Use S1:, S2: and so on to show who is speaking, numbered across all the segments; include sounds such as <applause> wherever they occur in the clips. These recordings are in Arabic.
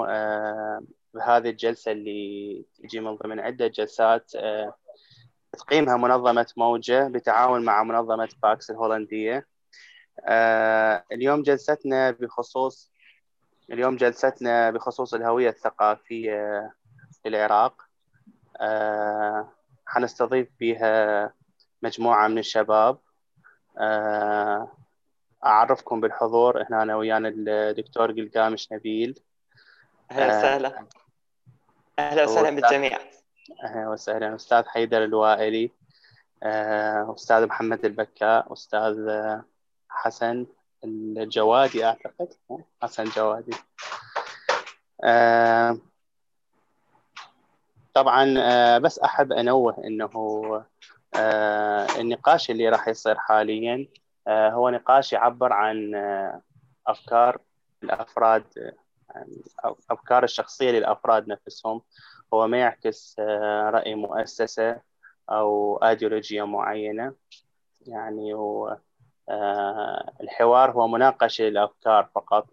S1: آه، بهذه الجلسة اللي تجي من ضمن عدة جلسات آه، تقيمها منظمة موجة بتعاون مع منظمة باكس الهولندية. اليوم جلستنا بخصوص اليوم جلستنا بخصوص الهوية الثقافية للعراق حنستضيف فيها مجموعة من الشباب. أعرفكم بالحضور هنا أنا ويانا الدكتور قلقامش نبيل.
S2: أهلا وسهلا. أهلا وسهلا بالجميع.
S1: أهلا وسهلا. أستاذ حيدر الوائلي أستاذ محمد البكاء أستاذ حسن الجوادي أعتقد. حسن جوادي. طبعا بس أحب أنوه أنه النقاش اللي راح يصير حاليا آه، هو نقاش يعبر عن آه، أفكار الأفراد أفكار الشخصية للأفراد نفسهم. هو ما يعكس آه، رأي مؤسسة أو ايديولوجيه معينة. يعني هو الحوار هو مناقشة للأفكار فقط.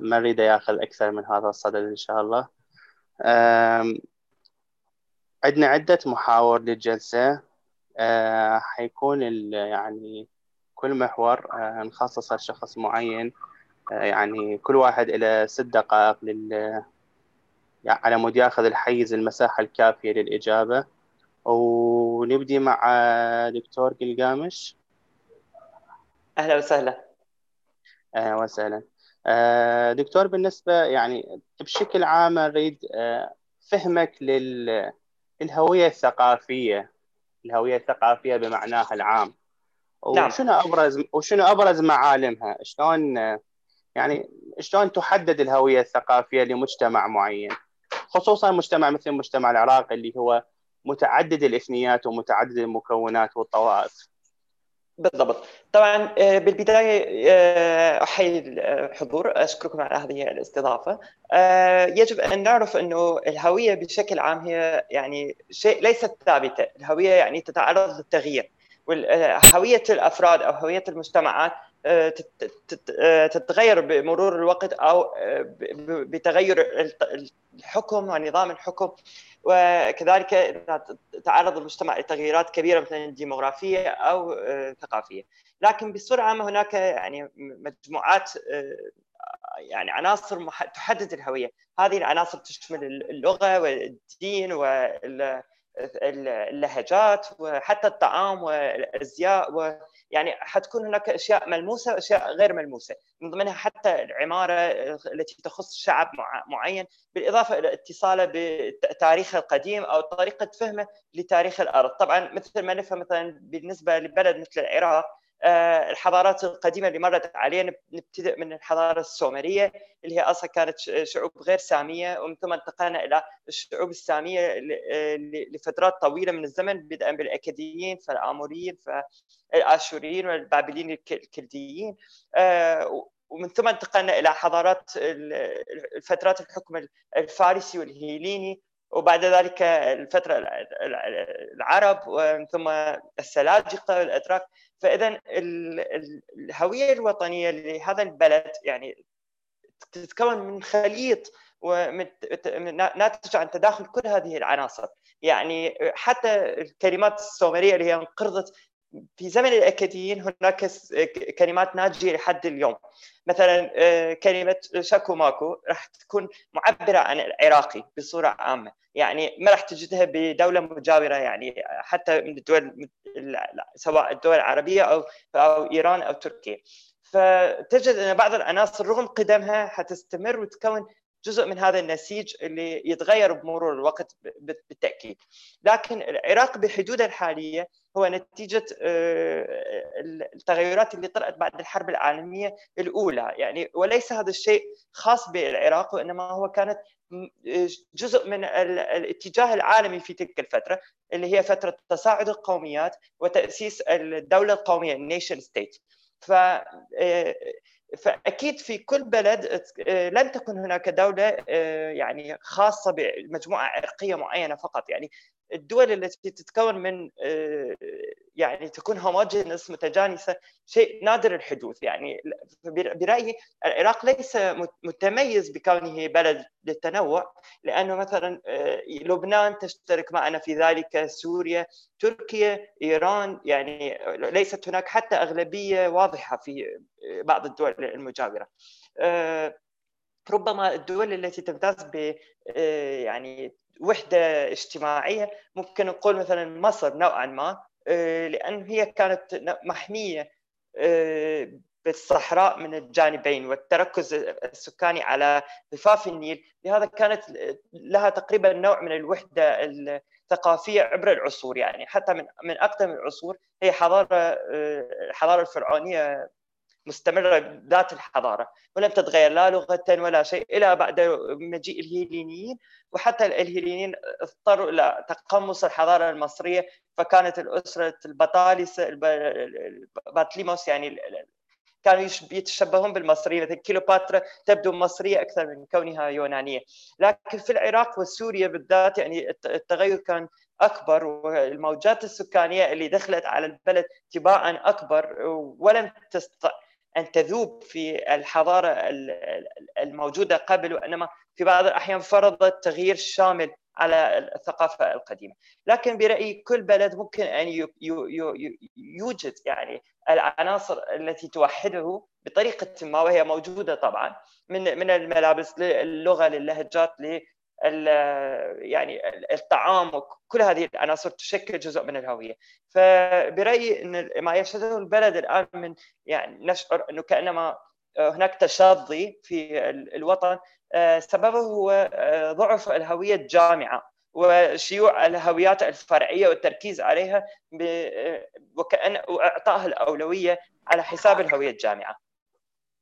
S1: ما نريد ياخذ أكثر من هذا الصدد إن شاء الله. عندنا عدة محاور للجلسة. آه، حيكون يعني كل محور آه، نخصصه لشخص معين. آه، يعني كل واحد إلى ست دقائق لل يعني على مود يأخذ الحيز المساحة الكافية للإجابة. ونبدي مع دكتور قلقامش
S2: أهلا وسهلا.
S1: أهلا وسهلا. دكتور بالنسبة يعني بشكل عام نريد فهمك للهوية الثقافية. الهوية الثقافية بمعناها العام. نعم. وشنو أبرز وشنو أبرز معالمها؟ شلون يعني شلون تحدد الهوية الثقافية لمجتمع معين؟ خصوصا مجتمع مثل المجتمع العراقي اللي هو متعدد الإثنيات ومتعدد المكونات والطوائف
S2: بالضبط. طبعا آه، بالبداية آه، أحيي الحضور أشكركم على هذه الاستضافة. آه، يجب أن نعرف أنه الهوية بشكل عام هي يعني شيء ليست ثابتة. الهوية يعني تتعرض للتغيير. وهويه الأفراد أو هوية المجتمعات تتغير بمرور الوقت أو بتغير الحكم ونظام الحكم. وكذلك تعرض المجتمع لتغييرات كبيرة مثلا ديموغرافية أو آه، ثقافية. لكن بصورة عامة هناك يعني مجموعات آه، يعني عناصر تحدد الهوية. هذه العناصر تشمل اللغة والدين واللهجات وحتى الطعام والأزياء يعني حتكون هناك أشياء ملموسة وأشياء غير ملموسة. من ضمنها حتى العمارة التي تخص شعب معين بالإضافة إلى اتصاله بتاريخه القديم أو طريقة فهمه لتاريخ الأرض. طبعا مثل ما نفهم مثلا بالنسبة لبلد مثل العراق آه، الحضارات القديمة اللي مرت علينا نبتدئ من الحضارة السومرية اللي هي أصلا كانت شعوب غير سامية ومن ثم انتقلنا إلى الشعوب السامية آه، لفترات طويلة من الزمن بدءا بالأكاديين فالآموريين فالآشوريين والبابليين الكلديين آه، ومن ثم انتقلنا إلى حضارات فترات الحكم الفارسي والهيليني. وبعد ذلك الفترة العرب ثم السلاجقة والأتراك فإذا الهوية الوطنية لهذا البلد يعني تتكون من خليط ناتج عن تداخل كل هذه العناصر. يعني حتى الكلمات السومرية اللي هي انقرضت في زمن الأكاديين هناك كلمات ناجية لحد اليوم. مثلا آه، كلمة شاكو ماكو راح تكون معبرة عن العراقي بصورة عامة. يعني ما راح تجدها بدولة مجاورة يعني حتى من الدول سواء الدول العربية أو أو إيران أو تركيا. فتجد أن بعض العناصر رغم قدمها حتستمر وتكون جزء من هذا النسيج اللي يتغير بمرور الوقت بالتأكيد. لكن العراق بحدودها الحالية هو نتيجة آه، التغيرات اللي طرأت بعد الحرب العالمية الأولى. يعني وليس هذا الشيء خاص بالعراق وإنما هو كانت جزء من الاتجاه العالمي في تلك الفترة اللي هي فترة تصاعد القوميات وتأسيس الدولة القومية ال nation state ف آه، فأكيد في كل بلد آه، لن تكن هناك دولة آه، يعني خاصة بمجموعة عرقية معينة فقط. يعني الدول التي تتكون من يعني تكون homogeneous متجانسة شيء نادر الحدوث. يعني برأيي العراق ليس متميز بكونه بلد للتنوع لأنه مثلا آه، لبنان تشترك معنا في ذلك سوريا تركيا إيران يعني ليست هناك حتى أغلبية واضحة في بعض الدول المجاورة. آه، ربما الدول التي تمتاز ب آه، يعني وحدة اجتماعية ممكن نقول مثلا مصر نوعا ما آه، لأن هي كانت محمية آه، بالصحراء من الجانبين والتركز السكاني على ضفاف النيل. لهذا كانت لها تقريبا نوع من الوحدة الثقافية عبر العصور يعني حتى من من أقدم العصور هي حضارة الحضارة الفرعونية مستمرة ذات الحضارة ولم تتغير لا لغة ولا شيء إلى بعد مجيء الهيلينيين وحتى الهيلينيين اضطروا إلى تقمص الحضارة المصرية فكانت الأسرة البطالس باتليموس يعني كانوا يتشبهون بالمصريين مثل كيلوباترا تبدو مصرية أكثر من كونها يونانية. لكن في العراق وسوريا بالذات يعني التغير كان أكبر والموجات السكانية اللي دخلت على البلد تباعا أكبر ولم تستطع أن تذوب في الحضارة الموجودة قبل وإنما في بعض الأحيان فرضت تغيير شامل على الثقافة القديمة، لكن برأيي كل بلد ممكن أن يوجد يعني العناصر التي توحده بطريقة ما وهي موجودة طبعا من من الملابس للغه للهجات يعني الطعام وكل هذه العناصر تشكل جزء من الهوية فبرأيي إن ما يشهده البلد الآن من يعني نشعر إنه كأنما هناك تشظي في الوطن سببه هو ضعف الهوية الجامعة وشيوع الهويات الفرعية والتركيز عليها وكأن واعطائها الأولوية على حساب الهوية الجامعة.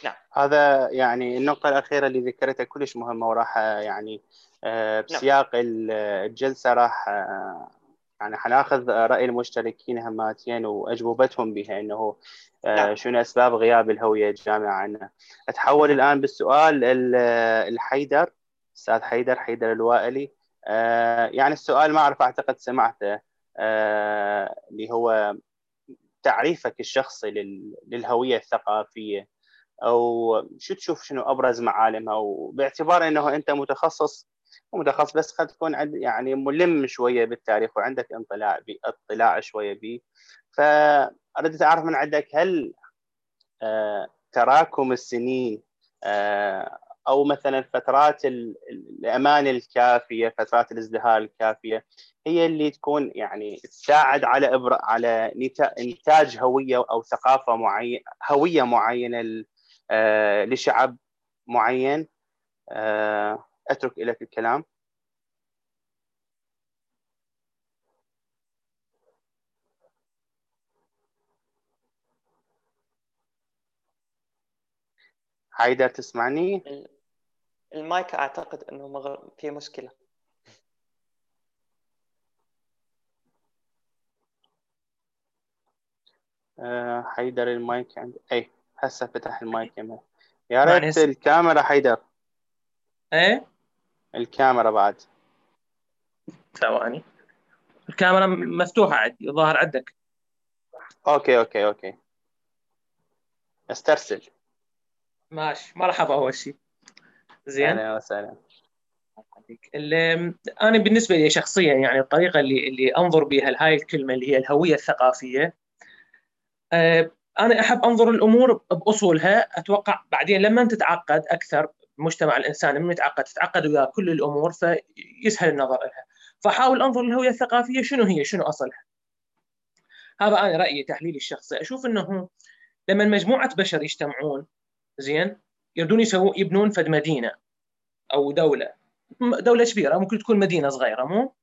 S1: نعم. هذا يعني النقطة الأخيرة اللي ذكرتها كلش مهمة وراح يعني آه، بسياق الجلسة راح آه، يعني حناخذ رأي المشتركين هماتين وأجوبتهم بها أنه آه، نعم. شنو أسباب غياب الهوية الجامعة عنا أتحول نعم. الآن بالسؤال الحيدر أستاذ حيدر حيدر الوائلي يعني السؤال ما أعرف أعتقد سمعته اللي هو تعريفك الشخصي للهوية الثقافية أو شو تشوف شنو أبرز معالمها وباعتبار إنه أنت متخصص متخصص بس قد تكون يعني ملم شوية بالتاريخ وعندك انطلاع اطلاع شوية به فاردت اعرف من عندك هل آه تراكم السنين آه أو مثلا فترات الأمان الكافية فترات الازدهار الكافية هي اللي تكون يعني تساعد على. على إنتاج هوية أو ثقافة معينه هوية معينة لشعب معين. آه أترك لك الكلام. حيدر تسمعني؟
S2: المايك أعتقد إنه مغر... في
S1: مشكلة. حيدر المايك عند اي هسه فتح المايك يا ريت الكاميرا حيدر.
S3: إيه؟
S1: الكاميرا بعد.
S3: ثواني. الكاميرا مفتوحة عندي الظاهر عندك.
S1: okay okay okay. استرسل.
S3: ماشي. مرحبا أول شيء
S1: زين. أهلا وسهلا.
S3: أنا بالنسبة لي شخصيا يعني الطريقة اللي اللي أنظر بها لهاي الكلمة اللي هي الهوية الثقافية أه أنا أحب أنظر الأمور بأصولها. أتوقع بعدين لما تتعقد أكثر المجتمع الانساني لما يتعقد تتعقد وياه كل الأمور فيسهل النظر لها. فاحاول أنظر للهويه الثقافية شنو هي شنو أصلها. هذا أنا رأيي تحليلي الشخصي. أشوف إنه لما مجموعة بشر يجتمعون زين يردون يسوون يبنون فد مدينة أو دولة دولة كبيرة ممكن تكون مدينة صغيرة مو؟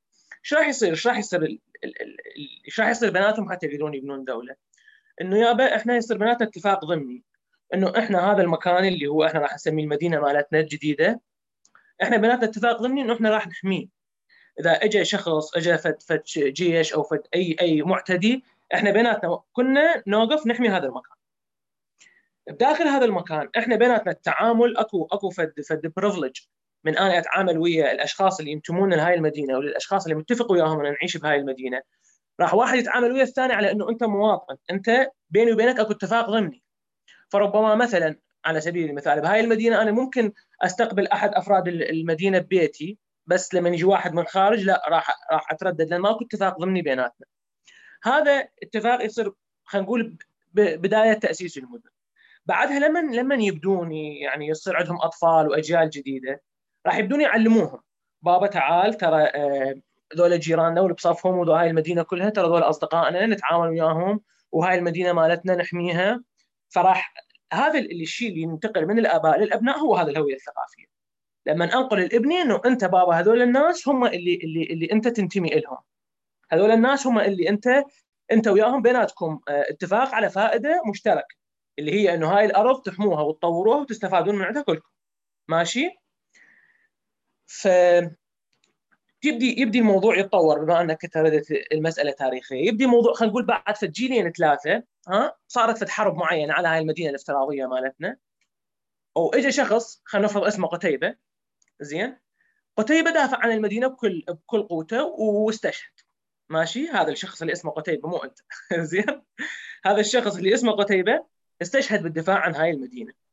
S3: إيش راح يصير؟ إيش راح يصير إيش راح يصير بيناتهم حتى يقدرون يبنون دولة؟ إنه يابا إحنا يصير بيناتنا اتفاق ضمني. إنه إحنا هذا المكان اللي هو إحنا راح نسميه المدينة مالتنا الجديدة. إحنا بيناتنا اتفاق ضمني إنه إحنا راح نحميه. إذا اجى شخص اجى فد فد جيش أو فد اي أي معتدي إحنا بيناتنا كنا نوقف نحمي هذا المكان. بداخل هذا المكان إحنا بيناتنا التعامل اكو أكو فد فد privilege من أنا أتعامل ويا الأشخاص اللي ينتمون لهاي المدينة وللاشخاص اللي متفق وياهم ان نعيش بهاي المدينة. راح واحد يتعامل ويا الثاني على إنه أنت مواطن. أنت بيني وبينك أكو اتفاق ضمني. فربما مثلا على سبيل المثال بهاي المدينة أنا ممكن أستقبل أحد أفراد المدينة ببيتي بس لما يجي واحد من خارج لا راح راح أتردد لأن ماكو اتفاق ضمني بيناتنا. هذا اتفاق يصير خلينا نقول بداية تأسيس المدن. بعدها لما لما يبدون يعني يصير عندهم أطفال وأجيال جديدة؟ راح يبدون يعلموهم. بابا تعال ترى آه، ذول جيراننا واللي بصفهم وهاي المدينة كلها ترى ذول أصدقائنا نتعامل وياهم وهاي المدينة مالتنا نحميها. فراح هذا الشيء اللي ينتقل من الآباء للأبناء هو هذا الهوية الثقافية. لما أنقل الابني إنه أنت بابا هذول الناس هم اللي اللي اللي أنت تنتمي لهم هذول الناس هم اللي انت أنت وياهم بيناتكم آه، اتفاق على فائدة مشتركه اللي هي إنه هاي الأرض تحموها وتطوروها وتستفادون من عندها كلكم. ماشي؟ ف يبدي يبدي الموضوع يتطور بما أنك تردت المسألة تاريخية. يبدي الموضوع خلينا نقول بعد فد جيلين ثلاثة ها صارت فد حرب معينة على هاي المدينة الافتراضية مالتنا. واجى شخص خلينا نفرض اسمه قتيبة زين؟ قتيبة دافع عن المدينة بكل بكل قوته واستشهد. ماشي؟ هذا الشخص اللي اسمه قتيبة مو أنت. <laughs> زين؟ هذا الشخص اللي اسمه قتيبة استشهد بالدفاع عن هاي المدينة.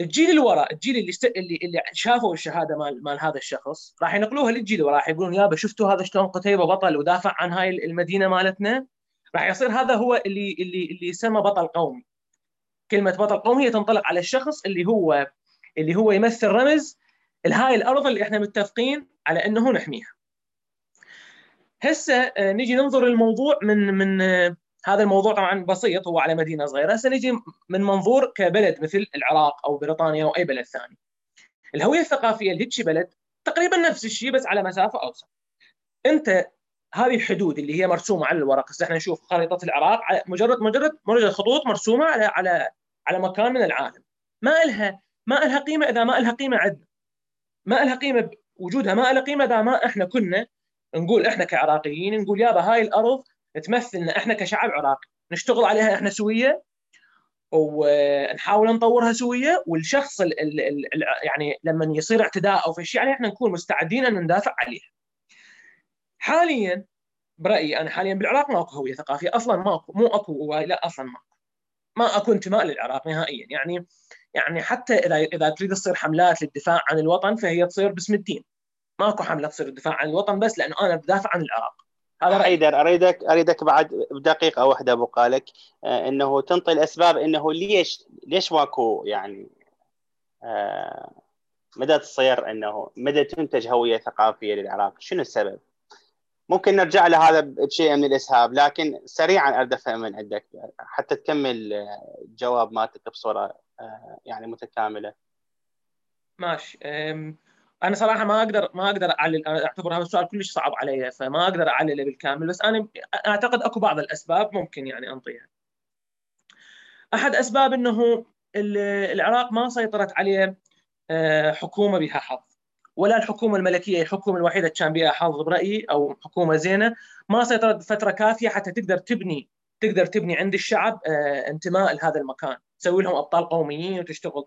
S3: الجيل اللي وراء الجيل اللي است... اللي اللي شافوا الشهادة مال مال هذا الشخص راح ينقلوها للجيل اللي راح يقولون يابا شفتوا هذا شلون قتيبة بطل ودافع عن هاي المدينة مالتنا؟ راح يصير هذا هو اللي اللي اللي يسمى بطل قومي. كلمة بطل قومي هي تنطلق على الشخص اللي هو اللي هو يمثل رمز لهاي الأرض اللي إحنا متفقين على إنه نحميها. هسه آه، نجي ننظر للموضوع من من آه، هذا الموضوع طبعا بسيط هو على مدينة صغيرة. هسه نجي من منظور كبلد مثل العراق أو بريطانيا أو أي بلد ثاني. الهوية الثقافية لهيك بلد تقريبا نفس الشيء بس على مسافة أوسع. أنت هذه الحدود اللي هي مرسومة على الورق. هسه إحنا نشوف خريطة العراق على مجرد مجرد مجرد خطوط مرسومة على على على مكان من العالم. ما لها ما لها قيمة إذا ما لها قيمة عندنا. ما لها قيمة وجودها ما لها قيمة إذا ما إحنا كنا نقول إحنا كعراقيين نقول يابا هاي الأرض تمثلنا إحنا كشعب عراقي نشتغل عليها إحنا سوية ونحاول نطورها سوية والشخص ال ال ال يعني لما يصير اعتداء أو في شيء عليها إحنا نكون مستعدين أن ندافع عليها. حاليا برأيي أنا حاليا بالعراق ماكو هوية ثقافية أصلا ماكو مو أكو لا أصلا ماكو. ما أكو انتماء للعراق نهائيا يعني يعني حتى إذا إذا تريد تصير حملات للدفاع عن الوطن فهي تصير باسم الدين. ماكو حملة تصير الدفاع عن الوطن بس لأنه أنا بدافع عن العراق.
S1: هذا حيدر اريدك أريدك بعد بدقيقه واحدة أبو قالك آه إنه تنطي الأسباب إنه ليش ليش ماكو يعني آه مدى تصير إنه مدى تنتج هوية ثقافية للعراق شنو السبب؟ ممكن نرجع لهذا بشيء من الإسهاب لكن سريعا أريد أفهم من عندك حتى تكمل الجواب مالتك بصورة آه يعني متكاملة.
S3: ماشي أنا صراحة ما أقدر ما أقدر اعلل أنا أعتبر هذا السؤال كلش صعب علي فما أقدر اعلله بالكامل بس أنا أعتقد أكو بعض الأسباب ممكن يعني أنطيها. أحد أسباب إنه العراق ما سيطرت عليه آه، حكومة بها حظ ولا الحكومة الملكية الحكومة الوحيدة اللي كان بها حظ برأيي أو حكومة زينة ما سيطرت فتره كافية حتى تقدر تبني تقدر تبني عند الشعب آه، انتماء لهذا المكان تسوي لهم أبطال قوميين وتشتغل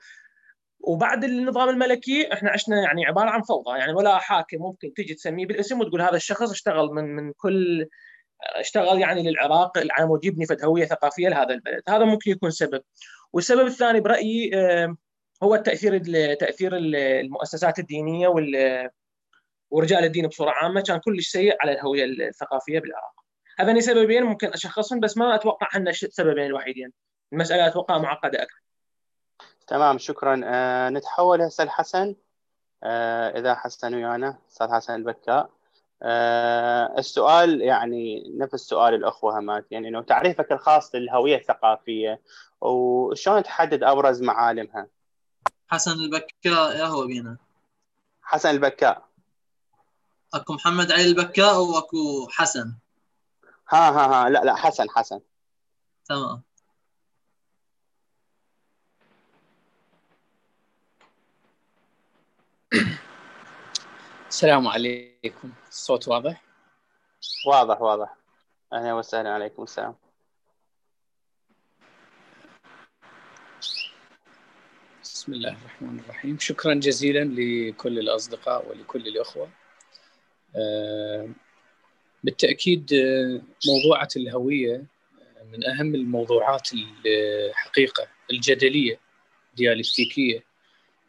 S3: وبعد النظام الملكي إحنا عشنا يعني عبارة عن فوضى يعني ولا حاكم ممكن تجي تسميه بالاسم وتقول هذا الشخص اشتغل من من كل اشتغل يعني للعراق على مود يبني فد هويه ثقافيه لهذا البلد. هذا ممكن يكون سبب. والسبب الثاني برأيي هو التأثير تأثير المؤسسات الدينية وال ورجال الدين بصورة عامة كان كلش سيء على الهوية الثقافية بالعراق. هذين سببين ممكن أشخصهم بس ما أتوقع أن السببين الوحيدين. المسألة أتوقع معقدة أكثر.
S1: تمام شكرا. آه نتحول هسه لحسن. آه إذا حسن ويانا أستاذ حسن البكاء آه السؤال يعني نفس سؤال الأخوة همات يعني إنه تعريفك الخاص للهوية الثقافية وشلون تحدد أبرز معالمها؟
S4: حسن البكاء يا هو بينا.
S1: حسن البكاء
S4: أكو محمد علي البكاء واكو حسن.
S1: ها ها ها. لا لا حسن حسن.
S4: تمام.
S5: السلام عليكم. الصوت واضح؟
S1: واضح واضح. أهلا وسهلا عليكم السلام.
S5: بسم الله الرحمن الرحيم. شكرا جزيلا لكل الأصدقاء ولكل الأخوة. آه، بالتأكيد موضوعة الهوية من أهم الموضوعات الحقيقة الجدلية ديالكتيكيه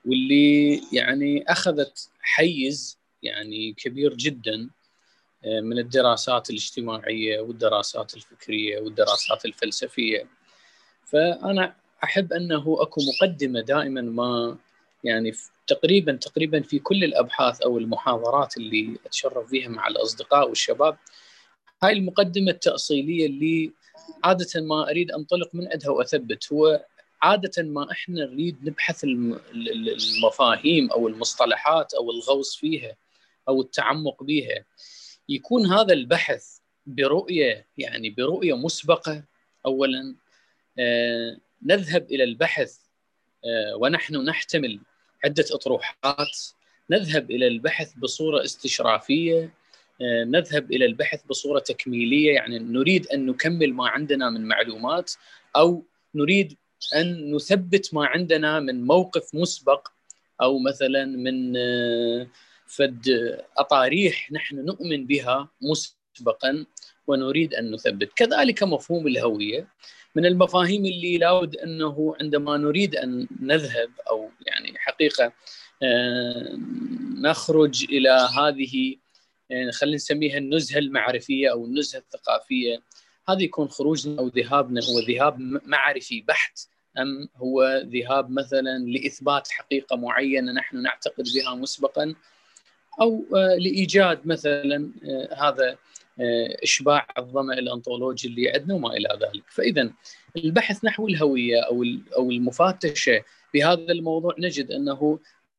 S5: واللي يعني أخذت حيز يعني كبير جدا آه، من الدراسات الاجتماعية والدراسات الفكرية والدراسات الفلسفية. فأنا أحب أنه أكو مقدمة دائما ما يعني تقريبا تقريبا في كل الأبحاث أو المحاضرات اللي أتشرف فيها مع الأصدقاء والشباب. هاي المقدمة التأصيلية اللي عادة ما أريد أنطلق من عندها وأثبت هو عادة ما إحنا نريد نبحث المفاهيم أو المصطلحات أو الغوص فيها. أو التعمق بها يكون هذا البحث برؤية يعني برؤية مسبقة اولا آه نذهب إلى البحث آه ونحن نحتمل عدة أطروحات. نذهب إلى البحث بصورة استشرافية آه نذهب إلى البحث بصورة تكميلية يعني نريد أن نكمل ما عندنا من معلومات أو نريد أن نثبت ما عندنا من موقف مسبق أو مثلا من فد أطاريح نحن نؤمن بها مسبقا ونريد أن نثبت، كذلك مفهوم الهوية. من المفاهيم اللي لابد أنه عندما نريد أن نذهب أو يعني حقيقة آه، نخرج إلى هذه يعني خلينا نسميها النزهة المعرفية أو النزهة الثقافية. هذا يكون خروجنا أو ذهابنا هو ذهاب معرفي بحت. أم هو ذهاب مثلا لإثبات حقيقة معينة نحن نعتقد بها مسبقا؟ أو آه، لإيجاد مثلا آه، هذا آه، إشباع الظمأ الأنطولوجي اللي عندنا وما إلى ذلك، فاذا البحث نحو الهوية أو أو المفاتشة بهذا الموضوع نجد أنه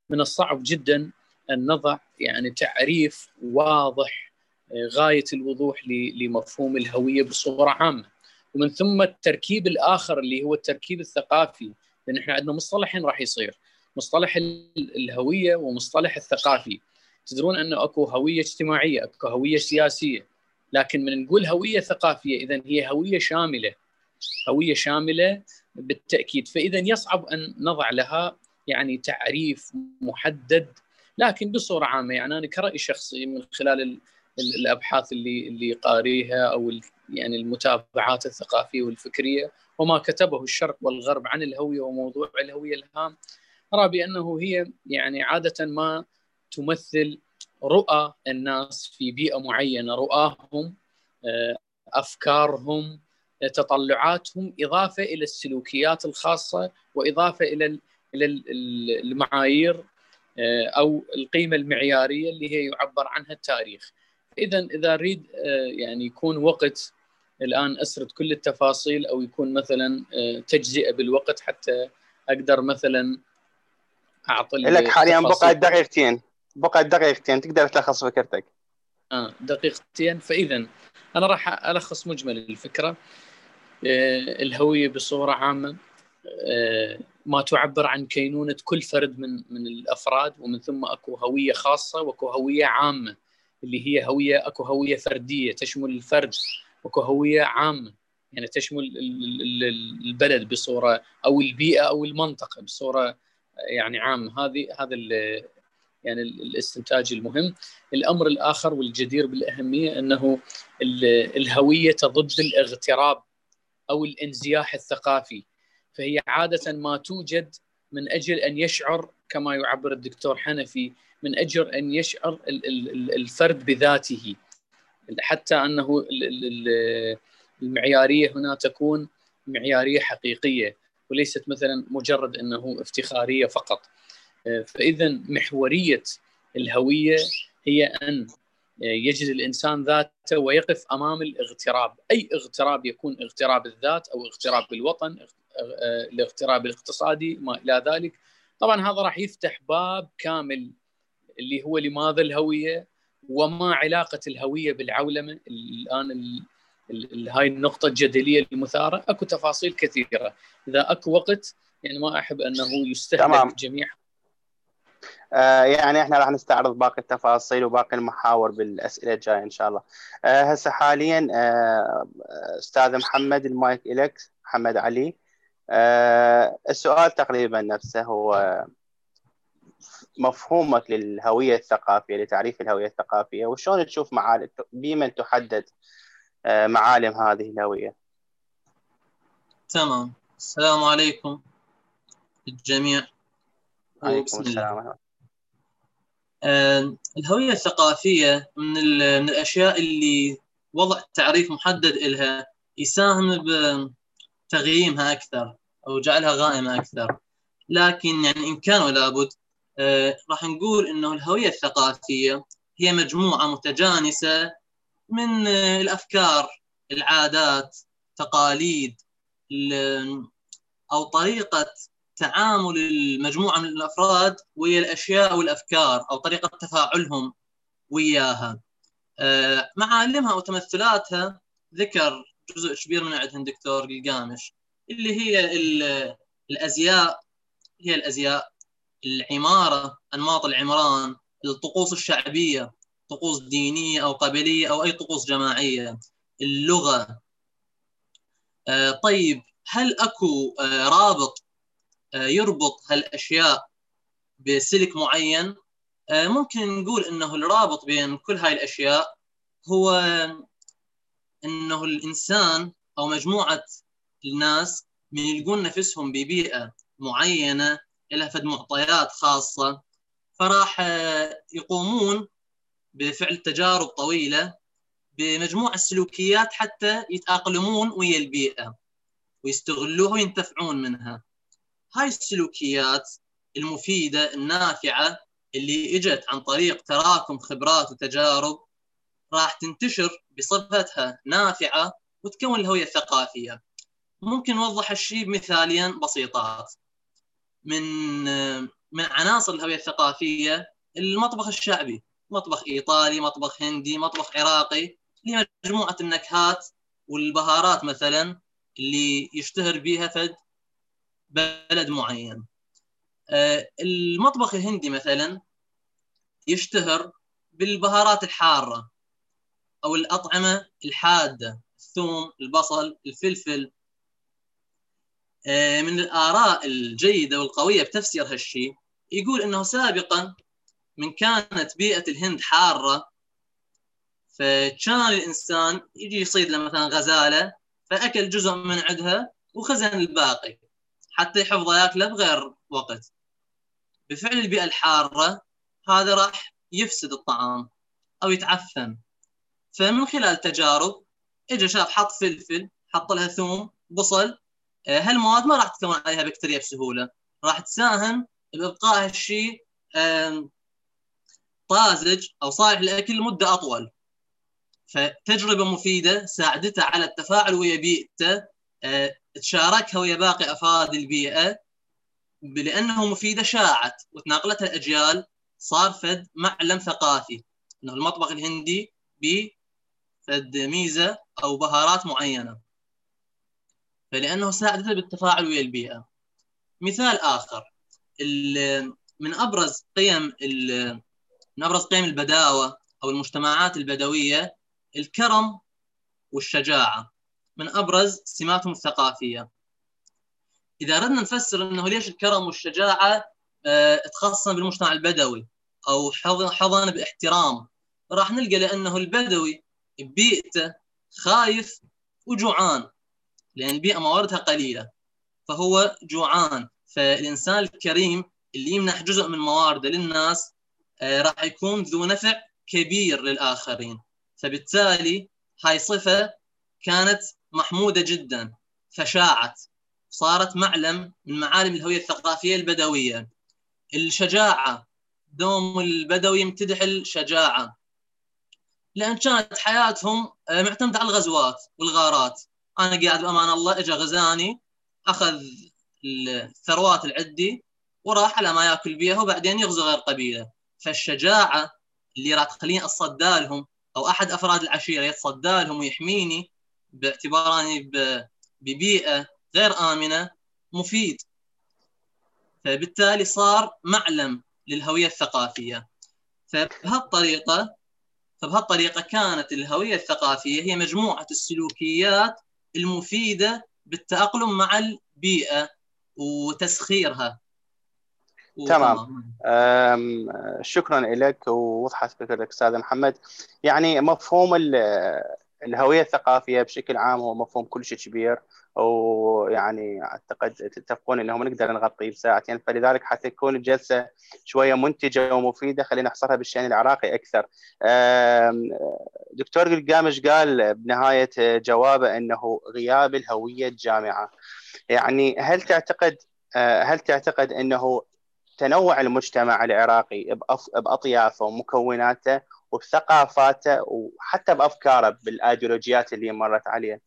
S5: من الصعب جدا أن نضع يعني تعريف واضح غاية الوضوح لمفهوم الهوية بصورة عامة. ومن ثم التركيب الآخر اللي هو التركيب الثقافي لأن إحنا عندنا مصطلحين راح يصير. مصطلح الهوية ومصطلح الثقافي. تدرون أنه أكو هوية اجتماعية أكو هوية سياسية. لكن من نقول هوية ثقافية اذا هي هوية شاملة. هوية شاملة بالتأكيد. فإذا يصعب أن نضع لها يعني تعريف محدد لكن بصورة عامة. يعني أنا كرأي شخصي من خلال الأبحاث اللي اللي قاريها أو يعني المتابعات الثقافية والفكرية وما كتبه الشرق والغرب عن الهوية وموضوع الهوية الهام أرى بأنه هي يعني عادة ما تمثل رؤى الناس في بيئة معينة رؤاهم آه، أفكارهم تطلعاتهم إضافة إلى السلوكيات الخاصة وإضافة إلى إلى المعايير آه، أو القيمة المعيارية اللي هي يعبر عنها التاريخ. اذا إذا أريد آه، يعني يكون وقت الآن أسرد كل التفاصيل أو يكون مثلا تجزئة بالوقت حتى أقدر مثلا
S1: أعطي لك حاليا بقى دقيقتين بقى دقيقتين تقدر تلخص فكرتك.
S5: آه دقيقتين. فإذا أنا راح ألخص مجمل الفكرة آه الهويه بصورة عامة آه ما تعبر عن كينونة كل فرد من من الأفراد ومن ثم أكو هوية خاصة وأكو هوية عامة اللي هي هوية أكو هوية فردية تشمل الفرد وأكو هوية عامة. يعني تشمل البلد بصورة أو البيئة أو المنطقة بصورة يعني عامة. هذه هذا يعني الاستنتاج المهم. الأمر الآخر والجدير بالأهمية أنه الهوية ضد الاغتراب أو الانزياح الثقافي. فهي عادة ما توجد من أجل أن يشعر كما يعبر الدكتور حنفي من أجل أن يشعر الفرد بذاته. حتى أنه المعيارية هنا تكون معيارية حقيقية وليست مثلا مجرد أنه افتخارية فقط. فإذا محورية الهوية هي أن يجد الإنسان ذاته ويقف أمام الاغتراب، أي اغتراب يكون اغتراب الذات أو اغتراب الوطن، الاغتراب الاقتصادي ما إلى ذلك. طبعا هذا راح يفتح باب كامل اللي هو لماذا الهوية وما علاقة الهوية بالعولمة. الآن هاي النقطة الجدلية المثارة أكو تفاصيل كثيرة. إذا أكو وقت يعني ما أحب أنه يستهلك جميع
S1: آه، يعني إحنا راح نستعرض باقي التفاصيل وباقي المحاور بالأسئلة الجاية إن شاء الله. آه، هسه حاليا آه، أستاذ محمد المايك لك محمد علي. السؤال تقريبا نفسه هو مفهومك للهوية الثقافية لتعريف الهوية الثقافية وشلون تشوف معالم بمن تحدد آه، معالم هذه الهوية؟
S4: تمام. السلام عليكم الجميع.
S1: عليكم السلام
S4: آه، الهوية الثقافية من, من الأشياء اللي وضع تعريف محدد لها يساهم بتغييمها أكثر أو جعلها غائمة أكثر. لكن يعني إن كان ولا بد آه، راح نقول إنه الهوية الثقافية هي مجموعة متجانسة من آه، الأفكار العادات تقاليد أو طريقة تعامل المجموعة من الأفراد ويا الأشياء والأفكار أو طريقة تفاعلهم وياها. آه، معالمها وتمثلاتها ذكر جزء كبير من عندهم دكتور القامش اللي هي الأزياء هي الأزياء العمارة أنماط العمران الطقوس الشعبية طقوس دينية أو قبليه أو أي طقوس جماعية اللغة. آه، طيب هل أكو آه، رابط يربط هالأشياء بسلك معين ممكن نقول إنه الرابط بين كل هاي الأشياء هو إنه الإنسان أو مجموعة الناس من يلقون نفسهم ببيئة معينة لها فد معطيات خاصة فراح آه، يقومون بفعل تجارب طويلة بمجموعه السلوكيات حتى يتأقلمون ويا البيئة ويستغلوها وينتفعون منها. هاي السلوكيات المفيدة النافعة اللي إجت عن طريق تراكم خبرات وتجارب راح تنتشر بصفتها نافعة وتكون الهوية الثقافية. ممكن نوضح الشيء بمثالين بسيطات. من من عناصر الهوية الثقافية المطبخ الشعبي مطبخ إيطالي مطبخ هندي مطبخ عراقي اللي مجموعه النكهات والبهارات مثلا اللي يشتهر بها فد بلد معين. آه، المطبخ الهندي مثلا يشتهر بالبهارات الحارة أو الأطعمة الحادة الثوم البصل الفلفل. آه، من الآراء الجيدة والقوية بتفسير هالشيء يقول أنه سابقا من كانت بيئة الهند حارة فكان الإنسان يجي يصيد له مثلا غزالة فأكل جزء من عندها وخزن الباقي. حتى يحفظ ياكله بغير وقت. بفعل البيئة الحارة هذا راح يفسد الطعام أو يتعفن. فمن خلال تجارب اجى شاف حط فلفل حط لها ثوم بصل آه، هالمواد ما راح تكون عليها بكتيريا بسهولة. راح تساهم بإبقاء هالشيء طازج أو صالح للاكل لمدة أطول. فتجربة مفيدة ساعدته على التفاعل ويا بيئته آه، تشاركها ويا باقي أفراد البيئة لأنه مفيدة شاعت وتناقلتها الأجيال صار فد معلم ثقافي. إنه المطبخ الهندي بفد ميزة أو بهارات معينة. فلأنه ساعدته بالتفاعل ويا البيئة. مثال آخر من أبرز قيم من أبرز قيم البداوة أو المجتمعات البدوية الكرم والشجاعة. من أبرز سماتهم الثقافية. إذا أردنا نفسر إنه ليش الكرم والشجاعة آه تخصصا بالمجتمع البدوي أو حظن باحترام راح نلقى لأنه البدوي ببيئته خايف وجوعان لأن البيئه مواردها قليلة فهو جوعان. فالإنسان الكريم اللي يمنح جزء من مواردة للناس آه، راح يكون ذو نفع كبير للآخرين. فبالتالي هاي صفة كانت محمودة جدا فشاعت صارت معلم من معالم الهوية الثقافية البدوية. الشجاعة دوم البدوي يمتدح الشجاعة. لأن كانت حياتهم آه، معتمدة على الغزوات والغارات. أنا قاعد بأمان الله اجى غزاني أخذ الثروات العدي وراح على ما يأكل بيها وبعدين يغزو غير قبيلة. فالشجاعة اللي راح تخليني اتصدى لهم أو أحد أفراد العشيرة يتصدى لهم ويحميني. باعتباراني ببيئة غير آمنة مفيد. فبالتالي صار معلم للهوية الثقافية. فبهالطريقه فبهالطريقة كانت الهوية الثقافية هي مجموعة السلوكيات المفيدة بالتأقلم مع البيئة وتسخيرها.
S1: تمام. شكرا لك ووضحت فكرتك أستاذ محمد. يعني مفهوم الهوية الثقافية بشكل عام هو مفهوم كلش كبير ويعني أعتقد تتفقون إنه ما نقدر نغطيه بساعتين فلذلك حتى تكون الجلسة شوية منتجة ومفيدة خلينا نحصرها بالشأن العراقي أكثر. دكتور قلقامش قال بنهاية جوابه إنه غياب الهوية الجامعة. يعني هل تعتقد هل تعتقد إنه تنوع المجتمع العراقي بأطيافه ومكوناته وبثقافاته وحتى بأفكاره بالآيديولوجيات اللي مرت عليه.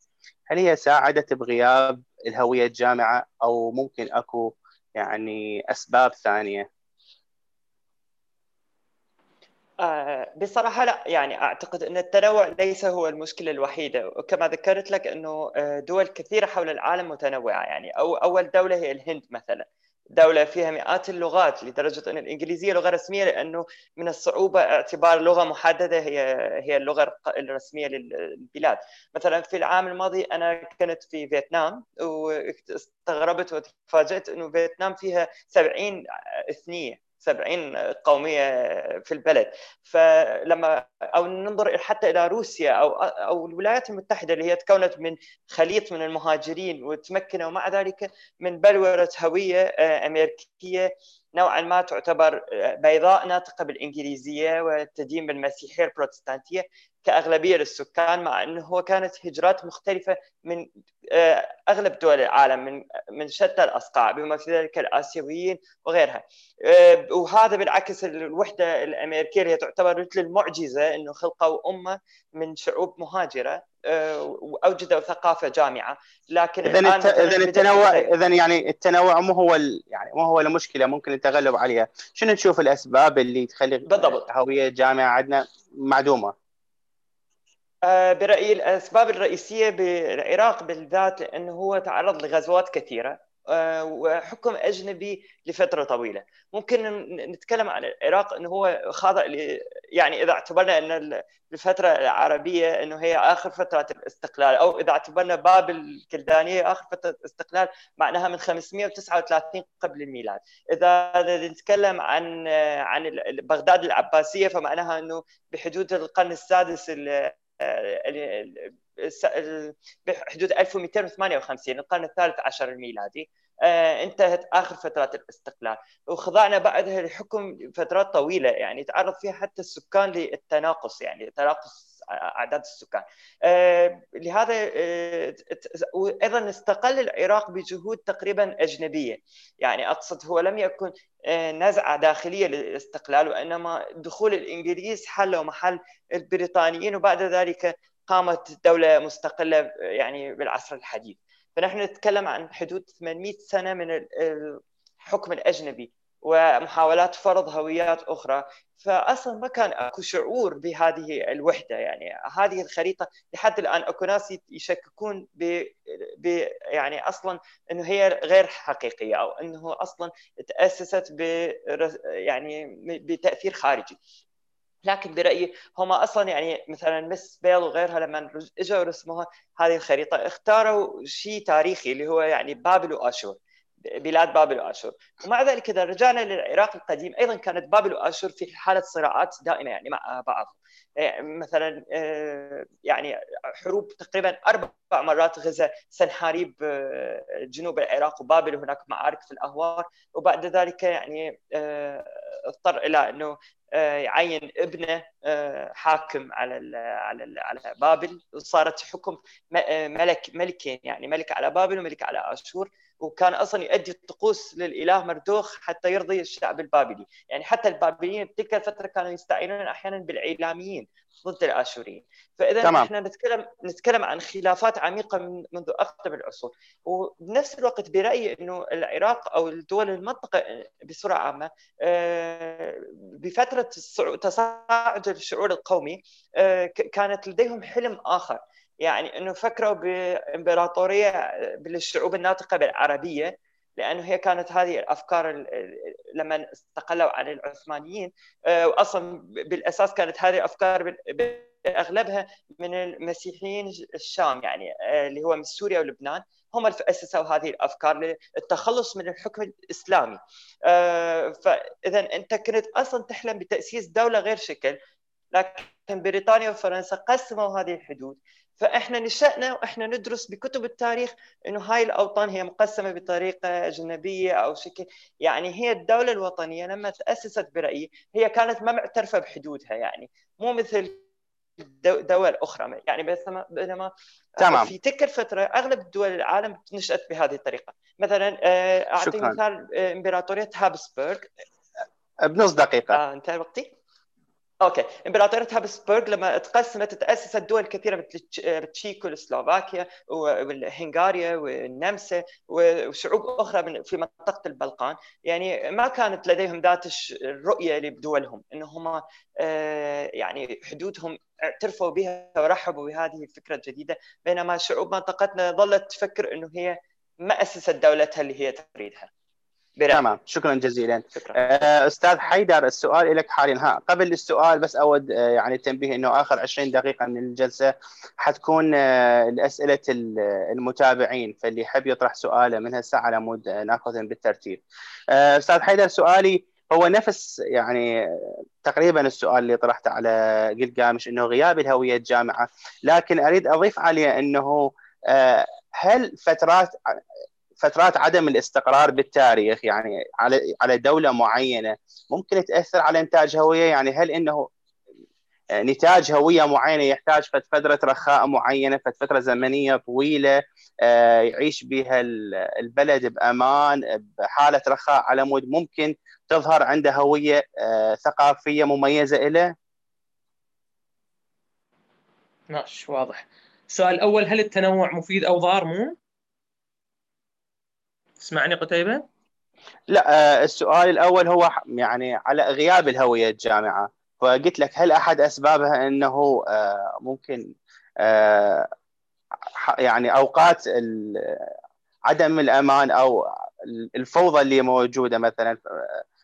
S1: هل هي ساعدت بغياب الهوية الجامعة أو ممكن أكو يعني أسباب ثانية؟
S2: آه بصراحة لا يعني أعتقد أن التنوع ليس هو المشكلة الوحيدة. وكما ذكرت لك أنه آه، دول كثيرة حول العالم متنوعة يعني أو أول دولة هي الهند مثلا. دولة فيها مئات اللغات لدرجة أن الإنجليزية لغة رسمية لأنه من الصعوبة اعتبار لغة محددة هي هي اللغة الرسمية للبلاد. مثلا في العام الماضي أنا كنت في فيتنام واستغربت وتفاجأت أنه فيتنام فيها 70 إثنية. 70 قومية في البلد. فلما أو ننظر حتى إلى روسيا أو أو الولايات المتحدة اللي هي تكونت من خليط من المهاجرين وتمكنوا مع ذلك من بلورة هوية آه، أمريكية. نوعا ما تعتبر آه، بيضاء ناطقة بالإنجليزية وتدين بالمسيحية البروتستانتية. كأغلبية للسكان مع إنه هو كانت هجرات مختلفة من آه، أغلب دول العالم من من شتى الأصقاع بما في ذلك الآسيويين وغيرها آه، وهذا بالعكس الوحدة الأمريكية اللي تعتبر مثل المعجزة إنه خلقوا أمة من شعوب مهاجرة آه، وأوجدوا ثقافة جامعة لكن
S1: اذا. اذا التنوع اذا يعني التنوع مو هو. يعني مو هو المشكلة ممكن التغلب عليها شنو تشوف الأسباب اللي تخلي
S2: بالضبط
S1: هويه جامعه عندنا
S2: معدومة برأيي الأسباب الرئيسية بالعراق بالذات لأنه هو تعرض لغزوات كثيرة آه، وحكم أجنبي لفترة طويلة. ممكن نتكلم عن العراق أنه هو خاضع يعني إذا اعتبرنا أن الفترة العربية أنه هي آخر فترة الاستقلال أو إذا اعتبرنا بابل الكلدانية آخر فترة استقلال معناها من 539 قبل الميلاد. إذا نتكلم عن عن بغداد العباسية فمعناها أنه بحدود القرن السادس بحدود 1258 القرن الثالث عشر الميلادي. آه، انتهت آخر فترات الاستقلال. وخضعنا بعدها لحكم فترات طويلة يعني تعرض فيها حتى السكان للتناقص يعني تناقص اعداد السكان. آه، لهذا آه، أيضا استقل العراق بجهود تقريبا أجنبية. يعني أقصد هو لم يكن نزعة داخلية للاستقلال وإنما دخول الإنجليز حلوا محل البريطانيين وبعد ذلك قامت دولة مستقلة يعني بالعصر الحديث. فنحن نتكلم عن حدود 800 سنة من الحكم الأجنبي. ومحاولات فرض هويات أخرى. فاصلا ما كان أكو شعور بهذه الوحدة. يعني هذه الخريطة لحد الآن أكو ناس يشككون ب... ب يعني أصلا إنه هي غير حقيقية أو إنه أصلا تأسست ب يعني بتأثير خارجي. لكن برأيي هم أصلا يعني مثلا مس بيل وغيرها لما إجوا رسموها هذه الخريطة اختاروا شيء تاريخي اللي هو يعني بابل وآشور. بلاد بابل وآشور. ومع ذلك إذا رجعنا للعراق القديم أيضا كانت بابل وآشور في حالة صراعات دائمة يعني مع بعض. إيه، مثلا إيه، يعني حروب تقريبا أربع مرات غزا سنحاريب إيه، جنوب العراق وبابل وهناك معارك في الأهوار. وبعد ذلك يعني اضطر إلى إنه يعين ابنه حاكم على على على بابل. وصارت حكم ملك ملكين يعني ملك على بابل وملك على آشور. وكان أصلا يؤدي الطقوس للإله مردوخ حتى يرضي الشعب البابلي، يعني حتى البابليين بتلك الفترة كانوا يستعينون أحيانا بالعيلاميين ضد الآشوريين، فإذا تمام. إحنا نتكلم نتكلم عن خلافات عميقة من منذ اقدم العصور، وبنفس الوقت برأيي إنه العراق أو الدول المنطقة بصورة عامة آه، بفترة تصاعد الشعور القومي آه، كانت لديهم حلم آخر. يعني إنه فكروا بإمبراطورية بالشعوب الناطقة بالعربية لأنه هي كانت هذه الأفكار لما استقلوا عن العثمانيين واصلا بالأساس كانت هذه الأفكار اغلبها من المسيحيين الشام يعني اللي هو من سوريا ولبنان. هم اللي أسسوا هذه الأفكار للتخلص من الحكم الإسلامي. فاذا أنت كنت أصلا تحلم بتأسيس دولة غير شكل لكن بريطانيا وفرنسا قسموا هذه الحدود. فإحنا نشأنا وإحنا ندرس بكتب التاريخ إنه هاي الأوطان هي مقسمة بطريقة أجنبية أو شكل يعني هي الدولة الوطنية لما تأسست برأيي هي كانت ما معترفة بحدودها يعني مو مثل دول أخرى. يعني بينما تمام. في تلك الفترة أغلب دول العالم نشأت بهذه الطريقة. مثلا آه، أعطي مثال آه، إمبراطورية هابسبورغ
S1: بنص دقيقة.
S2: آه انتهى وقتي. okay. إمبراطورية هابسبورغ لما تقسمت تأسست دول كثيرة مثل تشيكو وسلوفاكيا والهنغاريا والنمسا وشعوب أخرى في منطقة البلقان. يعني ما كانت لديهم ذات الرؤية لدولهم انهم آه، يعني حدودهم اعترفوا بها ورحبوا بهذه الفكرة الجديدة. بينما شعوب منطقتنا ظلت تفكر إنه هي ما اسست دولتها اللي هي تريدها.
S1: تمام. شكرا جزيلا. شكرا. آه، أستاذ حيدر السؤال لك حاليا. ها قبل السؤال بس أود آه، يعني تنبيه إنه آخر 20 دقيقة من الجلسة حتكون آه، لأسئلة المتابعين فاللي يحب يطرح سؤاله من هسه على مود ناخذهم بالترتيب. أستاذ حيدر سؤالي هو نفس يعني تقريبا السؤال اللي طرحته على قلقامش إنه غياب الهوية الجامعة. لكن أريد أضيف عليه إنه هل فترات فترات عدم الاستقرار بالتاريخ يعني على على دولة معينة. ممكن تأثر على إنتاج هوية؟ يعني هل إنه نتاج هوية معينة يحتاج فترة رخاء معينة فترة زمنية طويلة آه، يعيش بها البلد بأمان بحالة رخاء على مود ممكن تظهر عنده هوية آه، ثقافية مميزة له
S3: ماشي واضح. السؤال الأول هل التنوع مفيد أو ضار؟ مو. تسمعني قتيبة؟
S1: لا آه، السؤال الأول هو يعني على غياب الهوية الجامعة فقلت لك هل أحد أسبابها أنه آه، ممكن آه، يعني أوقات عدم الأمان أو الفوضى اللي موجودة مثلا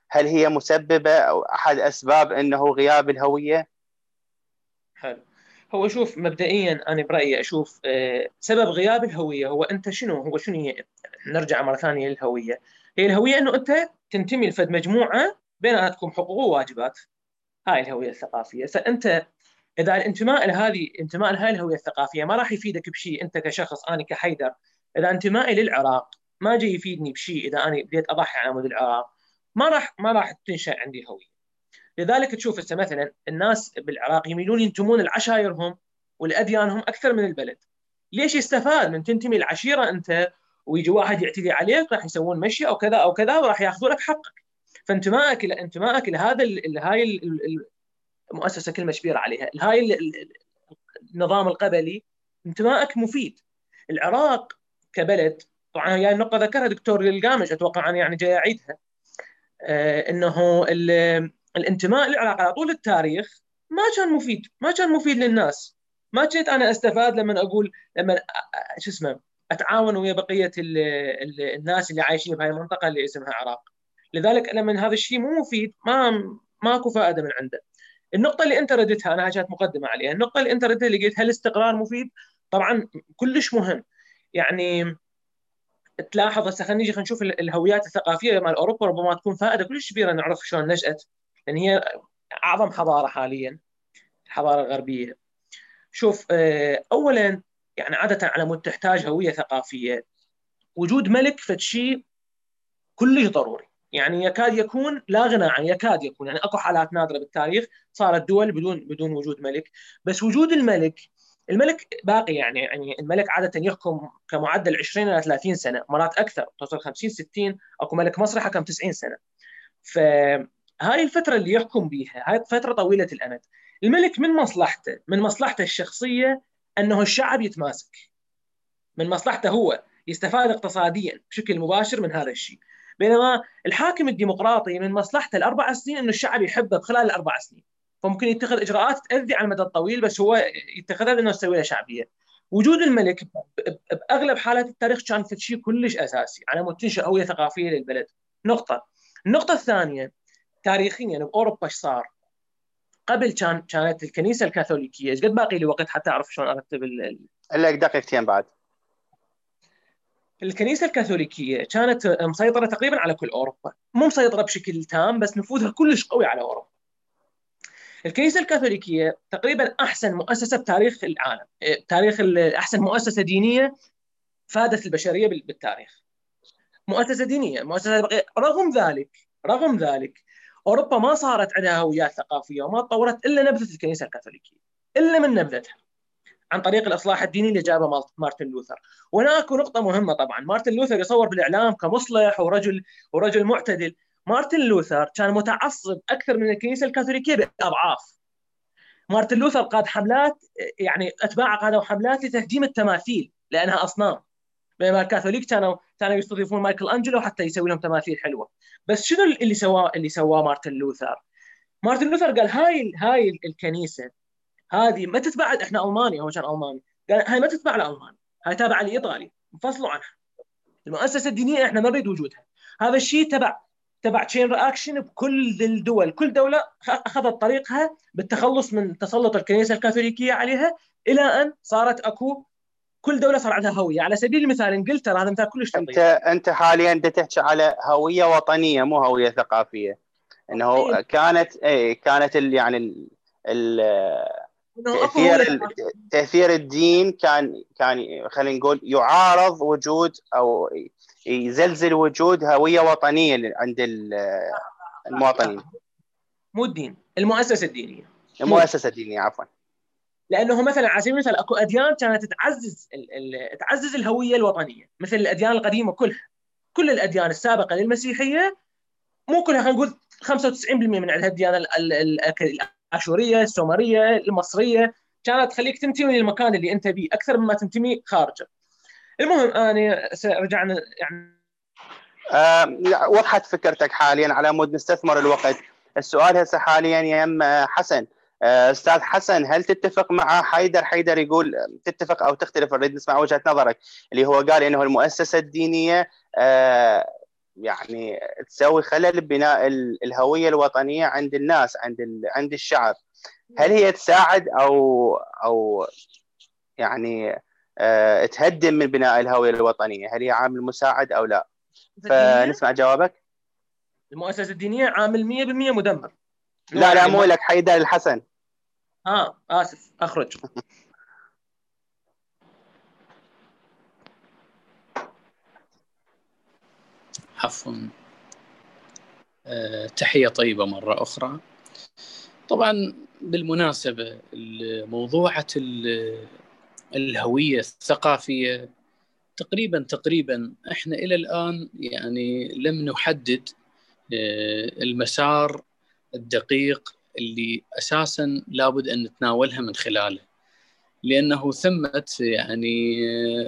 S1: هل هي مسببة أو أحد أسباب أنه غياب الهوية؟
S3: حلو هو شوف مبدئيا أنا برأيي أشوف سبب غياب الهوية هو أنت شنو؟ هو شنو هي؟ نرجع مرة ثانية للهوية. هي الهوية إنه أنت تنتمي لفد مجموعة بيناتكم حقوق وواجبات. هاي الهوية الثقافية. فأنت إذا الانتماء لهذه انتماء لهذه الهوية الثقافية ما راح يفيدك بشيء أنت كشخص أنا كحيدر. إذا انتمائي للعراق ما جاي يفيدني بشيء إذا أنا بديت أضحي على مود العراق. ما راح ما راح تنشأ عندي هوية. لذلك تشوف هسه مثلا الناس بالعراق يميلون ينتمون لعشائرهم ولأديانهم أكثر من البلد. ليش يستفاد؟ من تنتمي لعشيرة أنت ويجي واحد يعتدي عليك راح يسوون مشي أو كذا أو كذا وراح يأخذوا لك حقك. فانتمائك انتمائك لهذا هاي المؤسسه كلمة كبيره عليها. هاي النظام القبلي انتمائك مفيد. العراق كبلد طبعا هي النقطة ذكرها دكتور القامش أتوقع أنا يعني جاي أعيدها آه إنه الانتماء للعراق على طول التاريخ ما كان مفيد ما كان مفيد للناس. ما كنت أنا أستفاد لما أقول لما شو اسمه أتعاون ويا بقية ال ال الناس اللي عايشين بهاي المنطقة اللي اسمها عراق. لذلك لما هذا الشيء مو مفيد ما ماكو فائدة من عنده. النقطة اللي أنت ردتها أنا كانت مقدمة عليها، النقطة اللي أنت ردتها اللي قلت هل الاستقرار مفيد؟ طبعا كلش مهم. يعني تلاحظ هسه خلينا نيجي خلينا نشوف الهويات الثقافية مال أوروبا ربما تكون فائدة كلش كبيرة نعرف شلون نشأت. لأن هي أعظم حضارة حاليا الحضاره الغربيه شوف آه، اولا يعني عادة على مود تحتاج هوية ثقافية. وجود ملك فد شيء كلش ضروري. يعني يكاد يكون لا غنى عنه يكاد يكون. يعني أكو حالات نادرة بالتاريخ صارت دول بدون بدون وجود ملك. بس وجود الملك الملك باقي يعني يعني الملك عادة يحكم كمعدل 20 إلى 30 سنة. مرات أكثر توصل 50 60 أكو ملك مصري حكم 90 سنة. ف هاي الفترة اللي يحكم بها هاي فترة طويلة الأمد. الملك من مصلحته من مصلحته الشخصية أنه الشعب يتماسك. من مصلحته هو يستفاد اقتصاديا بشكل مباشر من هذا الشيء. بينما الحاكم الديمقراطي من مصلحته الأربع سنين أنه الشعب يحبه خلال الأربع سنين. فممكن يتخذ إجراءات تأذي على المدى الطويل بس هو يتخذها لأنه يسوي له شعبية. وجود الملك بأغلب حالات التاريخ كان في شيء كلش أساسي. على مود تنشأ هوية ثقافية للبلد. نقطة. النقطة الثانية. تاريخيا بأوروبا إيش صار؟ قبل كان كانت الكنيسة الكاثوليكية إيش قد باقي لي وقت حتى أعرف شلون أرتب
S1: إلا دقيقتين بعد.
S3: الكنيسة الكاثوليكية كانت مسيطرة تقريبا على كل أوروبا. مو مسيطرة بشكل تام بس نفوذها كلش قوي على أوروبا. الكنيسة الكاثوليكية تقريبا أحسن مؤسسة بتاريخ العالم. تاريخ أحسن مؤسسة دينية فادت البشرية بالتاريخ. مؤسسة دينية مؤسسة رغم ذلك رغم ذلك أوروبا ما صارت عندها هويات ثقافية وما تطورت إلا نبذة الكنيسة الكاثوليكية إلا من نبذتها عن طريق الإصلاح الديني اللي جابه مارتن لوثر. وهناك نقطة مهمة طبعا مارتن لوثر يصور بالإعلام كمصلح ورجل ورجل معتدل. مارتن لوثر كان متعصب أكثر من الكنيسة الكاثوليكية بأضعاف. مارتن لوثر قاد حملات يعني أتباعه قادوا حملات لتهديم التماثيل لأنها أصنام. بينما الكاثوليك كانوا كانوا يستضيفون مايكل أنجلو حتى يسوي لهم تماثيل حلوة. بس شنو اللي سواه اللي سواه مارتن لوثر؟ مارتن لوثر قال هاي هاي الكنيسة هذه ما تتبع إحنا المانيا هو كان ألماني. قال هاي ما تتبع لألمانيا. هاي تابعة لإيطاليا. انفصلوا عنها. المؤسسة الدينية إحنا ما نريد وجودها. هذا الشيء تبع تبع chain reaction بكل الدول كل دولة أخذت طريقها بالتخلص من تسلط الكنيسة الكاثوليكية عليها إلى أن صارت أكو كل دولة صار عندها هوية. على سبيل المثال إنجلترا هذا مثال كلش
S1: انت أنت حاليا تحكي على هوية وطنية مو هوية ثقافية. إنه طيب. كانت اي كانت ال يعني ال ال تأثير تأثير الدين كان كان خلينا نقول يعارض وجود أو يزلزل وجود هوية وطنية عند المواطنين.
S3: مو الدين المؤسسة الدينية.
S1: المؤسسة الدينية عفوا.
S3: لأنه مثلا على سبيل المثال أكو أديان كانت تعزز تعزز الهوية الوطنية مثل الأديان القديمة كلها. كل الأديان السابقة للمسيحية مو كلها خلينا نقول 95% من عندها الديانه الآشورية السومرية المصرية كانت تخليك تنتمي للمكان اللي أنت بيه أكثر مما تنتمي خارجه. المهم أنا رجعنا يعني
S1: آه وضحت فكرتك حاليا على مود نستثمر الوقت. السؤال هسه حاليا يم حسن. أستاذ حسن هل تتفق مع حيدر؟ حيدر يقول تتفق أو تختلف نريد نسمع وجهة نظرك اللي هو قال إنه المؤسسة الدينية آه يعني تسوي خلل ببناء الهوية الوطنية عند الناس عند عند الشعب. هل هي تساعد أو أو يعني أه تهدم من بناء الهوية الوطنية؟ هل هي عامل مساعد أو لا؟ فنسمع جوابك.
S3: المؤسسة الدينية عامل 100% مدمر.
S1: لا لا مو لك حيدر الحسن.
S3: آه آسف أخرج.
S5: عفوا. أه تحية طيبة مرة أخرى. طبعا بالمناسبة موضوعة الهوية الثقافية تقريبا تقريبا إحنا إلى الآن يعني لم نحدد المسار الدقيق اللي أساسا لابد أن نتناولها من خلاله. لأنه ثمت يعني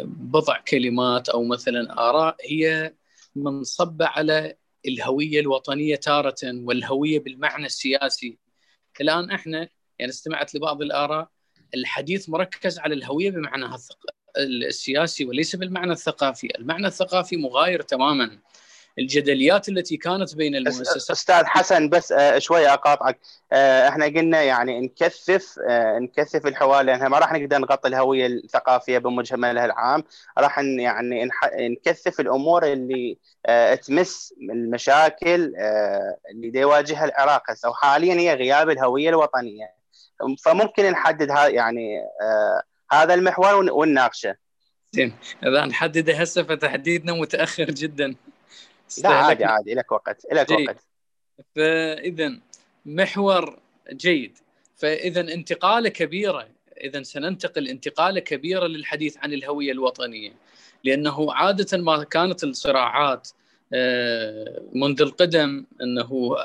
S5: بضع كلمات أو مثلا آراء هي منصبة على الهوية الوطنية تارة والهوية بالمعنى السياسي. الآن إحنا يعني استمعت لبعض الآراء الحديث مركز على الهوية بمعناها السياسي وليس بالمعنى الثقافي، المعنى الثقافي مغاير تماما. الجدليات التي كانت بين المؤسسات.
S1: أستاذ حسن بس شوي أقاطعك. إحنا قلنا يعني نكثف نكثف الحوار لأن ما راح نقدر نغطي الهوية الثقافية بمجملها العام. راح يعني نكثف الأمور اللي تمس المشاكل اللي يواجهها العراق. هسه وحاليا هي غياب الهوية الوطنية. فممكن نحدد يعني هذا المحور ونناقشه.
S5: زين. إذا نحدده هسه فتحديدنا متأخر جدا.
S1: لا عادي عادي لك وقت لك وقت.
S5: فاذا محور جيد. فاذا انتقالة كبيرة اذا سننتقل انتقالة كبيرة للحديث عن الهوية الوطنية. لأنه عادة ما كانت الصراعات منذ القدم إنه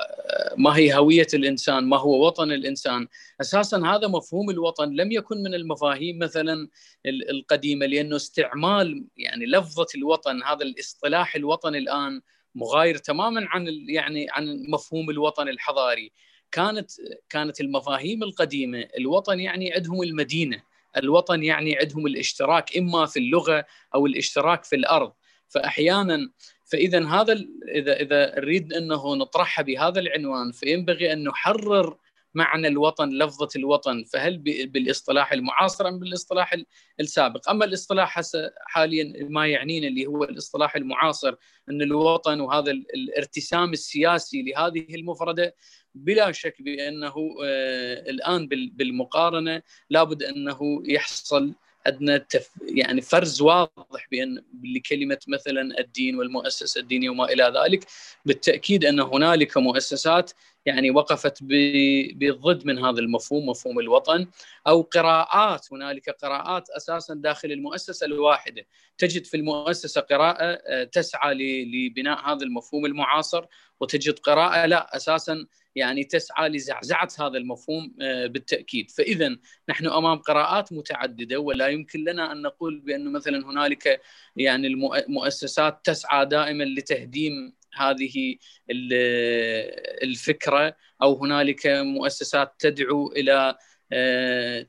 S5: ما هي هوية الإنسان؟ ما هو وطن الإنسان؟ أساسا هذا مفهوم الوطن لم يكن من المفاهيم مثلا القديمة لأنه استعمال يعني لفظة الوطن هذا الاصطلاح الوطن الآن مغاير تماما عن يعني عن مفهوم الوطن الحضاري. كانت كانت المفاهيم القديمة الوطن يعني عندهم المدينة الوطن يعني عندهم الاشتراك إما في اللغة أو الاشتراك في الأرض فاحيانا فإذا هذا اذا إذا نريد أنه نطرحها بهذا العنوان فينبغي أن نحرر معنى الوطن لفظة الوطن فهل بالإصطلاح المعاصر أم بالإصطلاح السابق؟ أما الإصطلاح حاليا ما يعنينا اللي هو الإصطلاح المعاصر أن الوطن وهذا الارتسام السياسي لهذه المفردة بلا شك بأنه آه، الآن بالمقارنة لابد أنه يحصل عندنا تف... يعني فرز واضح بأن لكلمة مثلا الدين والمؤسسة الدينية وما إلى ذلك بالتأكيد أن هنالك مؤسسات يعني وقفت بالضد من هذا المفهوم مفهوم الوطن أو قراءات هنالك قراءات أساسا داخل المؤسسة الواحدة. تجد في المؤسسة قراءة آه، تسعى لبناء هذا المفهوم المعاصر وتجد قراءة لا أساسا يعني تسعى لزعزعة هذا المفهوم آه، بالتأكيد. فإذا نحن أمام قراءات متعددة ولا يمكن لنا أن نقول بأن مثلا هنالك يعني المؤسسات تسعى دائما لتهديم هذه الفكرة أو هنالك مؤسسات تدعو إلى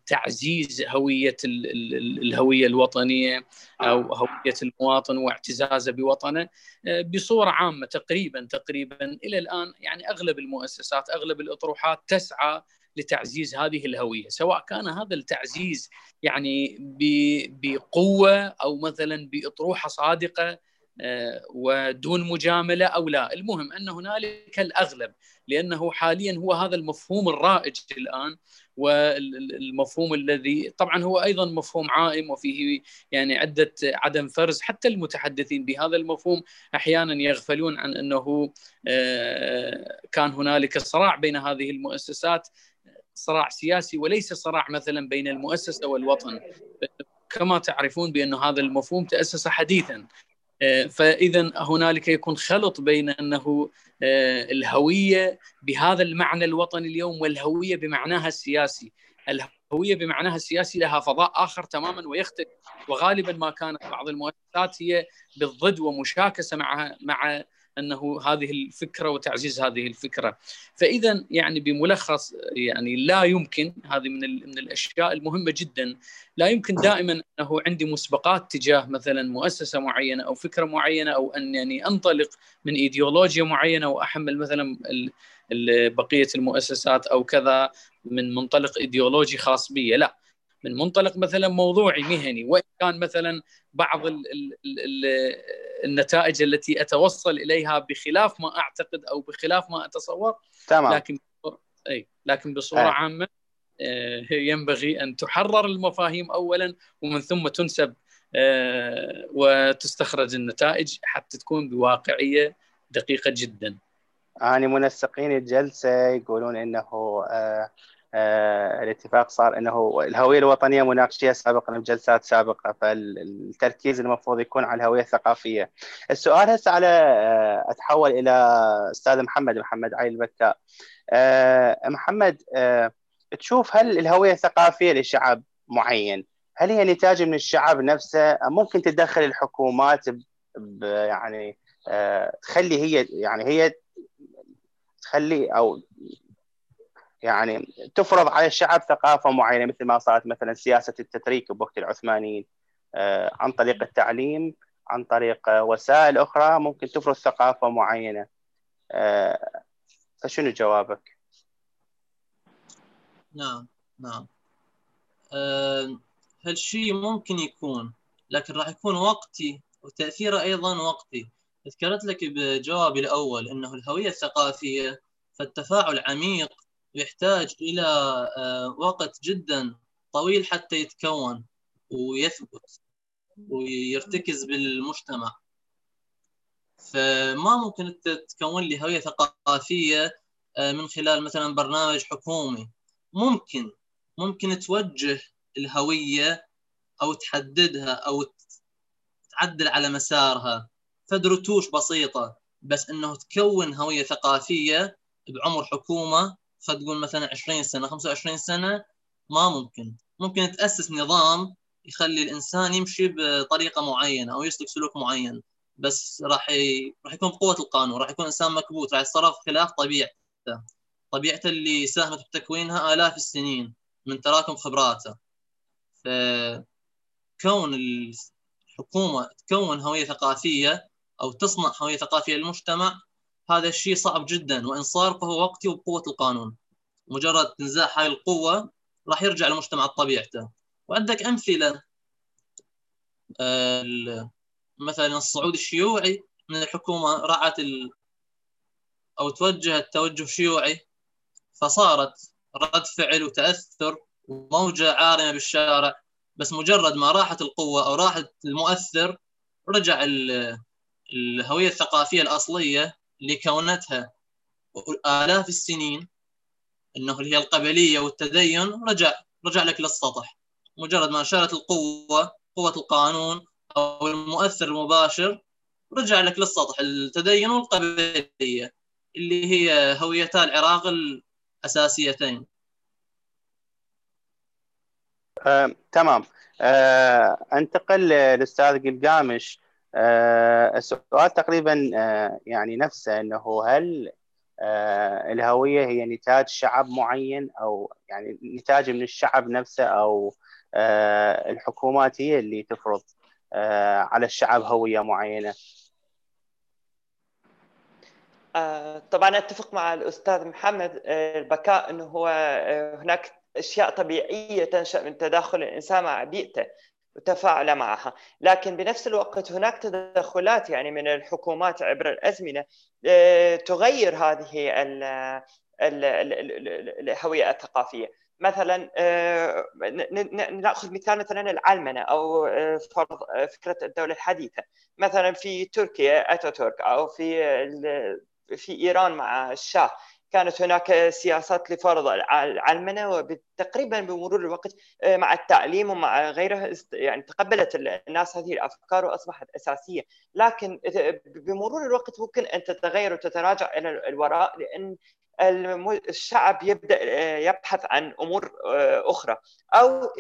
S5: تعزيز هوية الهوية الوطنية أو هوية المواطن واعتزازه بوطنه آه، بصورة عامة تقريبا تقريبا إلى الآن يعني أغلب المؤسسات أغلب الأطروحات تسعى لتعزيز هذه الهوية سواء كان هذا التعزيز يعني بقوة أو مثلا بأطروحة صادقة آه، ودون مجاملة أو لا، المهم أن هنالك الأغلب لأنه حاليا هو هذا المفهوم الرائج الآن والمفهوم الذي طبعا هو أيضا مفهوم عائم وفيه يعني عدة عدم فرز. حتى المتحدثين بهذا المفهوم أحيانا يغفلون عن أنه آه، كان هنالك صراع بين هذه المؤسسات صراع سياسي وليس صراع مثلا بين المؤسسة والوطن. كما تعرفون بأن هذا المفهوم تأسس حديثا. آه، فاذا هنالك يكون خلط بين أنه آه، الهوية بهذا المعنى الوطني اليوم والهوية بمعناها السياسي. الهوية بمعناها السياسي لها فضاء آخر تماما ويختلف. وغالبا ما كانت بعض المؤسسات هي بالضد ومشاكسة مع مع أنه هذه الفكرة وتعزيز هذه الفكرة. فاذا يعني بملخص يعني لا يمكن هذه من من الأشياء المهمة جدا لا يمكن دائما أنه عندي مسبقات تجاه مثلا مؤسسة معينة أو فكرة معينة أو أن يعني أنطلق من إيديولوجيا معينة وأحمل مثلا بقية المؤسسات أو كذا من منطلق إيديولوجي خاص بي. لا من منطلق مثلا موضوعي مهني وإن كان مثلا بعض ال ال ال النتائج التي أتوصل إليها بخلاف ما أعتقد أو بخلاف ما أتصور
S1: تمام
S5: لكن أي لكن بصورة أي. عامة آه، ينبغي أن تحرر المفاهيم اولا ومن ثم تنسب آه، وتستخرج النتائج حتى تكون بواقعية دقيقة جدا.
S1: اني منسقين الجلسة يقولون إنه آه آه، الاتفاق صار إنه الهوية الوطنية مناقشيه سابقا بجلسات سابقة فالتركيز المفروض يكون على الهوية الثقافية. السؤال هسه على آه، أتحول إلى أستاذ محمد محمد علي البكاء. آه، محمد تشوف هل الهوية الثقافية لشعب معين هل هي نتاج من الشعب نفسه ممكن تدخل الحكومات يعني تخلي هي يعني هي تخلي أو يعني تفرض على الشعب ثقافة معينة مثل ما صارت مثلا سياسة التتريك بوقت العثمانيين. آه، عن طريق التعليم عن طريق وسائل أخرى ممكن تفرض ثقافة معينة. آه، فشنو جوابك؟
S4: نعم نعم. أه هالشيء ممكن يكون؟ لكن راح يكون وقتي وتأثيره أيضا وقتي. ذكرت لك بجوابي الأول إنه الهوية الثقافية فالتفاعل عميق يحتاج إلى آه، وقت جدا طويل حتى يتكون ويثبت ويرتكز بالمجتمع. فما ممكن أنت تكون لي هوية ثقافية آه، من خلال مثلا برنامج حكومي. ممكن ممكن توجه الهوية أو تحددها أو تعدل على مسارها. فدرتوش بسيطة بس إنه تكون هوية ثقافية بعمر حكومه فتقول مثلا 20 سنة 25 سنة ما ممكن. ممكن تأسس نظام يخلي الإنسان يمشي بطريقة معينة أو يسلك سلوك معين بس راح ي... راح يكون بقوة القانون راح يكون إنسان مكبوت راح يتصرف خلاف طبيعته. طبيعته اللي ساهمت بتكوينها آلاف السنين من تراكم خبراته. فكون الحكومة تكون هوية ثقافية أو تصنع هوية ثقافية للمجتمع هذا الشيء صعب جدا وإن صار فهو وقتي وبقوة القانون. مجرد تنزاع هاي القوة راح يرجع المجتمع لطبيعته وعندك أمثلة. مثلا الصعود الشيوعي من الحكومة راعت ال... أو توجهت توجه شيوعي فصارت رد فعل وتأثر وموجة عارمة بالشارع. بس مجرد ما راحت القوة أو راحت المؤثر رجع الهوية الثقافية الأصلية اللي كونتها آلاف السنين اللي هي القبلية والتدين رجع رجع لك للسطح. مجرد ما شالت القوة قوة القانون أو المؤثر المباشر رجع لك للسطح. التدين والقبلية اللي هي هويتا العراق الأساسيتين.
S1: آه، تمام. آه، أنتقل للاستاذ قلقامش السؤال تقريبا آه، يعني نفسه إنه هل آه، الهوية هي نتاج شعب معين أو يعني نتاج من الشعب نفسه أو آه، الحكومات هي اللي تفرض آه، على الشعب هوية معينة؟
S2: آه، طبعا أتفق مع الأستاذ محمد آه، البكاء إنه هو آه، هناك أشياء طبيعية تنشأ من تداخل الإنسان مع بيئته. وتفاعل معها. لكن بنفس الوقت هناك تدخلات يعني من الحكومات عبر الأزمنة تغير هذه الهوية الثقافية. مثلا نأخذ مثال مثلا العلمنه أو فرض فكرة الدولة الحديثة. مثلا في تركيا اتاتورك أو في في إيران مع الشاه. كانت هناك سياسات لفرض العلمنه وتقريبا بمرور الوقت مع التعليم ومع غيره يعني تقبلت الناس هذه الأفكار وأصبحت أساسية، لكن بمرور الوقت ممكن أن تتغير وتتراجع إلى الوراء لأن الشعب يبدأ يبحث عن أمور أخرى. أو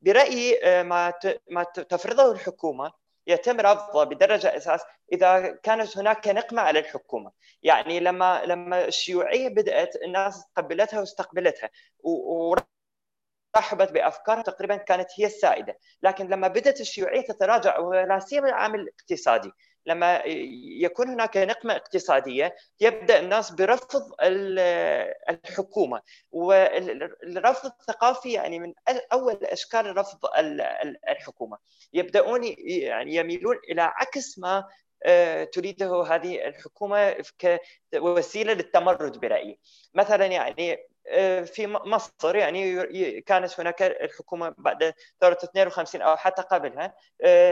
S2: برأيي ما ما تفرضه الحكومة يتم رفضه بدرجة أساس إذا كانت هناك نقمة على الحكومة، يعني لما لما الشيوعية بدأت الناس تقبلتها واستقبلتها ورحبت بافكارها تقريبا كانت هي السائدة، لكن لما بدأت الشيوعية تتراجع ولا سيما العامل الاقتصادي، لما يكون هناك نقمة اقتصادية يبدأ الناس برفض الحكومة. والرفض الثقافي يعني من أول أشكال رفض الحكومة. يبدأون يعني يميلون إلى عكس ما تريده هذه الحكومة كوسيله للتمرد برأيي. مثلا يعني في مصر يعني كانت هناك الحكومة بعد ثورة 52 أو حتى قبلها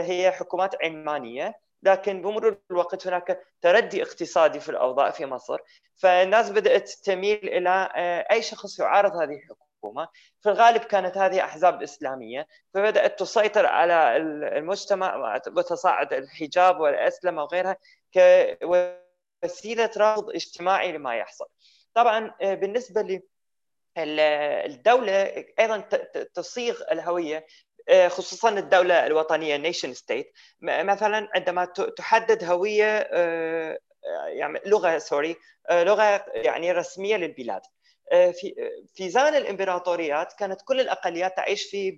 S2: هي حكومات علمانيه لكن بمرور الوقت هناك تردي اقتصادي في الأوضاع في مصر فالناس بدأت تميل إلى أي شخص يعارض هذه الحكومة. في الغالب كانت هذه أحزاب إسلامية فبدأت تسيطر على المجتمع وتصاعد الحجاب والاسلمه وغيرها كوسيله رفض اجتماعي لما يحصل. طبعا بالنسبة ل الدولة أيضا تصيغ الهوية خصوصا الدولة الوطنية nation state مثلا عندما تحدد هوية يعني لغة سوري لغة يعني رسمية للبلاد. في في زمن الإمبراطوريات كانت كل الأقليات تعيش في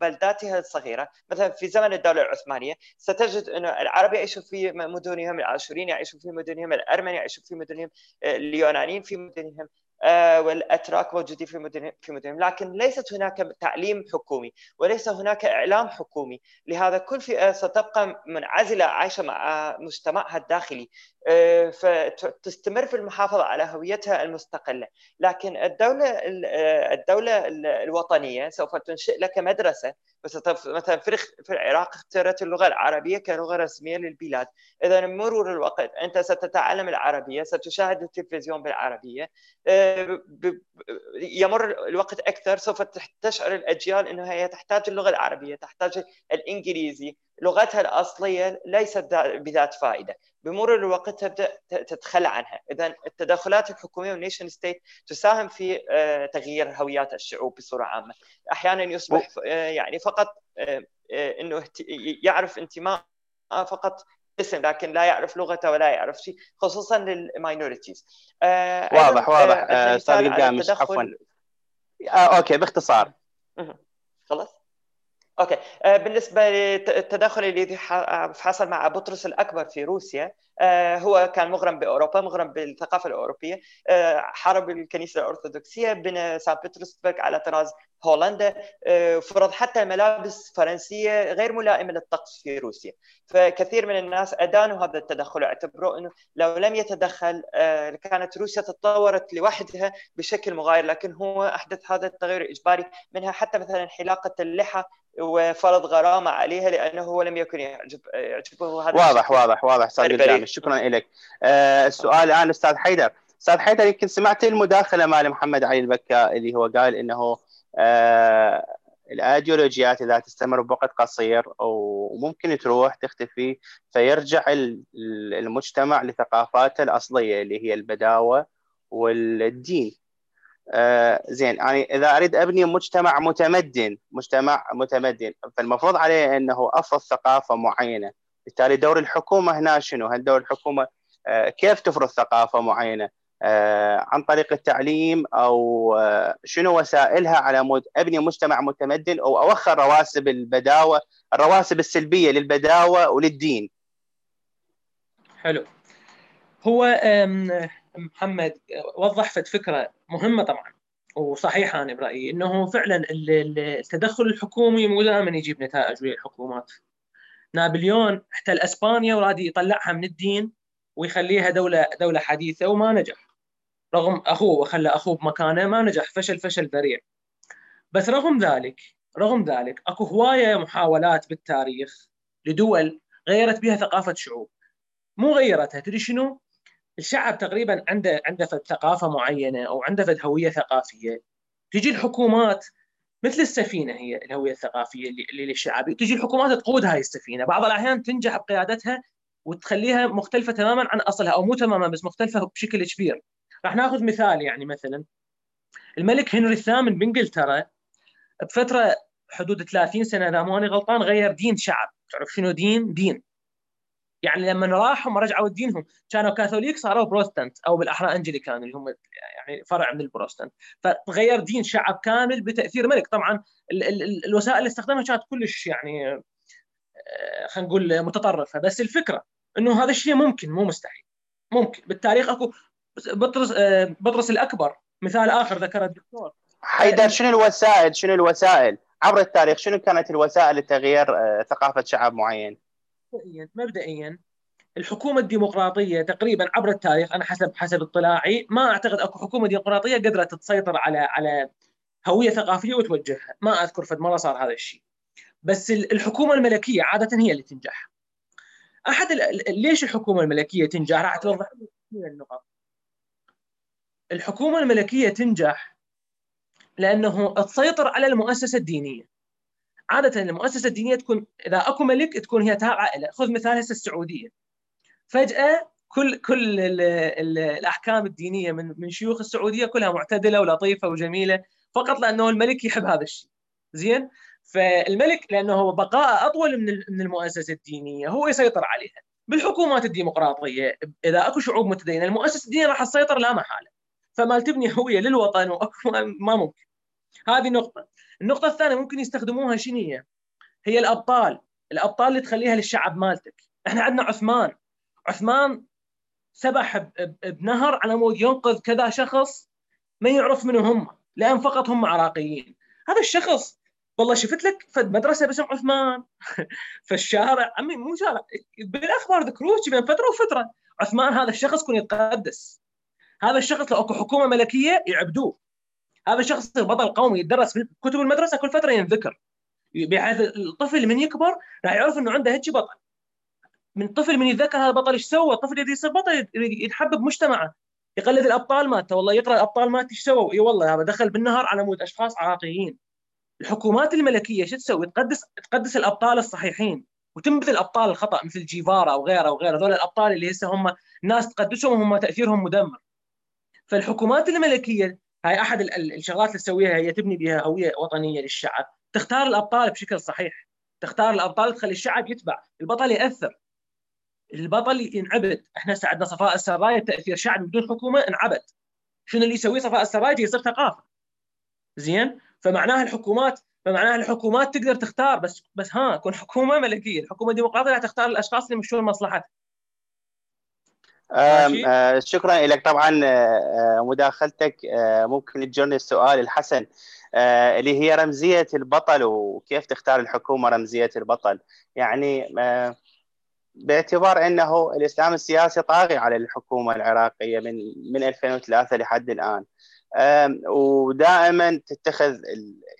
S2: بلداتها الصغيرة، مثلا في زمن الدولة العثمانية ستجد إنه العرب يعيشوا في مدنهم، الآشوريين يعيشوا في مدنهم، الارمن يعيشوا في مدنهم، اليونانيين في مدنهم، والأتراك موجودين في مدن في مدنهم. لكن ليست هناك تعليم حكومي وليس هناك إعلام حكومي. لهذا كل فئة ستبقى منعزلة عايشة مع مجتمعها الداخلي. فتستمر في المحافظة على هويتها المستقلة. لكن الدولة الدولة الوطنية سوف تنشئ لك مدرسة مثلا في العراق اختارت اللغة العربية كلغة رسمية للبلاد. اذا مرور الوقت أنت ستتعلم العربية ستشاهد التلفزيون بالعربية. يمر الوقت أكثر سوف تشعر الأجيال انها هي تحتاج اللغة العربية تحتاج الإنجليزي. لغتها الأصلية ليست بذات فائدة. بمرور الوقت تبدأ تتخلى عنها. اذا التدخلات الحكومية وال nation state تساهم في تغيير هويات الشعوب بصورة عامة. أحيانا يصبح يعني فقط إنه يعرف انتماء فقط اسم لكن لا يعرف لغته ولا يعرف شيء خصوصا لل minorities
S1: واضح واضح. أستاذ القامش عفوا. آه، okay باختصار.
S2: خلاص. أوكي. آه، بالنسبة للتدخل الذي حصل مع بطرس الأكبر في روسيا هو كان مغرم بأوروبا مغرم بالثقافة الأوروبية. آه، حارب الكنيسة الأرثوذكسية بنى سان بطرسبرغ على طراز هولندا. فرض حتى ملابس فرنسية غير ملائمة للطقس في روسيا. فكثير من الناس أدانوا هذا التدخل واعتبروه إنه لو لم يتدخل كانت روسيا تطورت لوحدها بشكل مغاير لكن هو أحدث هذا التغير الاجباري منها حتى مثلا حلاقه اللحى وفرض غرامة عليها لأنه هو لم يكن يعجب يعجبه
S1: هذا واضح واضح واضح أستاذ قدامي شكرا لك آه السؤال الآن أستاذ حيدر. أستاذ حيدر يمكن سمعت المداخلة مال محمد علي البكا اللي هو قال إنه آه الايديولوجيات إذا تستمر بوقت قصير وممكن تروح تختفي فيرجع المجتمع لثقافاته الأصلية اللي هي البداوة والدين. آه زين يعني إذا أريد أبني مجتمع متمدن مجتمع متمدن فالمفروض عليه إنه أفرض ثقافة معينة. بالتالي دور الحكومة هنا شنو؟ هل دور الحكومة آه كيف تفرض ثقافة معينة؟ آه عن طريق التعليم أو آه شنو وسائلها على مود أبني مجتمع متمدن أو أوخر رواسب البداوة الرواسب السلبية للبداوة وللدين.
S3: حلو. هو محمد وضح فكرة مهمة طبعا وصحيحة أنا برأيي إنه فعلا التدخل الحكومي مو دائما يجيب نتائج ويا الحكومات نابليون احتل اسبانيا وراد يطلعها من الدين ويخليها دولة دولة حديثة وما نجح. رغم أخوه وخلى أخوه بمكانه ما نجح. فشل فشل ذريع. بس رغم ذلك رغم ذلك أكو هواية محاولات بالتاريخ لدول غيرت بها ثقافة شعوب. مو غيرتها. تدري شنو؟ الشعب تقريبا عنده عنده ثقافة معينة أو عنده هوية ثقافية. تجي الحكومات مثل السفينة هي الهوية الثقافية للشعب. تجي الحكومات تقود هاي السفينة. بعض الأحيان تنجح بقيادتها وتخليها مختلفة تماما عن أصلها أو مو تماما بس مختلفة بشكل كبير. راح ناخذ مثال يعني مثلا. الملك هنري الثامن بإنجلترا بفترة حدود 30 سنة إذا ماني غلطان غير دين شعب. تعرف شنو دين؟ دين. يعني لما راحوا رجعوا دينهم كانوا كاثوليك صاروا بروتستنت أو بالاحرى انجليكان اللي هم يعني فرع من البروتستنت فتغير دين شعب كامل بتأثير ملك. طبعا ال ال الوسائل اللي استخدمها كانت كلش يعني آه، خلينا نقول متطرفة. بس الفكرة إنه هذا الشيء ممكن مو مستحيل. ممكن. بالتاريخ أكو بطرس آه، بطرس الأكبر. مثال آخر ذكره الدكتور.
S1: حيدر شنو الوسائل؟ شنو الوسائل؟ عبر التاريخ شنو كانت الوسائل لتغيير آه، ثقافة شعب معين؟
S3: مبدئيا مبدئيا الحكومة الديمقراطية تقريبا عبر التاريخ أنا حسب حسب اطلاعي ما أعتقد أكو حكومة ديمقراطية قدرت تسيطر على على هوية ثقافية وتوجهها، ما أذكر فد مره صار هذا الشيء. بس الحكومة الملكية عادة هي اللي تنجح. أحد ليش الحكومة الملكية تنجح؟ راح توضح لي النقط. الحكومة الملكية تنجح لأنه تسيطر على المؤسسة الدينية. عادة المؤسسة الدينية تكون إذا أكو ملك تكون هي تابعه له خذ مثال هسه السعودية. فجأة كل كل ال ال الأحكام الدينية من من شيوخ السعودية كلها معتدلة ولطيفة وجميلة فقط لأنه الملك يحب هذا الشيء. زين؟ فالملك لأنه بقاء أطول من من المؤسسة الدينية هو يسيطر عليها. بالحكومات الديمقراطية إذا أكو شعوب متدينة المؤسسة الدينية راح تسيطر لا محالة. فما تبني هوية للوطن وأكو ما ممكن. هذه نقطة. النقطة الثانية ممكن يستخدموها شنو هي؟ الأبطال. الأبطال اللي تخليها للشعب مالتك. إحنا عندنا عثمان. عثمان سبح بنهر على مود ينقذ كذا شخص ما يعرف منو هم لأن فقط هم عراقيين. هذا الشخص والله شفت لك فد مدرسة باسم عثمان؟ <laughs> في الشارع. عمي مو شارع. بالأخبار ذكروه بين فترة وفترة. عثمان هذا الشخص كون يتقدس. هذا الشخص لو أكو حكومة ملكية يعبدوه. هذا الشخص بطل قومي يدرس في كتب المدرسة كل فترة ينذكر. بحيث الطفل من يكبر راح يعرف إنه عنده هيك بطل. من طفل من يتذكر هذا البطل إيش سوى؟ الطفل يريد يصير بطل يتحبب مجتمعه. يقلد الأبطال مالته والله يقرأ الأبطال مالته إيش سووا إي والله هذا دخل بالنهر على مود أشخاص عراقيين الحكومات الملكية شو تسوي؟ تقدس تقدس الأبطال الصحيحين. وتنبذ الابطال الخطأ مثل جيفارا وغيره وغيره. هذول الأبطال اللي هسه هم ناس تقدسهم وهم تأثيرهم مدمر. فالحكومات الملكية هاي أحد الشغلات اللي تسويها هي تبني بها هوية وطنية للشعب. تختار الأبطال بشكل صحيح. تختار الأبطال تخلي الشعب يتبع. البطل يأثر. البطل ينعبد. إحنا هسه عندنا صفاء السرايا تأثير شعب بدون حكومة انعبد. شنو اللي يسويه صفاء السرايا؟ يصير ثقافة. زين؟ فمعناها الحكومات فمعناها الحكومات تقدر تختار. بس بس ها تكون حكومة ملكية، الحكومة الديمقراطية تختار الأشخاص اللي يمشون مصلحتها.
S1: آه شكرا لك. طبعا آه مداخلتك آه ممكن تجرني السؤال الحسن اللي هي رمزية البطل وكيف تختار الحكومة رمزية البطل. يعني باعتبار إنه الإسلام السياسي طاغي على الحكومة العراقية من من 2003 لحد الآن. ودائما تتخذ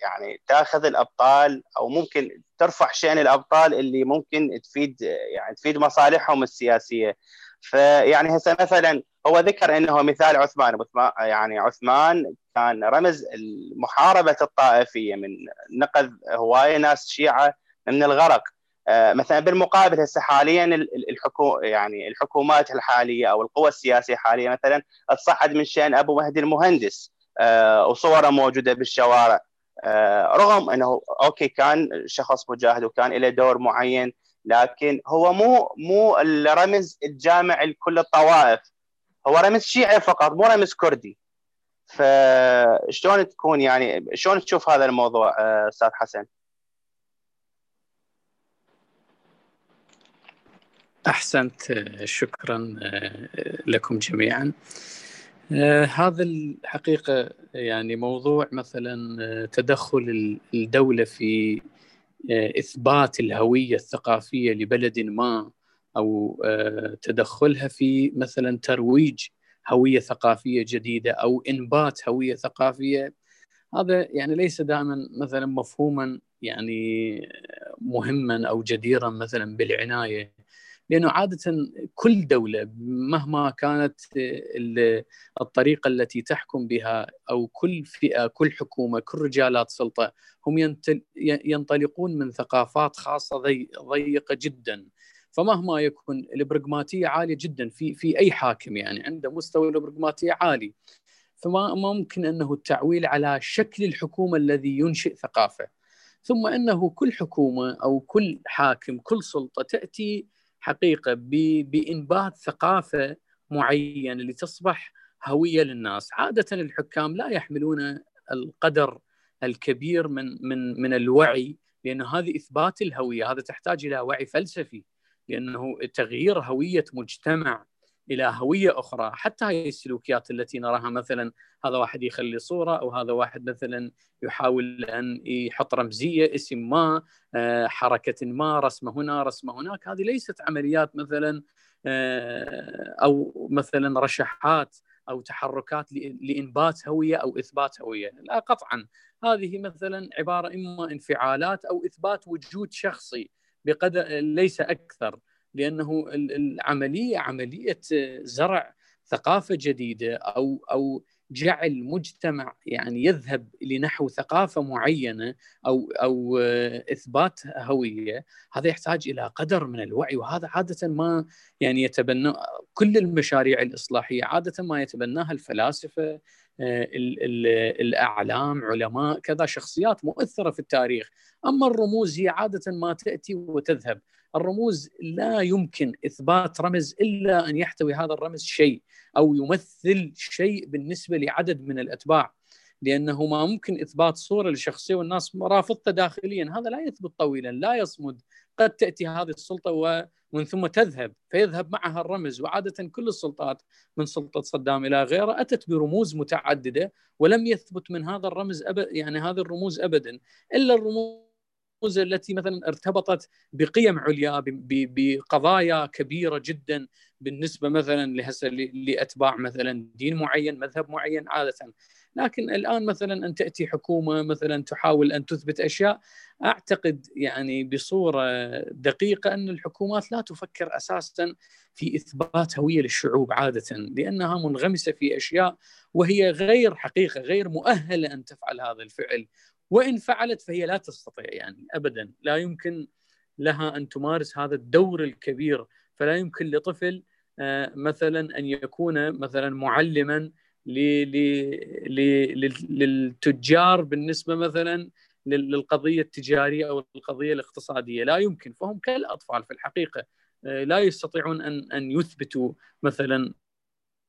S1: يعني تأخذ الأبطال أو ممكن ترفع شأن الأبطال اللي ممكن تفيد يعني تفيد مصالحهم السياسية. فيعني هسه مثلا هو ذكر إنه مثال عثمان يعني عثمان كان رمز محاربه الطائفية من نقذ هوايه ناس شيعة من الغرق. آه، مثلا بالمقابل هسه حاليا الحكو يعني الحكومات الحالية أو القوى السياسية حاليا مثلا تصعد من شأن أبو مهدي المهندس آه، وصوره موجودة بالشوارع. آه، رغم إنه أوكي كان شخص مجاهد وكان له دور معين لكن هو مو مو الرمز الجامع لكل الطوائف. هو رمز شيعي فقط مو رمز كردي. فشلون تكون يعني شلون تشوف هذا الموضوع أستاذ حسن؟
S5: أحسنت شكرا آه، لكم جميعا. آه، هذا الحقيقة يعني موضوع مثلا آه، تدخل الدولة في إثبات الهوية الثقافية لبلد ما أو تدخلها في مثلا ترويج هوية ثقافية جديدة أو إنبات هوية ثقافية. هذا يعني ليس دائما مثلا مفهوما يعني مهما أو جديرا مثلا بالعناية لأنه عادة كل دولة مهما كانت الطريقة التي تحكم بها أو كل فئة كل حكومة كل رجالات سلطة هم ينطلقون من ثقافات خاصة ضيقة جدا. فمهما يكون البرغماتية عالية جدا في في أي حاكم يعني عنده مستوى البرغماتية عالي. فما ممكن أنه التعويل على شكل الحكومة الذي ينشئ ثقافة. ثم أنه كل حكومة أو كل حاكم كل سلطة تأتي حقيقة بإنبات ثقافة معينة لتصبح هوية للناس، عادة الحكام لا يحملون القدر الكبير من من من الوعي لأن هذه إثبات الهوية، هذا تحتاج إلى وعي فلسفي لأنه تغيير هوية مجتمع إلى هوية أخرى حتى هذه السلوكيات التي نراها مثلا هذا واحد يخلي صورة أو هذا واحد مثلا يحاول أن يحط رمزية اسم ما آه، حركة ما رسمة هنا رسمة هناك. هذه ليست عمليات مثلا آه، أو مثلا رشحات أو تحركات لإنبات هوية أو إثبات هوية. لا قطعا. هذه مثلا عبارة إما انفعالات أو إثبات وجود شخصي بقدر ليس أكثر. لأنه العملية عملية زرع ثقافة جديدة أو أو جعل مجتمع يعني يذهب لنحو ثقافة معينة أو أو إثبات هوية هذا يحتاج إلى قدر من الوعي وهذا عادة ما يعني يتبنى كل المشاريع الإصلاحية عادة ما يتبناها الفلاسفة الأعلام علماء كذا شخصيات مؤثرة في التاريخ. أما الرموز هي عادة ما تأتي وتذهب. الرموز لا يمكن إثبات رمز إلا أن يحتوي هذا الرمز شيء أو يمثل شيء بالنسبة لعدد من الأتباع لأنه ما ممكن إثبات صورة لشخصيه والناس رافضته داخليا. هذا لا يثبت طويلا لا يصمد. قد تأتي هذه السلطة ومن ثم تذهب فيذهب معها الرمز. وعادة كل السلطات من سلطة صدام إلى غيره أتت برموز متعددة ولم يثبت من هذا الرمز أبد يعني هذه الرموز ابدا. إلا الرموز التي مثلا ارتبطت بقيم عليا بقضايا كبيرة جدا بالنسبة مثلا لهسه لأتباع مثلا دين معين مذهب معين عادة. لكن الآن مثلا أن تأتي حكومة مثلا تحاول أن تثبت أشياء أعتقد يعني بصورة دقيقة أن الحكومات لا تفكر أساسا في إثبات هوية للشعوب عادة لأنها منغمسة في أشياء وهي غير حقيقة غير مؤهلة أن تفعل هذا الفعل. وإن فعلت فهي لا تستطيع يعني ابدا. لا يمكن لها أن تمارس هذا الدور الكبير. فلا يمكن لطفل آه، مثلا أن يكون مثلا معلما للتجار بالنسبة مثلا للقضية التجارية أو القضية الاقتصادية. لا يمكن. فهم كالأطفال في الحقيقة. آه، لا يستطيعون أن أن يثبتوا مثلا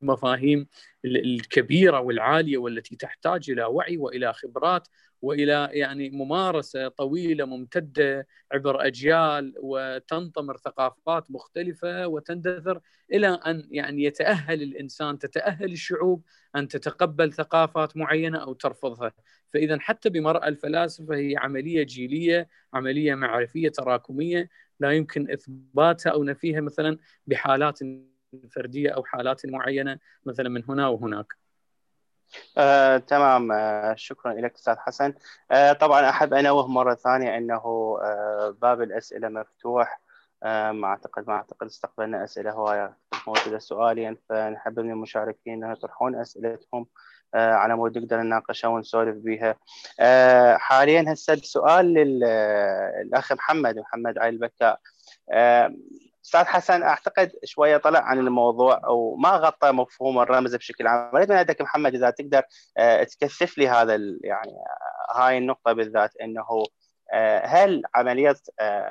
S5: المفاهيم الكبيرة والعالية والتي تحتاج إلى وعي وإلى خبرات وإلى يعني ممارسة طويلة ممتدة عبر أجيال وتنطمر ثقافات مختلفة وتندثر إلى أن يعني يتأهل الإنسان تتأهل الشعوب أن تتقبل ثقافات معينة أو ترفضها، فإذا حتى بمرأى الفلاسفة هي عملية جيلية، عملية معرفية تراكمية لا يمكن إثباتها أو نفيها مثلا بحالات فردية أو حالات معينة مثلا من هنا وهناك.
S1: آه، تمام. آه، شكرا لك أستاذ حسن. آه، طبعا أحب انوه مرة ثانية أنه آه، باب الأسئلة مفتوح. آه، ما اعتقد ما أعتقد استقبلنا أسئلة هواية موجودة سؤاليا فنحب من المشاركين انه يطرحون أسئلتهم آه، على مود نقدر نناقشها ونسولف بها آه، حاليا هسه السؤال للاخ محمد محمد علي البكاء آه، أستاذ حسن أعتقد شوية طلع عن الموضوع أو ما غطى مفهوم الرمز بشكل عام. اريد من عندك محمد إذا تقدر آه، تكثف لي هذا يعني آه، هاي النقطة بالذات إنه آه، هل عملية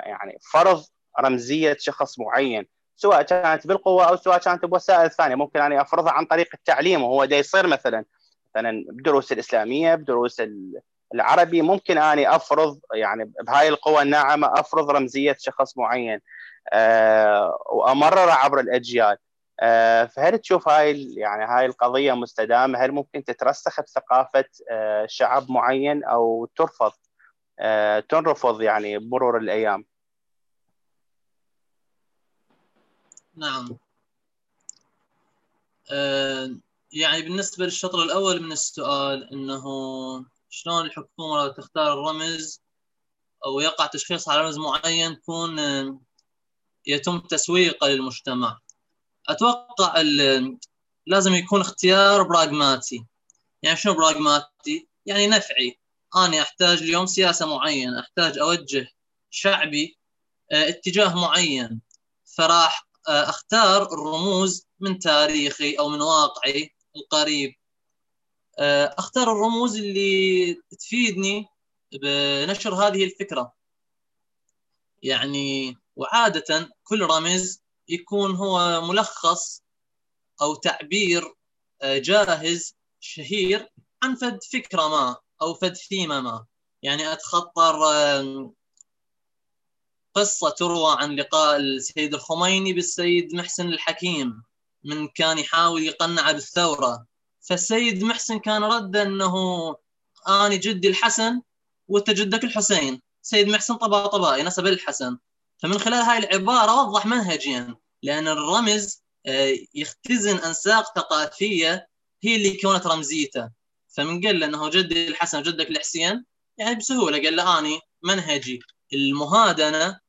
S1: يعني فرض رمزية شخص معين سواء كانت بالقوة أو سواء كانت بوسائل ثانية ممكن اني افرضها عن طريق التعليم وهو دا يصير مثلا مثلا بدروس الإسلامية بدروس ال- العربي ممكن أني أفرض يعني بهاي القوى الناعمة أفرض رمزية شخص معين آه، وامرره عبر الأجيال. آه، فهل تشوف هاي يعني هاي القضية مستدامة؟ هل ممكن تترسخ بثقافة آه، شعب معين أو ترفض آه، تنرفض يعني بمرور الأيام؟
S4: نعم. آه، يعني بالنسبة للشطر الأول من السؤال أنه شلون الحكومة تختار الرمز أو يقع تشخيص على رمز معين يكون يتم تسويقه للمجتمع. أتوقع ال- لازم يكون اختيار براغماتي. يعني شنو براغماتي؟ يعني نفعي. أنا أحتاج اليوم سياسة معينة أحتاج أوجه شعبي آه، اتجاه معين. فراح آه، أختار الرموز من تاريخي أو من واقعي القريب. أختار الرموز اللي تفيدني بنشر هذه الفكرة. يعني وعادة كل رمز يكون هو ملخص أو تعبير آه، جاهز شهير عن فد فكرة ما أو فد ثيمة ما. يعني أتخطر آه، قصة تروى عن لقاء السيد الخميني بالسيد محسن الحكيم من كان يحاول يقنعه بالثورة. فالسيد محسن كان رد أنه أنا جدي الحسن وأنت جدك الحسين. سيد محسن طبا طبائي نسب الحسن. فمن خلال هاي العبارة وضح منهجيا لأن الرمز آه، يختزن أنساق ثقافية هي اللي كونت رمزيته. فمن قال له أنه جدي الحسن وجدك الحسين يعني بسهولة قال له أني منهجي المهادنة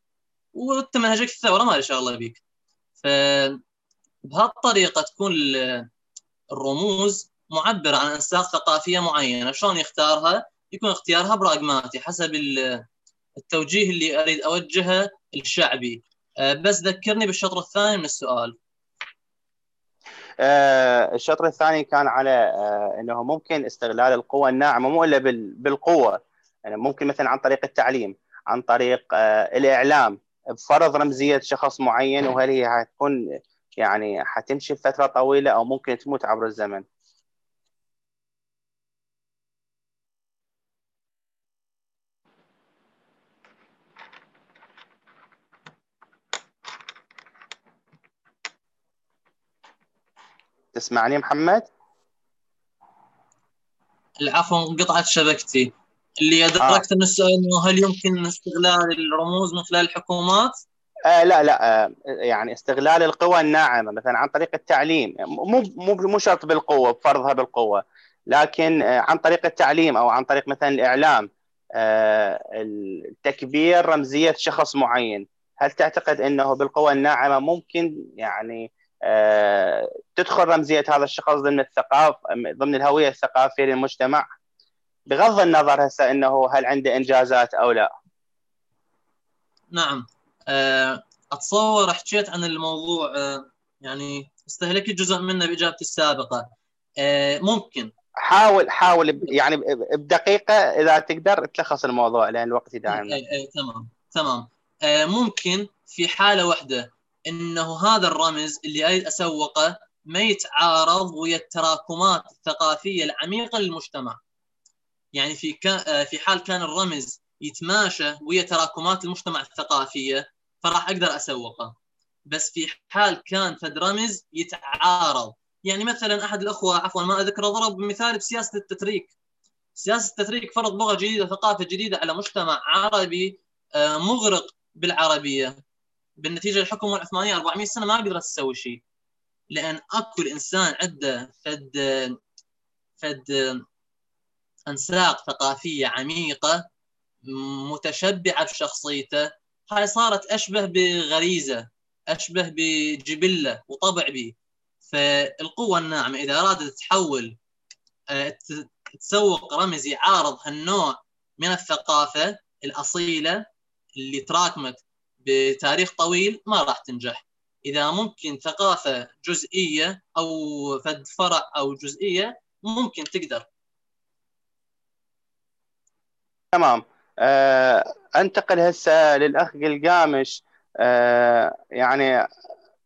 S4: وانت منهجك الثورة ما له شغله بيك. فبهالطريقه تكون ال- الرموز معبرة عن أنساق ثقافية معينة. شلون يختارها؟ يكون اختيارها براغماتي حسب ال- التوجيه اللي أريد أوجهه الشعبي. أه، بس ذكرني بالشطر الثاني من السؤال.
S1: آه، الشطر الثاني كان على آه، إنه ممكن استغلال القوى الناعمة مو إلا بال- بالقوة. يعني ممكن مثلا عن طريق التعليم عن طريق آه، الإعلام. بفرض رمزية شخص معين وهل هي حتكون يعني حتمشي فترة طويلة أو ممكن تموت عبر الزمن تسمعني محمد؟
S4: العفو انقطعت شبكتي اللي أدركت من السؤال انه هل يمكن استغلال الرموز من خلال الحكومات؟
S1: آه لا لا آه يعني استغلال القوى الناعمة مثلا عن طريق التعليم. مو مو مو شرط بالقوة بفرضها بالقوة لكن آه عن طريق التعليم أو عن طريق مثلا الإعلام آه التكبير رمزية شخص معين. هل تعتقد إنه بالقوى الناعمة ممكن يعني آه تدخل رمزية هذا الشخص ضمن الثقافه ضمن الهوية الثقافية للمجتمع؟ بغض النظر هسه إنه هل عنده إنجازات أو لا.
S4: نعم. أتصور حكيت عن الموضوع آه، يعني استهلكت جزء منه بإجابتي السابقة. آه، ممكن.
S1: حاول حاول يعني بدقيقة إذا تقدر تلخص الموضوع لأن الوقت
S4: اي
S1: يداعمنا
S4: اي تمام تمام. آه، ممكن في حالة واحدة إنه هذا الرمز اللي أريد أسوقه ما يتعارض ويا التراكمات الثقافية العميقة للمجتمع. يعني في في حال كان الرمز يتماشى ويا تراكمات المجتمع الثقافية فراح أقدر أسوقه. بس في حال كان فد رمز يتعارض. يعني مثلا أحد الأخوة عفوا ما اذكره ضرب مثال بسياسه التتريك. سياسة التتريك فرض لغة جديدة ثقافة جديدة على مجتمع عربي آه، مغرق بالعربية. بالنتيجة الحكم العثمانيه 400 سنة ما قدرت تسوي شيء. لأن أكو الإنسان عنده فد فد أنساق ثقافية عميقة متشبعة بشخصيته هاي صارت أشبه بغريزة أشبه بجبلة وطبع به فالقوة الناعمة إذا أرادت تحول آه، تسوق رمز يعارض هالنوع من الثقافة الأصيلة اللي تراكمت بتاريخ طويل ما راح تنجح. إذا ممكن ثقافة جزئية أو فد فرع أو جزئية ممكن تقدر.
S1: تمام. أنتقل هسه للأخ قلقامش أه يعني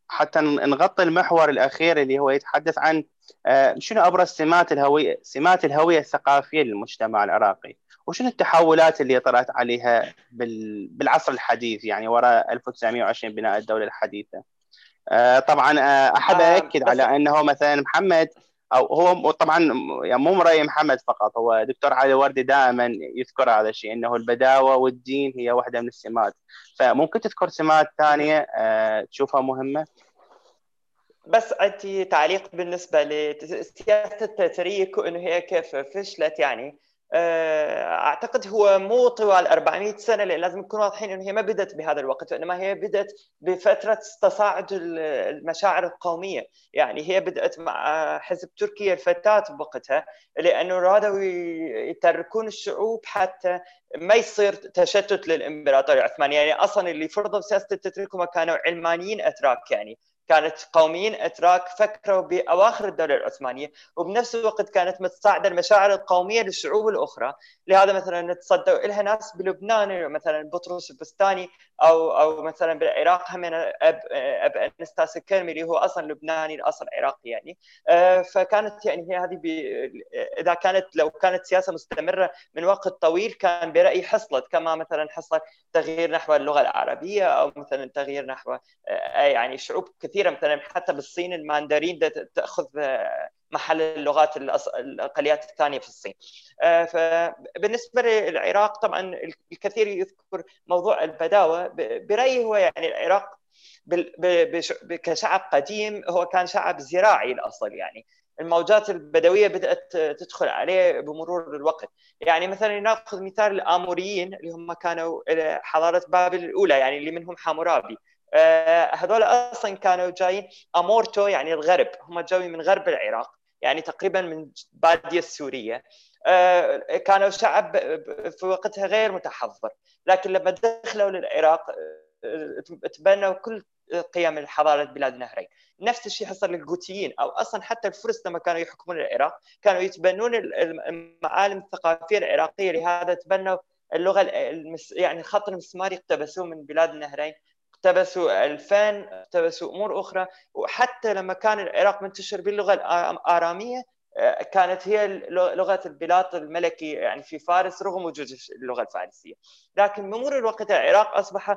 S1: حتى نغطي المحور الأخير اللي هو يتحدث عن أه شنو أبرز سمات الهوية سمات الهوية الثقافية للمجتمع العراقي؟ وشنو التحولات اللي طرأت عليها بالعصر الحديث يعني وراء 1920 بناء الدولة الحديثة؟ آه، طبعا آه، أحب آه، اكد على أنه مثلا محمد أو هو طبعا يعني مو راي محمد فقط هو دكتور علي وردي دائما يذكر هذا الشيء إنه البداوة والدين هي واحدة من السمات. فممكن تذكر سمات ثانية تشوفها مهمة؟
S2: بس عندي تعليق بالنسبة لسياسة التتريك وإنه هي كيف فشلت يعني. آه، أعتقد هو مو طوال 400 سنة لأن لازم نكون واضحين إنه هي ما بدأت بهذا الوقت وإنما هي بدأت بفترة تصاعد المشاعر القومية، يعني هي بدأت مع حزب تركيا الفتاة بوقتها لأنه رادوا يتركون الشعوب حتى ما يصير تشتت للإمبراطورية العثمانية، يعني أصلا اللي فرضوا سياسة التتريك هم كانوا علمانيين أتراك يعني. كانت قوميين إتراك فكروا بأواخر الدولة العثمانية وبنفس الوقت كانت متصاعدة المشاعر القومية للشعوب الأخرى. لهذا مثلا تصدوا لها ناس بلبنان مثلا بطرس البستاني أو أو مثلا بالعراق هم أب أب أنستاس الكرملي اللي هو أصلا لبناني الاصل عراقي يعني. آه، فكانت يعني هي هذه إذا كانت لو كانت سياسة مستمرة من وقت طويل كان برأيي حصلت. كما مثلا حصل تغيير نحو اللغة العربية أو مثلا تغيير نحو آه، يعني شعوب كثيرة مثلا حتى بالصين الماندرين تأخذ آه، محل اللغات الاقليات الثانية في الصين. آه، فبالنسبه للعراق طبعا الكثير يذكر موضوع البداوة. برأيي هو يعني العراق كشعب قديم هو كان شعب زراعي الأصل يعني. الموجات البدوية بدأت تدخل عليه بمرور الوقت. يعني مثلا نأخذ مثال الآموريين اللي هم كانوا حضارة بابل الأولى يعني اللي منهم حامورابي آه، هذول أصلا كانوا جايين أمورتو يعني الغرب هم جايين من غرب العراق. يعني تقريبا من بادية السورية. آه، كانوا شعب في وقتها غير متحضر. لكن لما دخلوا للعراق آه، تبنوا كل قيم حضاره بلاد النهرين نفس الشيء حصل للجوتيين أو أصلا حتى الفرس لما كانوا يحكمون العراق كانوا يتبنون المعالم الثقافية العراقية. لهذا تبنوا اللغة المس... يعني الخط المسماري اقتبسوه من بلاد النهرين اقتبسوا الفن اقتبسوا أمور أخرى. وحتى لما كان العراق منتشر باللغة الآرامية آه، كانت هي لغة البلاط الملكي يعني في فارس رغم وجود اللغة الفارسية. لكن بمرور الوقت العراق أصبح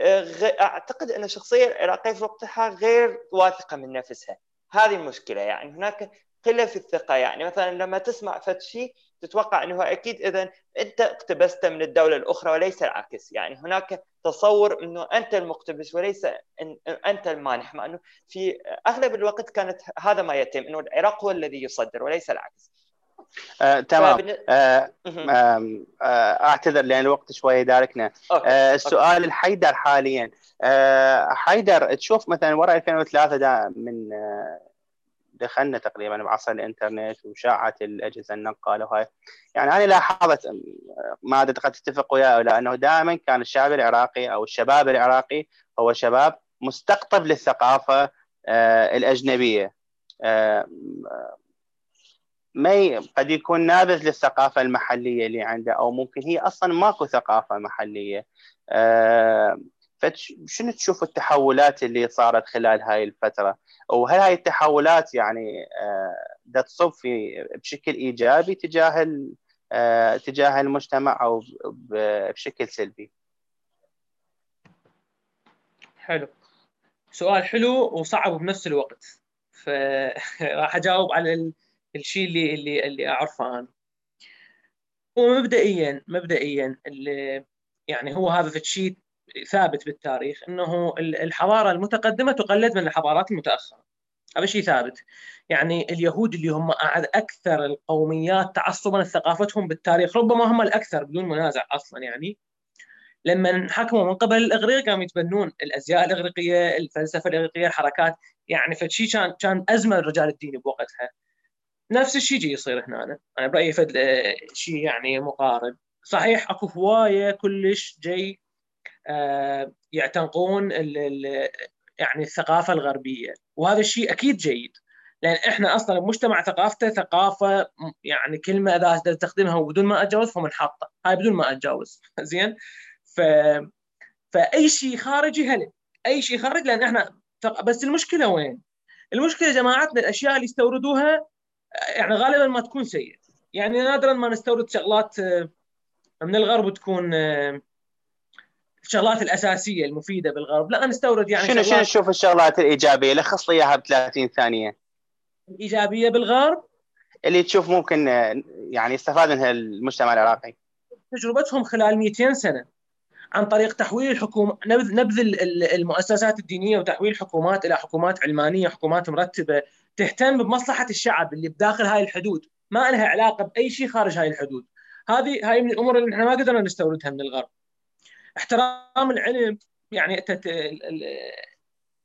S2: آه، أعتقد أن الشخصية العراقية في وقتها غير واثقة من نفسها. هذه المشكلة يعني. هناك قلة في الثقة يعني. مثلا لما تسمع فد شيء تتوقع إنه أكيد اذا أنت اقتبست من الدولة الأخرى وليس العكس. يعني هناك تصور إنه أنت المقتبس وليس أنت المانح مع إنه في أغلب الوقت كانت هذا ما يتم إنه العراق هو الذي يصدر وليس العكس.
S1: آه، تمام. فبن... آه، آه، أعتذر لأن الوقت شوي يداركنا آه، السؤال الحيدر حاليا. آه، حيدر تشوف مثلا وراء 2003 دا من آه، دخلنا تقريبا بعصر الإنترنت وشاعت الأجهزة النقالة وهاي. يعني أنا لاحظت ما أدري قد تتفق وياه أو لا أنه دائما كان الشعب العراقي أو الشباب العراقي هو شباب مستقطب للثقافة آه، الأجنبية. آه، ما قد يكون نابذ للثقافة المحلية اللي عنده أو ممكن هي أصلا ماكو ثقافة محلية. آه، فشنو تشوف التحولات اللي صارت خلال هاي الفترة؟ وهل هاي التحولات يعني دا تصب في بشكل إيجابي تجاه تجاه المجتمع أو بشكل سلبي؟
S3: حلو. سؤال حلو وصعب بنفس الوقت. فراح <laughs> أجاوب على الشيء اللي اللي اللي أعرفه أنا. ومبدئيا مبدئيا اللي يعني هو هذا الشيء ثابت بالتاريخ إنه الحضارة المتقدمة تقلد من الحضارات المتأخرة. هذا شيء ثابت. يعني اليهود اللي هم أكثر القوميات تعصبا لثقافتهم بالتاريخ ربما هم الأكثر بدون منازع أصلا يعني. لما حكموا من قبل الإغريق قاموا يتبنون الأزياء الإغريقية، الفلسفة الإغريقية، الحركات. يعني فشي كان كان أزمة للرجال الديني بوقتها. نفس الشيء يجي يصير هنا. أنا برأيي فد شيء يعني مقارب. صحيح أكو هواية كلش جاي آه يعتنقون ال ال يعني الثقافة الغربية. وهذا الشيء أكيد جيد لأن إحنا أصلا المجتمع ثقافته ثقافة يعني كلمة إذا تستخدمها بدون ما أتجاوز فمنحطه هاي بدون ما أتجاوز. <laughs> زين؟ ف فأي شيء خارجي هلا أي شيء خارج لأن إحنا بس المشكلة وين؟ المشكلة جماعتنا الأشياء اللي يستوردوها يعني غالبا ما تكون سيئة. يعني نادرا ما نستورد شغلات من الغرب تكون الشغلات الأساسية المفيدة بالغرب. لا نستورد يعني
S1: شنو شنو نشوف الشغلات الإيجابية؟ لخص لي إياها ب 30 ثانية.
S3: الإيجابية بالغرب؟
S1: اللي تشوف ممكن يعني يستفاد منها المجتمع العراقي.
S3: تجربتهم خلال 200 سنة عن طريق تحويل الحكومة نبذ نبذ المؤسسات الدينية وتحويل الحكومات إلى حكومات علمانية حكومات مرتبة تهتم بمصلحة الشعب اللي بداخل هاي الحدود. ما لها علاقة بأي شيء خارج هاي الحدود. هذه هاي من الأمور اللي إحنا ما قدرنا نستوردها من الغرب. احترام العلم يعني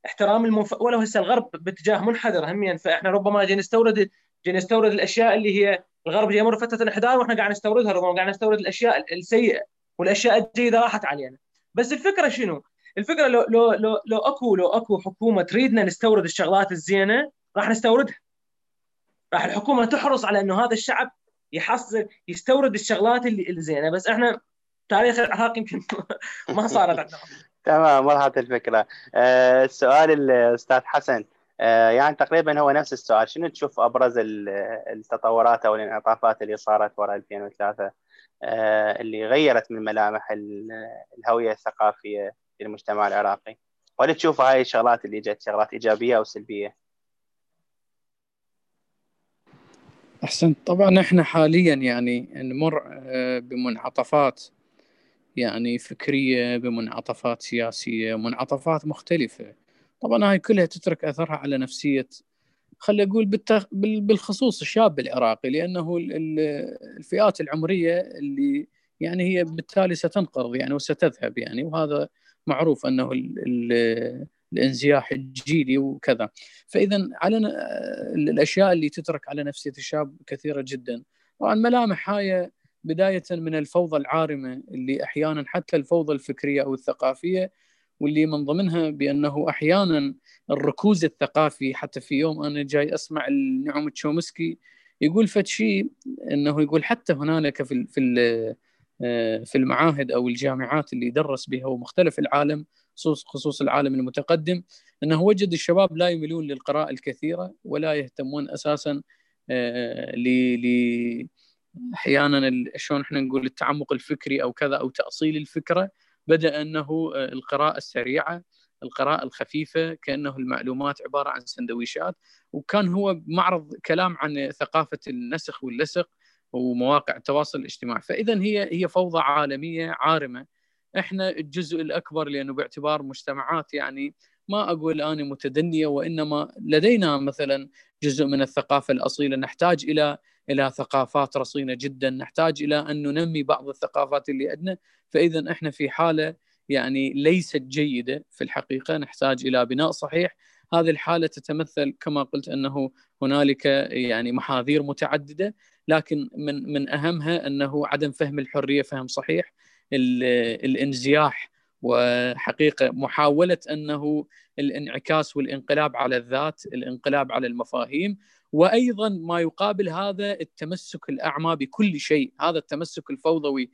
S3: احترام المنف... ولو هسه الغرب باتجاه منحدر هميا فإحنا ربما جاي نستورد جاي نستورد الأشياء اللله هي الغرب جاي يمر فترة انحدار وإحنا قاعد نستوردها ربما قاعد نستورد الأشياء السيئة والأشياء الجيده راحت علينا. بس الفكرة شنو؟ الفكرة لو لو لو لو اكو لو أكو حكومة تريدنا نستورد الشغلات الزينة راح نستوردها. راح الحكومة تحرص على إنه هذا الشعب يحصل يستورد الشغلات اللي الزينة. بس إحنا تاريخ العراق يمكن <laughs> ما صارت عندنا.
S1: تمام وضحت الفكرة. آه السؤال الاستاذ حسن آه يعني تقريبا هو نفس السؤال. شنو تشوف أبرز التطورات أو الانعطافات اللي صارت وراء 2003 آه اللي غيرت من ملامح الهوية الثقافية للمجتمع العراقي؟ وهل تشوف هاي الشغلات اللي جت شغلات إيجابية أو سلبية؟
S5: أحسنت. طبعا إحنا حاليا يعني نمر بمنعطفات يعني فكرية بمنعطفات سياسية منعطفات مختلفة. طبعا هاي كلها تترك أثرها على نفسية خلي أقول بالتخ... بالخصوص الشاب العراقي لأنه الفئات العمرية اللي يعني هي بالتالي ستنقرض يعني وستذهب يعني وهذا معروف أنه ال... ال... الانزياح الجيلي وكذا. فاذا على الأشياء اللي تترك على نفسية الشاب كثيرة جدا. طبعا ملامح هاي بداية من الفوضى العارمة اللي أحيانا حتى الفوضى الفكرية أو الثقافية واللي من ضمنها بأنه أحيانا الركوز الثقافي. حتى في يوم أنا جاي أسمع النعم تشومسكي يقول فد شيء إنه يقول حتى هنالك في في في المعاهد أو الجامعات اللي يدرس بها ومختلف العالم خصوص خصوص العالم المتقدم إنه وجد الشباب لا يميلون للقراءة الكثيرة ولا يهتمون أساسا ل أحيانا شلون إحنا نقول التعمق الفكري أو كذا أو تأصيل الفكرة بدأ إنه القراءة السريعة القراءة الخفيفة كأنه المعلومات عبارة عن سندويشات وكان هو معرض كلام عن ثقافة النسخ واللصق ومواقع التواصل الاجتماعي. فإذا هي هي فوضى عالمية عارمة. إحنا الجزء الأكبر لأنه باعتبار مجتمعات يعني ما أقول أنا متدنية وإنما لدينا مثلا جزء من الثقافة الأصيلة نحتاج إلى إلى ثقافات رصينة جدا. نحتاج إلى أن ننمي بعض الثقافات اللي عندنا. فاذا إحنا في حالة يعني ليست جيدة في الحقيقة. نحتاج إلى بناء صحيح. هذه الحالة تتمثل كما قلت أنه هنالك يعني محاذير متعددة. لكن من من أهمها أنه عدم فهم الحرية فهم صحيح. الانزياح وحقيقة محاولة أنه الانعكاس والانقلاب على الذات الانقلاب على المفاهيم. وأيضا ما يقابل هذا التمسك الأعمى بكل شيء. هذا التمسك الفوضوي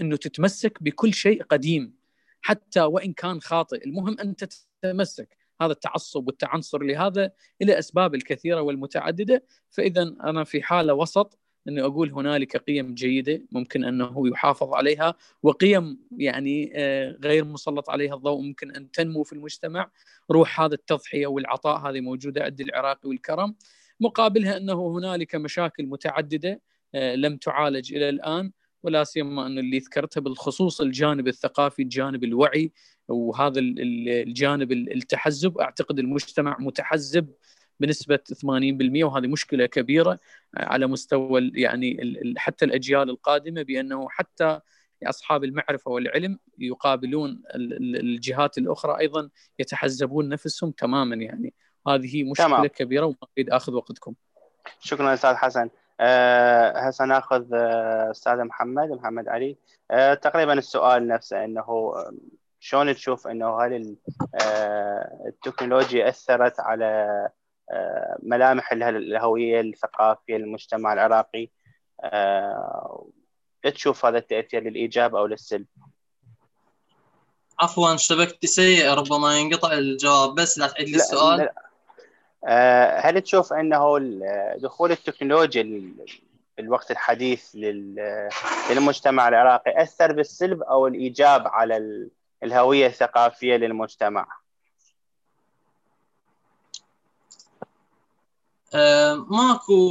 S5: إنه تتمسك بكل شيء قديم حتى وإن كان خاطئ. المهم أن تتمسك. هذا التعصب والتعنصر لهذا إلى أسباب الكثيرة والمتعددة. فاذا أنا في حالة وسط. إني أقول هنالك قيم جيدة ممكن أنه يحافظ عليها وقيم يعني آه، غير مسلط عليها الضوء ممكن أن تنمو في المجتمع. روح هذا التضحية والعطاء هذه موجودة عند العراقي والكرم. مقابلها أنه هنالك مشاكل متعددة آه، لم تعالج إلى الآن ولا سيما أن اللي ذكرته بالخصوص الجانب الثقافي الجانب الوعي وهذا الجانب التحزب. أعتقد المجتمع متحزب بنسبة 80% وهذه مشكلة كبيرة على مستوى يعني حتى الأجيال القادمة بأنه حتى أصحاب المعرفة والعلم يقابلون الجهات الأخرى أيضا يتحزبون نفسهم تماما. يعني هذه مشكلة تمام. كبيرة وما أريد أخذ وقتكم.
S1: شكرا أستاذ حسن. أه هسه نأخذ آه، أستاذ محمد محمد علي. أه تقريبا السؤال نفسه إنه شلون تشوف إنه هل آه، التكنولوجيا أثرت على آه، ملامح الهوية الثقافيه للمجتمع العراقي آه، تشوف هذا التأثير للإيجاب أو للسلب
S4: عفوا شبكتي سيئه ربما ينقطع الجواب بس لا تعيد لي السؤال لا.
S1: آه، هل تشوف أنه دخول التكنولوجيا في الوقت الحديث للمجتمع العراقي أثر بالسلب أو الإيجاب على الهوية الثقافية للمجتمع؟
S4: ماكو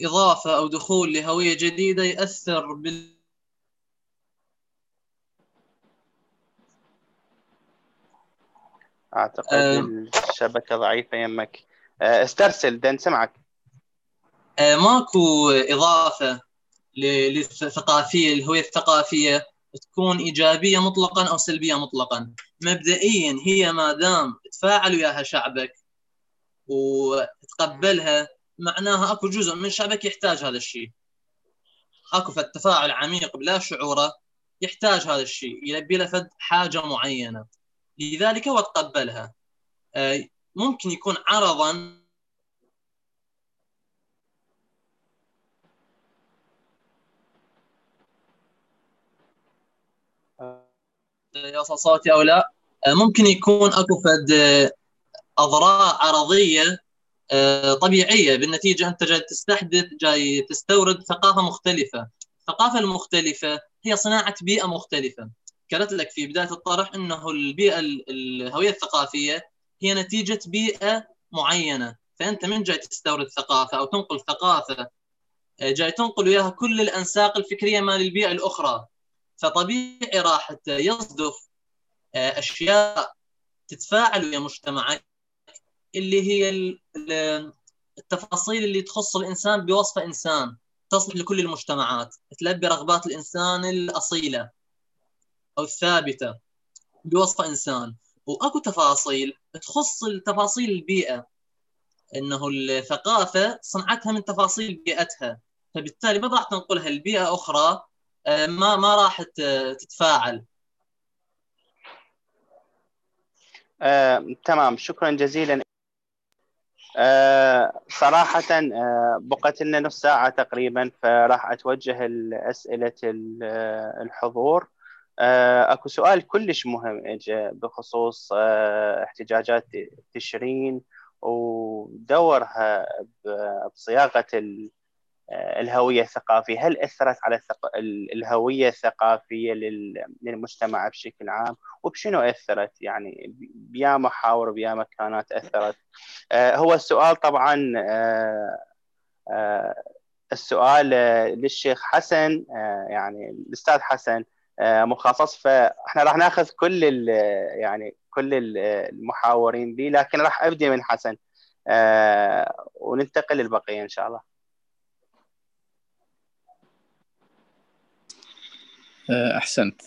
S4: إضافة أو دخول لهوية جديدة يأثر بال
S1: أعتقد أه. الشبكة ضعيفة يمك. آه، استرسل دن سمعك.
S4: أه ماكو إضافة للثقافيه الهويه الثقافيه تكون إيجابية مطلقا أو سلبية مطلقا. مبدئيا هي ما دام تفاعل وياها شعبك وتقبلها معناها أكو جزء من شعبك يحتاج هذا الشيء. أكو في التفاعل عميق بلا شعورة يحتاج هذا الشيء. يلبي له فد حاجة معينة. لذلك هو تقبلها آه، ممكن يكون عرضا يوصل صوتي أو لا. آه، ممكن يكون أكو فد اضرار عرضية آه، طبيعية بالنتيجة أنت جاي تستحدث جاي تستورد ثقافة مختلفة. الثقافة المختلفة هي صناعة بيئة مختلفة. ذكرت لك في بداية الطرح إنه البيئة الهوية الثقافية هي نتيجة بيئة معينة. فأنت من جاي تستورد ثقافة أو تنقل ثقافة آه، جاي تنقل وياها كل الأنساق الفكرية مال البيئة الأخرى. فطبيعي راح يصدف آه، أشياء تتفاعل ويا مجتمعك اللي هي التفاصيل اللي تخص الإنسان بوصفه إنسان تصلح لكل المجتمعات تلبي رغبات الإنسان الأصيلة أو الثابتة بوصفه إنسان. وأكو تفاصيل تخص التفاصيل البيئة إنه الثقافة صنعتها من تفاصيل بيئتها. فبالتالي ما راح تنقلها لبيئة أخرى آه، ما ما راح تتفاعل.
S1: آه، تمام. شكرا جزيلا. آه، صراحة آه، بقت لنا نص ساعة تقريبا فراح أتوجه لأسئلة الحضور. آه، أكو سؤال كلش مهم اجى بخصوص احتجاجات تشرين ودورها بصياغة الهوية الثقافية، هل أثرت على الهوية الثقافية للمجتمع بشكل عام؟ وبشنو أثرت؟ يعني بيا محاور بيا مكانات أثرت. آه، هو السؤال طبعا آه، آه، السؤال للشيخ حسن يعني الأستاذ حسن مخصص فإحنا راح ناخذ كل يعني كل المحاورين دي لكن راح أبدي من حسن وننتقل للبقية إن شاء الله.
S5: أحسنت.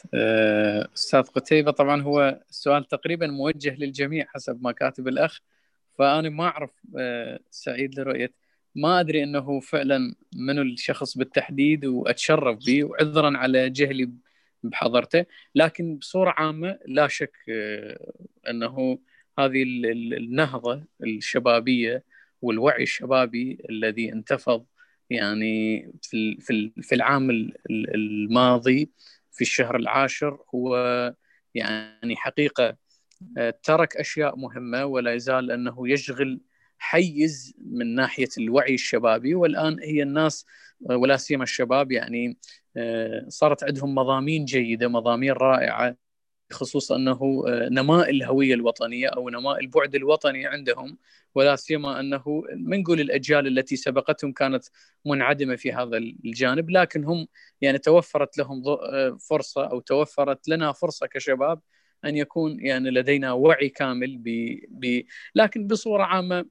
S5: أستاذ قتيبة طبعا هو السؤال تقريبا موجه للجميع حسب ما كاتب الأخ فأنا ما أعرف آه، سعيد لرؤية. ما أدري إنه فعلا منو الشخص بالتحديد وأتشرف به وعذرا على جهلي بحضرته لكن بصورة عامة لا شك آه، إنه هذه النهضة الشبابية والوعي الشبابي الذي انتفض يعني في في العام الماضي في الشهر العاشر هو يعني حقيقة ترك أشياء مهمة ولا يزال أنه يشغل حيز من ناحية الوعي الشبابي. والآن هي الناس ولا سيما الشباب يعني صارت عندهم مضامين جيدة مضامين رائعة. خصوصا أنه نماء الهوية الوطنية أو نماء البعد الوطني عندهم ولا سيما أنه ما نقول الأجيال التي سبقتهم كانت منعدمة في هذا الجانب لكن هم يعني توفرت لهم فرصة أو توفرت لنا فرصة كشباب أن يكون يعني لدينا وعي كامل ب... ب... لكن بصورة عامة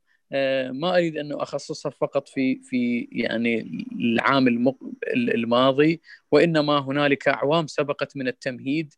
S5: ما أريد أنه اخصصها فقط في في يعني العام الماضي وإنما هنالك أعوام سبقت من التمهيد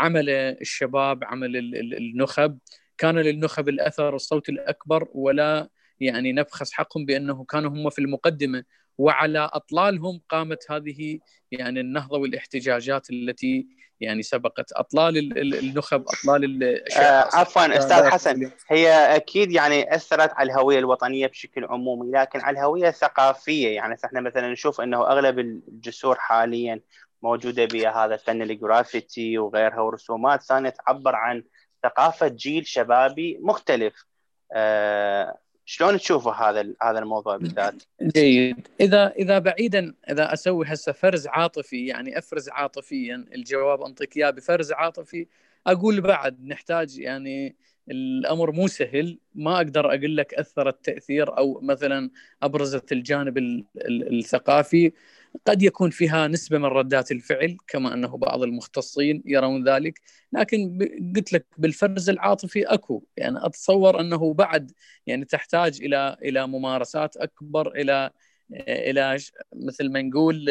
S5: عمل الشباب عمل النخب. كان للنخب الأثر الصوت الأكبر ولا يعني نبخس حقهم بأنه كانوا هم في المقدمة. وعلى أطلالهم قامت هذه يعني النهضة والاحتجاجات التي يعني سبقت. أطلال النخب أطلال
S1: آه عفوا أستاذ حسن هي أكيد يعني أثرت على الهوية الوطنية بشكل عمومي لكن على الهوية الثقافية. يعني إحنا مثلا نشوف أنه أغلب الجسور حاليا موجودة بها هذا فن الجرافيتي وغيرها ورسومات كانت تعبر عن ثقافة جيل شبابي مختلف. آه شلون تشوفوا هذا هذا الموضوع بالذات؟
S5: جيد، اذا إذا بعيدا إذا أسوي هسه فرز عاطفي يعني أفرز عاطفيا الجواب أنطيك إياه بفرز عاطفي. أقول بعد نحتاج يعني الأمر مو سهل. ما أقدر أقول لك أثرت تأثير أو مثلا أبرزت الجانب الثقافي. قد يكون فيها نسبة من ردات الفعل كما أنه بعض المختصين يرون ذلك. لكن قلت لك بالفرز العاطفي أكو. يعني أتصور أنه بعد يعني تحتاج إلى إلى ممارسات أكبر إلى إلى مثل ما نقول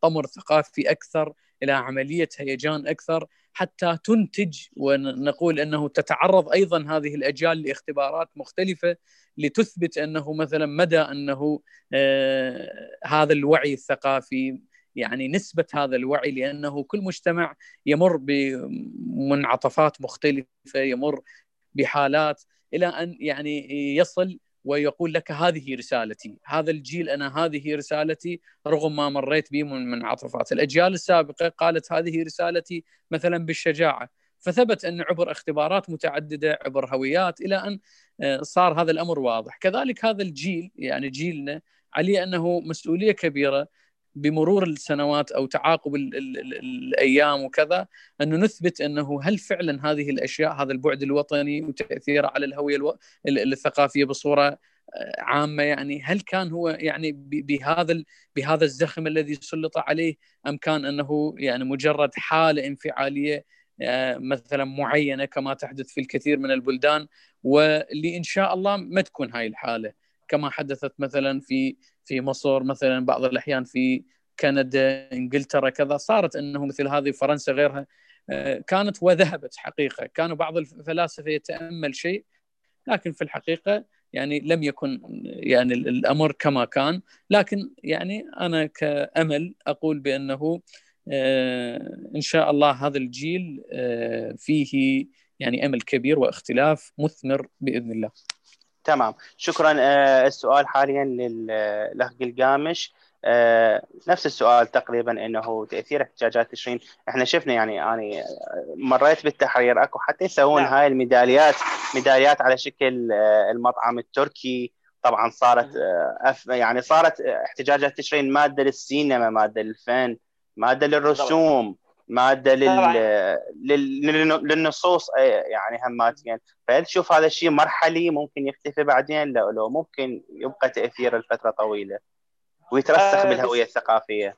S5: طمر ثقافي أكثر إلى عملية هيجان أكثر حتى تنتج ونقول أنه تتعرض أيضا هذه الأجيال لإختبارات مختلفة. لتثبت أنه مثلا مدى أنه آه هذا الوعي الثقافي يعني نسبة هذا الوعي لأنه كل مجتمع يمر بمنعطفات مختلفة يمر بحالات إلى أن يعني يصل ويقول لك هذه رسالتي هذا الجيل أنا هذه رسالتي رغم ما مريت به من منعطفات. الأجيال السابقة قالت هذه رسالتي مثلا بالشجاعة فثبت أن عبر اختبارات متعددة عبر هويات إلى أن صار هذا الأمر واضح. كذلك هذا الجيل يعني جيلنا عليه أنه مسؤولية كبيرة بمرور السنوات أو تعاقب ال ال ال الأيام وكذا أنه نثبت أنه هل فعلا هذه الأشياء هذا البعد الوطني وتأثيره على الهوية ألو... الثقافية بصورة آه، عامة يعني هل كان هو يعني بهذا بهذا الزخم الذي سلط عليه أم كان أنه يعني مجرد حالة انفعالية آه، مثلا معينة كما تحدث في الكثير من البلدان واللي إن شاء الله ما تكون هاي الحالة. كما حدثت مثلا في في مصر مثلا بعض الأحيان في كندا إنجلترا كذا صارت إنه مثل هذه فرنسا غيرها آه، كانت وذهبت حقيقة. كانوا بعض الفلاسفة يتأمل شيء لكن في الحقيقة يعني لم يكن يعني الأمر كما كان. لكن يعني أنا كأمل أقول بأنه آه، إن شاء الله هذا الجيل آه، فيه يعني أمل كبير واختلاف مثمر بإذن الله.
S1: تمام. شكرا آه، السؤال حاليا للاخ قلقامش آه، نفس السؤال تقريبا إنه تأثير احتجاجات تشرين. إحنا شفنا يعني أنا يعني مريت بالتحرير. أكو حتى يسوون نعم. هاي الميداليات ميداليات على شكل آه، المطعم التركي. طبعا صارت يعني صارت احتجاجات تشرين مادة للسينما مادة للفن مادة للرسوم. ماده لل... للنصوص يعني هماتين. فهل تشوف هذا الشيء مرحلي ممكن يختفي بعدين؟ لو لو ممكن يبقى تأثير لفترة طويلة ويترسخ أه بالهوية الثقافية.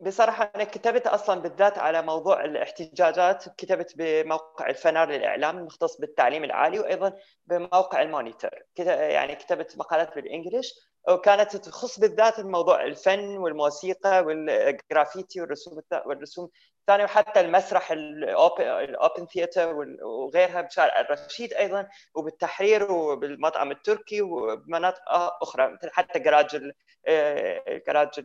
S2: بصراحة أنا كتبت أصلا بالذات على موضوع الاحتجاجات كتبت بموقع الفنار للإعلام المختص بالتعليم العالي وأيضا بموقع المونيتور. يعني كتبت مقالات بال English وكانت تخص بالذات الموضوع الفن والموسيقى والجرافيتي والرسوم والرسوم الثانية وحتى المسرح ال open theatre وغيرها بشارع الرشيد أيضا وبالتحرير وبالمطعم التركي وبمناطق أخرى مثل حتى جراج جراج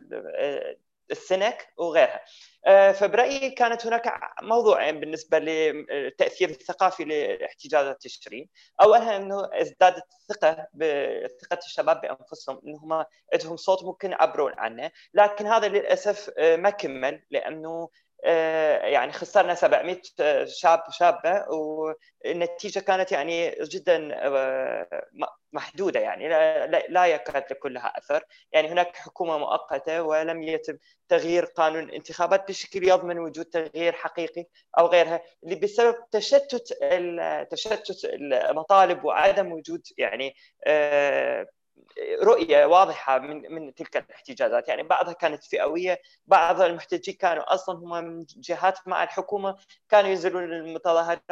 S2: السنك وغيرها. آه، فبرأيي كانت هناك موضوعين بالنسبة للتاثير الثقافي لاحتجاجات تشرين اولها إنه ازدادت الثقة بثقه الشباب بأنفسهم انهم عندهم صوت ممكن يعبرون عنه. لكن هذا للأسف آه، ما كمل لأنه يعني خسرنا 700 شاب شابة والنتيجة كانت يعني جدا محدودة يعني لا, يكاد يكون لها أثر. يعني هناك حكومة مؤقتة ولم يتم تغيير قانون الانتخابات بشكل يضمن وجود تغيير حقيقي أو غيرها اللي بسبب تشتت تشتت المطالب وعدم وجود يعني رؤية واضحة من من تلك الاحتجاجات. يعني بعضها كانت فئوية بعض المحتجين كانوا أصلا هم من جهات مع الحكومة كانوا ينزلون للمتظاهرات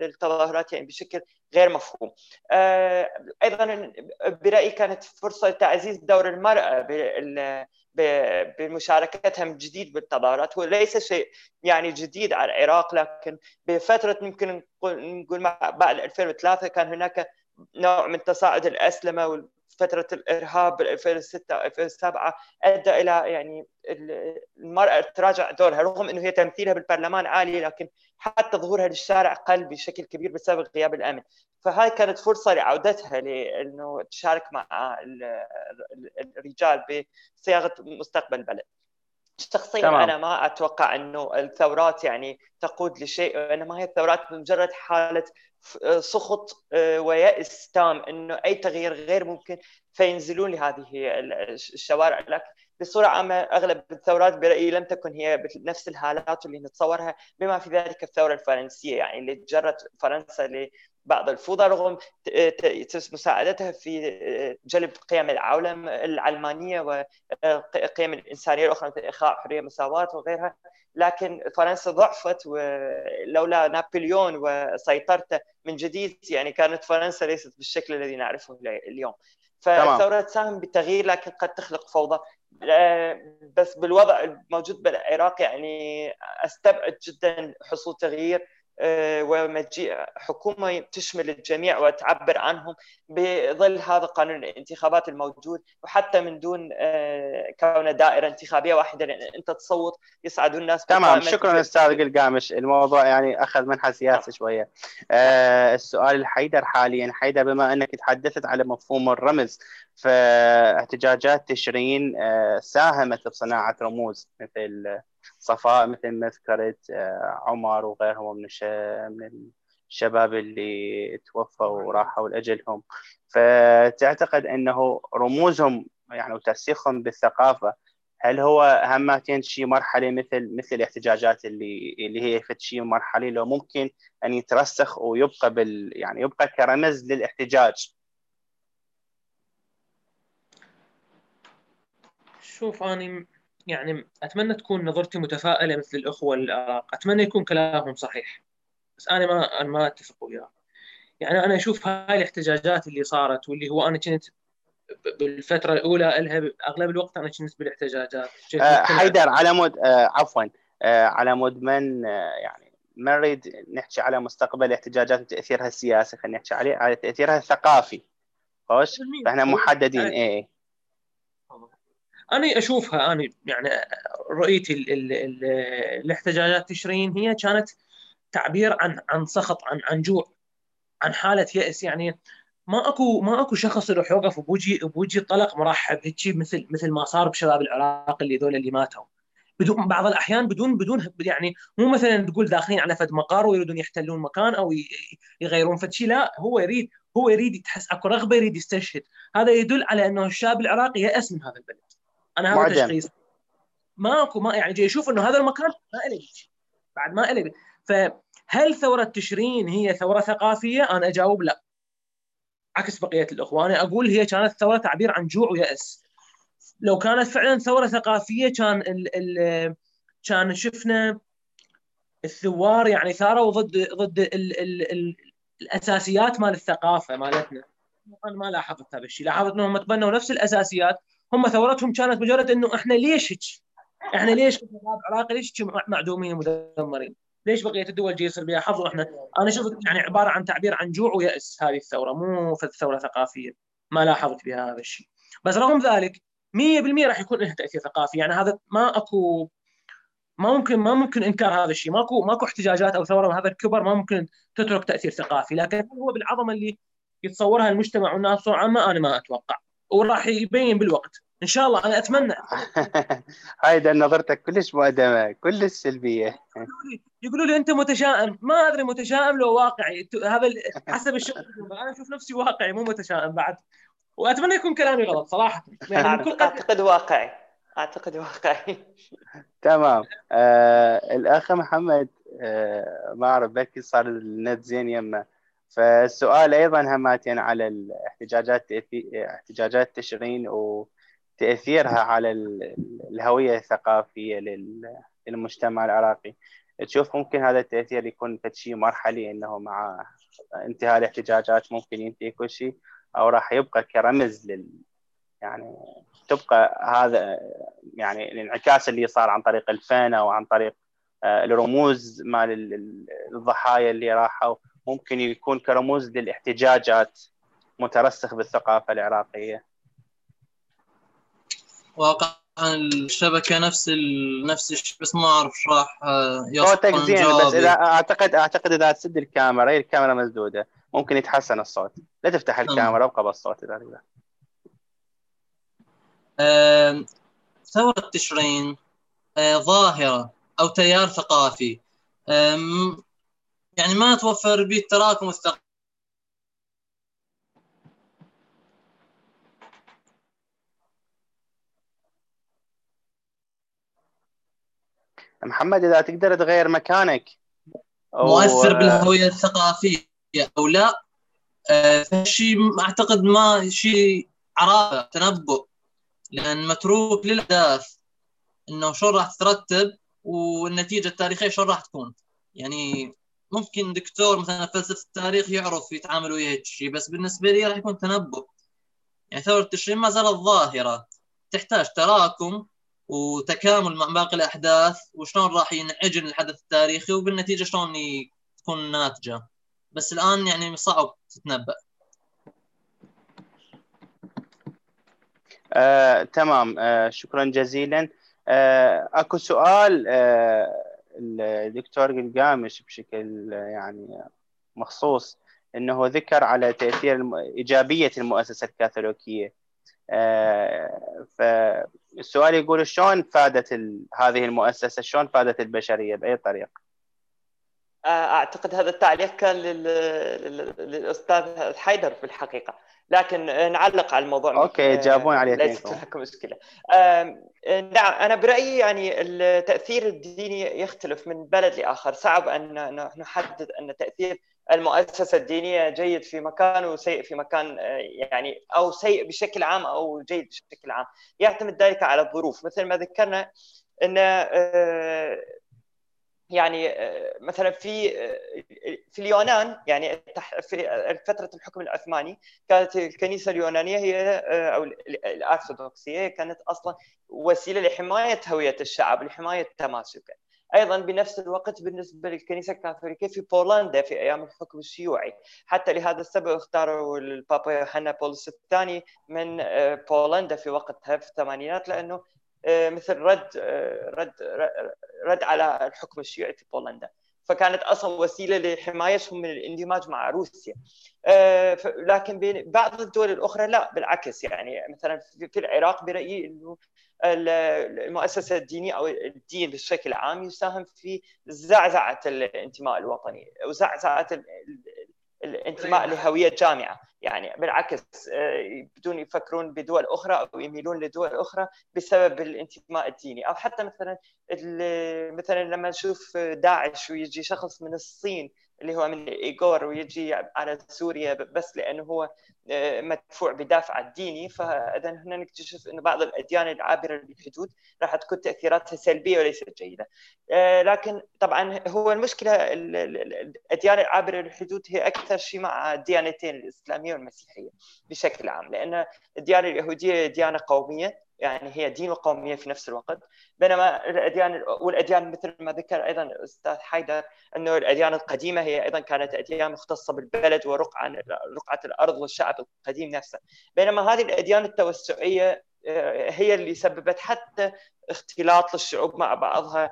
S2: للتظاهرات يعني بشكل غير مفهوم. آه، أيضا برأيي كانت فرصة لتعزيز دور المرأة بمشاركتها من جديد بالتظاهرات. هو ليس شيء يعني جديد على العراق لكن بفترة يمكن نقول بعد 2003 كان هناك نوع من تصاعد الأسلمة وفترة الإرهاب بال 2006 2007 أدى إلى يعني المرأة تراجع دورها رغم إنه هي تمثيلها بالبرلمان عالي لكن حتى ظهورها للشارع قل بشكل كبير بسبب غياب الأمن فهاي كانت فرصة لعودتها لإنه تشارك مع الرجال بصياغة مستقبل البلد شخصيا تمام. أنا ما أتوقع إنه الثورات يعني تقود لشيء انما هي الثورات مجرد حالة سخط آه، ويأس تام إنه أي تغيير غير ممكن فينزلون لهذه الشوارع. لكن بصورة عامة أغلب الثورات برأيي لم تكن هي بنفس الهالات اللي نتصورها بما في ذلك الثورة الفرنسية. يعني اللي جرت فرنسا لبعض الفوضى رغم مساعدتها في جلب قيم العولمه العلمانية وقيم الإنسانية الأخرى مثل اخاء حرية مساواة وغيرها. لكن فرنسا ضعفت ولولا نابليون وسيطرته من جديد يعني كانت فرنسا ليست بالشكل الذي نعرفه اليوم. فالثوره تساهم بالتغيير لكن قد تخلق فوضى. بس بالوضع الموجود بالعراق يعني أستبعد جدا حصول تغيير. آه، ومجيء حكومة تشمل الجميع وتعبر عنهم بظل هذا قانون الانتخابات الموجود وحتى من دون آه، كون دائرة انتخابية واحدة لأن أنت تصوت يسعدون الناس
S1: تمام شكرا أستاذ قلقامش. الموضوع يعني أخذ منحى سياسي شوية. آه السؤال الحيدر حاليا حيدر بما أنك تحدثت على مفهوم الرمز فاحتجاجات تشرين آه ساهمت بصناعة رموز مثل صفاء مثل ما ذكرت آه، عمر وغيرهم من من الشباب اللي توفوا وراحوا لأجلهم. فتعتقد إنه رموزهم يعني وترسيخهم بالثقافة هل هو هماتين شيء مرحلة مثل مثل الاحتجاجات اللي اللي هي فد شيء مرحلي لو ممكن أن يترسخ ويبقى بال يعني يبقى كرمز للاحتجاج؟
S3: شوف اني يعني أتمنى تكون نظرتي متفائلة مثل الأخوة العراق أتمنى يكون كلامهم صحيح. بس أنا ما أنا ما أتفق وياه. يعني أنا أشوف هاي الاحتجاجات اللي صارت واللي هو أنا كنت بالفترة الأولى لها أغلب الوقت أنا كنت بالاحتجاجات.
S1: آه حيدر على مود آه عفوا آه على مود من آه يعني ما نريد نحكي على مستقبل الاحتجاجات وتأثيرها السياسي خلينا نحكي عليه على تأثيرها الثقافي. خوش؟ فإحنا محددين إيه, إيه.
S3: أنا أشوفها أنا يعني رؤيتي الاحتجاجات تشرين هي كانت تعبير عن عن سخط عن عن جوع عن حالة يأس. يعني ما اكو ما أكو شخص يروح يوقف بوجي بوجي طلق مرحب. هيك مثل مثل ما صار بشباب العراق اللي ذول اللي ماتوا. بدون بعض الأحيان بدون بدون يعني مو مثلا تقول داخلين على فد مقر ويريدون يحتلون مكان أو يغيرون فد شيء لا. هو يريد هو يريد تحس أكو رغبة يريد يستشهد. هذا يدل على إنه الشاب العراقي يأس من هذا البلد. أنا هذا تشخيص. ماكو ما يعني جاي أشوف إنه هذا المكان ما له بعد ما له فهل ثورة تشرين هي ثورة ثقافية؟ أنا أجاوب لا. عكس بقية الاخوه أنا أقول هي كانت ثورة تعبير عن جوع ويأس. لو كانت فعلا ثورة ثقافية كان ال ال كان شفنا الثوار يعني ثاروا ضد ضد ال ال ال الأساسيات مال الثقافة مالتنا. أنا ما لاحظت هذا الشيء. لاحظت إنهم تبنوا نفس الأساسيات هم ثورتهم كانت مجرد إنه إحنا ليش هيك؟ إحنا ليش كشباب عراقي ليش معدومين ومدمرين؟ ليش بقية الدول جي يصير بها حظ؟ وإحنا أنا شفت يعني عبارة عن تعبير عن جوع ويأس هذه الثورة مو ثورة ثقافية. ما لاحظت بها هذا الشيء. بس رغم ذلك 100% راح يكون لها تأثير ثقافي. يعني هذا ما اكو ما ممكن ما ممكن إنكار هذا الشيء. ماكو ماكو احتجاجات أو ثورة بهذا الكبر ما ممكن تترك تأثير ثقافي. لكن هو بالعظمة اللي يتصورها المجتمع والناس؟ بصوره عامه أنا ما أتوقع. وراح يبين بالوقت. إن شاء الله أنا أتمنى. <laughs>
S1: هاي نظرتك كلش مؤدمه كلش سلبية.
S3: يقولوا لي يقولوا لي أنت متشائم. ما أدري متشائم لو واقعي. هذا حسب الشغل. أنا أشوف نفسي واقعي مو متشائم بعد. وأتمنى يكون كلامي غلط صراحة.
S2: يعني كل أعتقد واقعي. أعتقد واقعي. <laughs>
S1: تمام. آه الأخ محمد آه ما أعرف بلكي صار النت زين يمه فالسؤال أيضا هماتين على الاحتجاجات احتجاجات تشرين وتأثيرها على الهوية الثقافية للمجتمع العراقي. تشوف ممكن هذا التأثير يكون شيء مرحلي إنه مع انتهاء الاحتجاجات ممكن ينتهي كل شيء أو راح يبقى كرمز لل يعني تبقى هذا يعني الانعكاس اللي صار عن طريق الفن أو عن طريق آه، الرموز مال الضحايا اللي راحوا. ممكن يكون كرموز للاحتجاجات مترسخ بالثقافة العراقية.
S4: واقعا الشبكة نفس ال... نفس الشيء بس ما أعرف إيش راح
S1: صوتك زين بس إذا أعتقد أعتقد إذا تسد الكاميرا هي الكاميرا مسدودة. ممكن يتحسن الصوت. لا تفتح الكاميرا أبقى بالصوت إذا تقدر.
S4: ثورة تشرين آه، ظاهرة أو تيار ثقافي. يعني ما توفر به التراكم الثقافي
S1: محمد إذا تقدر تغير مكانك
S4: أو مؤثر بالهوية الثقافية أو لا آه، فشي أعتقد ما شيء عرافه تنبؤ لأن متروك للاحداث إنه شلون راح تترتب والنتيجة التاريخية شلون راح تكون. يعني ممكن دكتور مثلا فلسفة التاريخ يعرف يتعامل ويا هيك شيء بس بالنسبة لي راح يكون تنبؤ. يعني ثورة تشرين ما زالت ظاهرة. تحتاج تراكم وتكامل مع باقي الأحداث وشلون راح ينعجن الحدث التاريخي وبالنتيجة شلون تكون ناتجة. بس الآن يعني صعب تتنبأ.
S1: آه، تمام. آه، شكرا جزيلا. آه، أكو سؤال آه، الدكتور قلقامش بشكل يعني مخصوص إنه ذكر على تأثير إيجابية المؤسسة الكاثوليكية. آه، فالسؤال يقول شلون فادت هذه المؤسسة؟ شلون فادت البشرية بأي
S2: طريقة؟ أعتقد هذا التعليق كان للأستاذ حيدر في الحقيقة. لكن نعلق على الموضوع.
S1: أوكي جاوبون عليه
S2: ليست هناك مشكلة. نعم أنا برأيي يعني التأثير الديني يختلف من بلد لآخر. صعب أن نحدد أن تأثير المؤسسة الدينية جيد في مكان وسيء في مكان آه، يعني أو سيء بشكل عام أو جيد بشكل عام. يعتمد ذلك على الظروف. مثل ما ذكرنا إن آه، يعني آه، مثلا في في اليونان يعني في فترة الحكم العثماني كانت الكنيسة اليونانية هي أو الأرثوذكسية كانت أصلا وسيلة لحماية هوية الشعب لحماية تماسكه أيضا بنفس الوقت بالنسبة للكنيسة الكاثوليكية في بولندا في أيام الحكم الشيوعي. حتى لهذا السبب اختاروا البابا يوحنا بولس الثاني من آه، بولندا في وقتها في الثمانينات لأنه آه، مثل رد آه، رد رد على الحكم الشيوعي في بولندا. فكانت أصلا وسيلة لحمايتهم من الاندماج مع روسيا. لكن بين بعض الدول الأخرى لا بالعكس يعني. مثلا في العراق برأيي إنه المؤسسة الدينية أو الدين بشكل عام يساهم في زعزعة الانتماء الوطني وزعزعه الانتماء لهوية جامعة. يعني بالعكس آه، بدون يفكرون بدول أخرى أو يميلون لدول أخرى بسبب الانتماء الديني. أو حتى مثلا مثلا لما نشوف داعش ويجي شخص من الصين اللي هو من إيغور ويجي على سوريا بس لأنه هو آه، مدفوع بدافع الديني فإذا هنا نكتشف إنه بعض الأديان العابرة للحدود راح تكون تأثيراتها سلبية وليست جيدة. آه، لكن طبعا هو المشكلة الأديان العابرة للحدود هي أكثر شيء مع الديانتين الإسلامية والمسيحية بشكل عام لأن الديانة اليهودية ديانة قومية يعني هي دين وقوميه في نفس الوقت. بينما الأديان والأديان مثل ما ذكر أيضا الأستاذ حيدر أنه الأديان القديمة هي أيضا كانت أديان مختصة بالبلد ورقعه رقعة الأرض والشعب القديم نفسه. بينما هذه الأديان التوسعية آه، هي اللي سببت حتى اختلاط الشعوب مع بعضها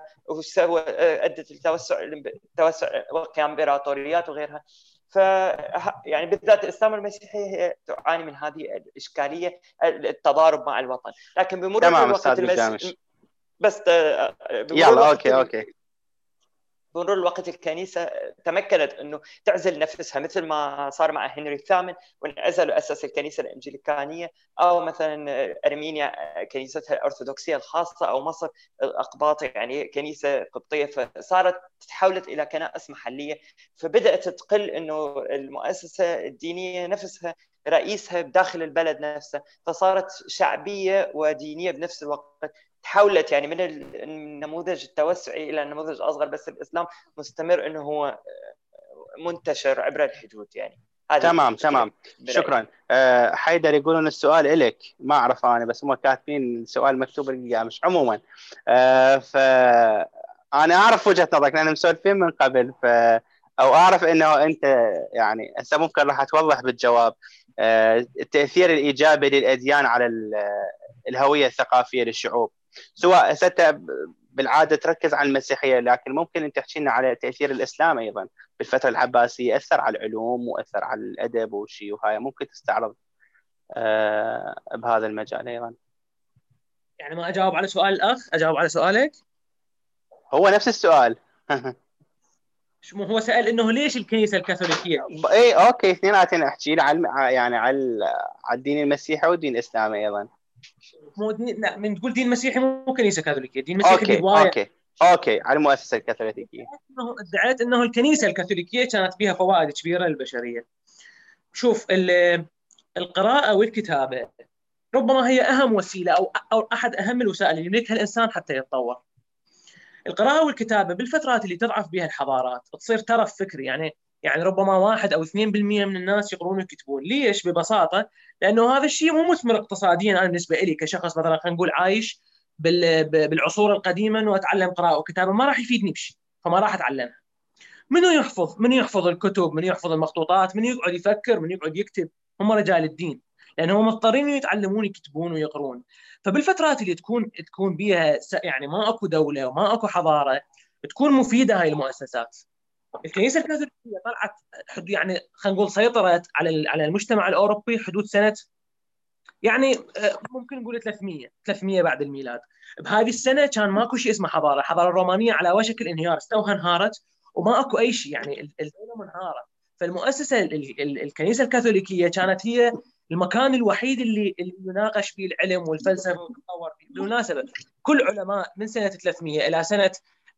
S2: وادت التوسع التوسع وقيام امبراطوريات وغيرها. ف يعني بالذات الاسلام والمسيحيه هي تعاني من هذه الإشكالية التضارب مع الوطن. لكن بمرور الوقت المس... بس آه، بمرور
S1: يلا okay okay.
S2: بمرور الوقت الكنيسة تمكنت أنه تعزل نفسها مثل ما صار مع هنري الثامن وانعزل وأسس الكنيسة الإنجليكانية أو مثلا أرمينيا كنيستها الأرثوذكسية الخاصة أو مصر الأقباط يعني كنيسة قبطية. فصارت تحولت إلى كنائس محلية. فبدأت تقل أنه المؤسسة الدينية نفسها رئيسها بداخل البلد نفسه. فصارت شعبية ودينية بنفس الوقت. تحولت يعني من النموذج التوسعي إلى النموذج الاصغر بس الإسلام مستمر إنه هو منتشر عبر الحدود يعني.
S1: هذه تمام تمام. شكرا. أه حيدر يقولون السؤال الك ما اعرف أنا بس هم كاتبين السؤال مكتوب مش عموما. أه ف أنا أعرف وجهة نظرك لأن مسولفين من قبل ف أو أعرف إنه أنت يعني هسه ممكن راح توضح بالجواب. أه التأثير الإيجابي للأديان على الهوية الثقافية للشعوب. سواء ستة بالعادة تركز على المسيحية لكن ممكن ان تحكي لنا على تأثير الإسلام أيضا بالفترة العباسية. اثر على العلوم واثر على الأدب وشيء وهاي. ممكن تستعرض آه بهذا المجال أيضا.
S3: يعني ما أجاوب على سؤال الأخ؟ أجاوب على سؤالك؟
S1: هو نفس السؤال. <laughs>
S3: شو هو سأل إنه ليش الكنيسة الكاثوليكية؟
S1: اي okay اثنيناتهم أحكي لي على يعني على على الدين المسيحي والدين الإسلامي أيضا.
S3: مو دين لا من تقول دين مسيحي مو كنيسة كاثوليكية. دين مسيحي okay
S1: okay okay على المؤسسه
S3: الكاثوليكية. ادعيت إنه الكنيسة الكاثوليكية كانت فيها فوائد كبيرة للبشرية. شوف القراءة والكتابة ربما هي أهم وسيلة أو أو أحد أهم الوسائل اللي يملكها الإنسان حتى يتطور. القراءة والكتابة بالفترات اللي تضعف بها الحضارات تصير ترف فكري يعني يعني ربما واحد أو 2% من الناس يقرون ويكتبون ليش؟ ببساطة لأنه هذا الشيء مو مثمر اقتصاديا. أنا بالنسبة لي كشخص مثلا خلينا نقول عايش بالعصور القديمة إنه أتعلم قراءة وكتابة ما راح يفيدني بشيء فما راح أتعلمها. منو يحفظ؟ منو يحفظ الكتب؟ منو يحفظ المخطوطات؟ منو يقعد يفكر؟ منو يقعد يكتب؟ هم رجال الدين لانهم مضطرين يتعلمون يكتبون ويقرون. فبالفترات اللي تكون تكون بيها يعني ما أكو دولة وما أكو حضارة تكون مفيدة هاي المؤسسات. الكنيسة الكاثوليكيه طلعت يعني خلينا نقول سيطرت على على المجتمع الأوروبي حدود سنة يعني آه، ممكن نقول 300 300 بعد الميلاد. بهذه السنة كان ماكو شيء اسمه حضارة. الحضارة الرومانية على وشك الانهيار استوها انهارت وما أكو أي شيء يعني الدولة منهارة. فالمؤسسة الكنيسة الكاثوليكية كانت هي المكان الوحيد اللي اللي يناقش فيه العلم والفلسفة ويتطور فيه بالمناسبة كل علماء من سنة 300 إلى سنة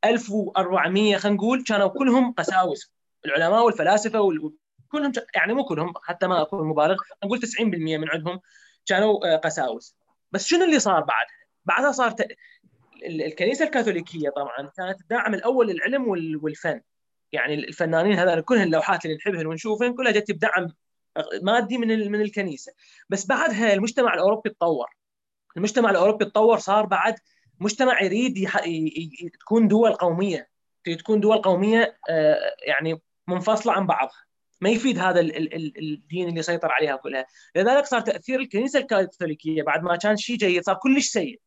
S3: 1400 خلينا نقول كانوا كلهم قساوس. العلماء والفلاسفة وال... كلهم يعني مو كلهم حتى ما أكون مبالغ نقول 90% من عندهم كانوا آه، قساوس. بس شنو اللي صار بعدها؟ بعدها صار ت... الكنيسة الكاثوليكية طبعا كانت الداعم الأول للعلم والفن. يعني الفنانين هذول كل اللوحات اللي نحبهن ونشوفهن كلها جت بدعم مادي من من الكنيسة. بس بعدها المجتمع الأوروبي تطور. المجتمع الأوروبي تطور صار بعد مجتمع يريد يح... ي... تكون دول قومية تكون دول قومية آه، يعني منفصلة عن بعضها. ما يفيد هذا الدين اللي سيطر عليها كلها. لذلك صار تأثير الكنيسة الكاثوليكية بعد ما كان شيء جيد صار كلش سيء.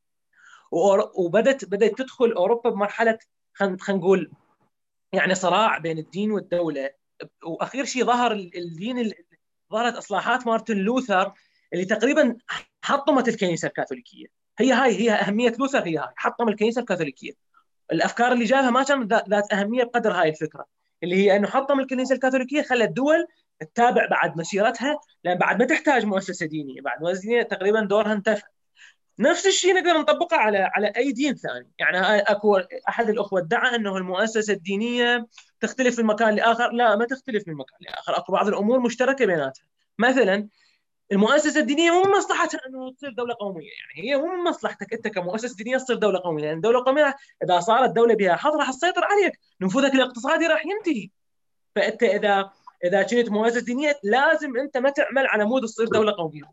S3: وبدت بدات تدخل أوروبا بمرحلة خلينا نقول يعني صراع بين الدين والدولة. وأخير شيء ظهر الدين ظهرت إصلاحات مارتن لوثر اللي تقريبا حطمت الكنيسة الكاثوليكية. هي هاي هي أهمية لوثر هي هاي. حطم الكنيسة الكاثوليكية. الأفكار اللي جابها ما كانت ذات أهمية بقدر هاي الفكرة. اللي هي إنه حطم الكنيسة الكاثوليكية خلى الدول تتابع بعد مسيرتها لأن بعد ما تحتاج مؤسسة دينية بعد مؤسسه دينيه تقريبا دورها انتفى. نفس الشيء نقدر نطبقه على على أي دين ثاني. يعني أكو أحد الأخوة ادعى إنه المؤسسة الدينية تختلف من مكان لآخر. لا ما تختلف من مكان لآخر. أكو بعض الأمور مشتركة بيناتها. مثلا المؤسسة الدينية مو من مصلحتها أنه تصير دولة قومية. يعني هي مو من مصلحتك أنت كمؤسسة دينية تصير دولة قومية. لأن الدولة القوميه إذا صارت دولة بها حظ راح تسيطر عليك. نفوذك الاقتصادي راح ينتهي. فأنت إذا إذا كنت مؤسسة دينية لازم أنت ما تعمل على مود تصير دولة قومية.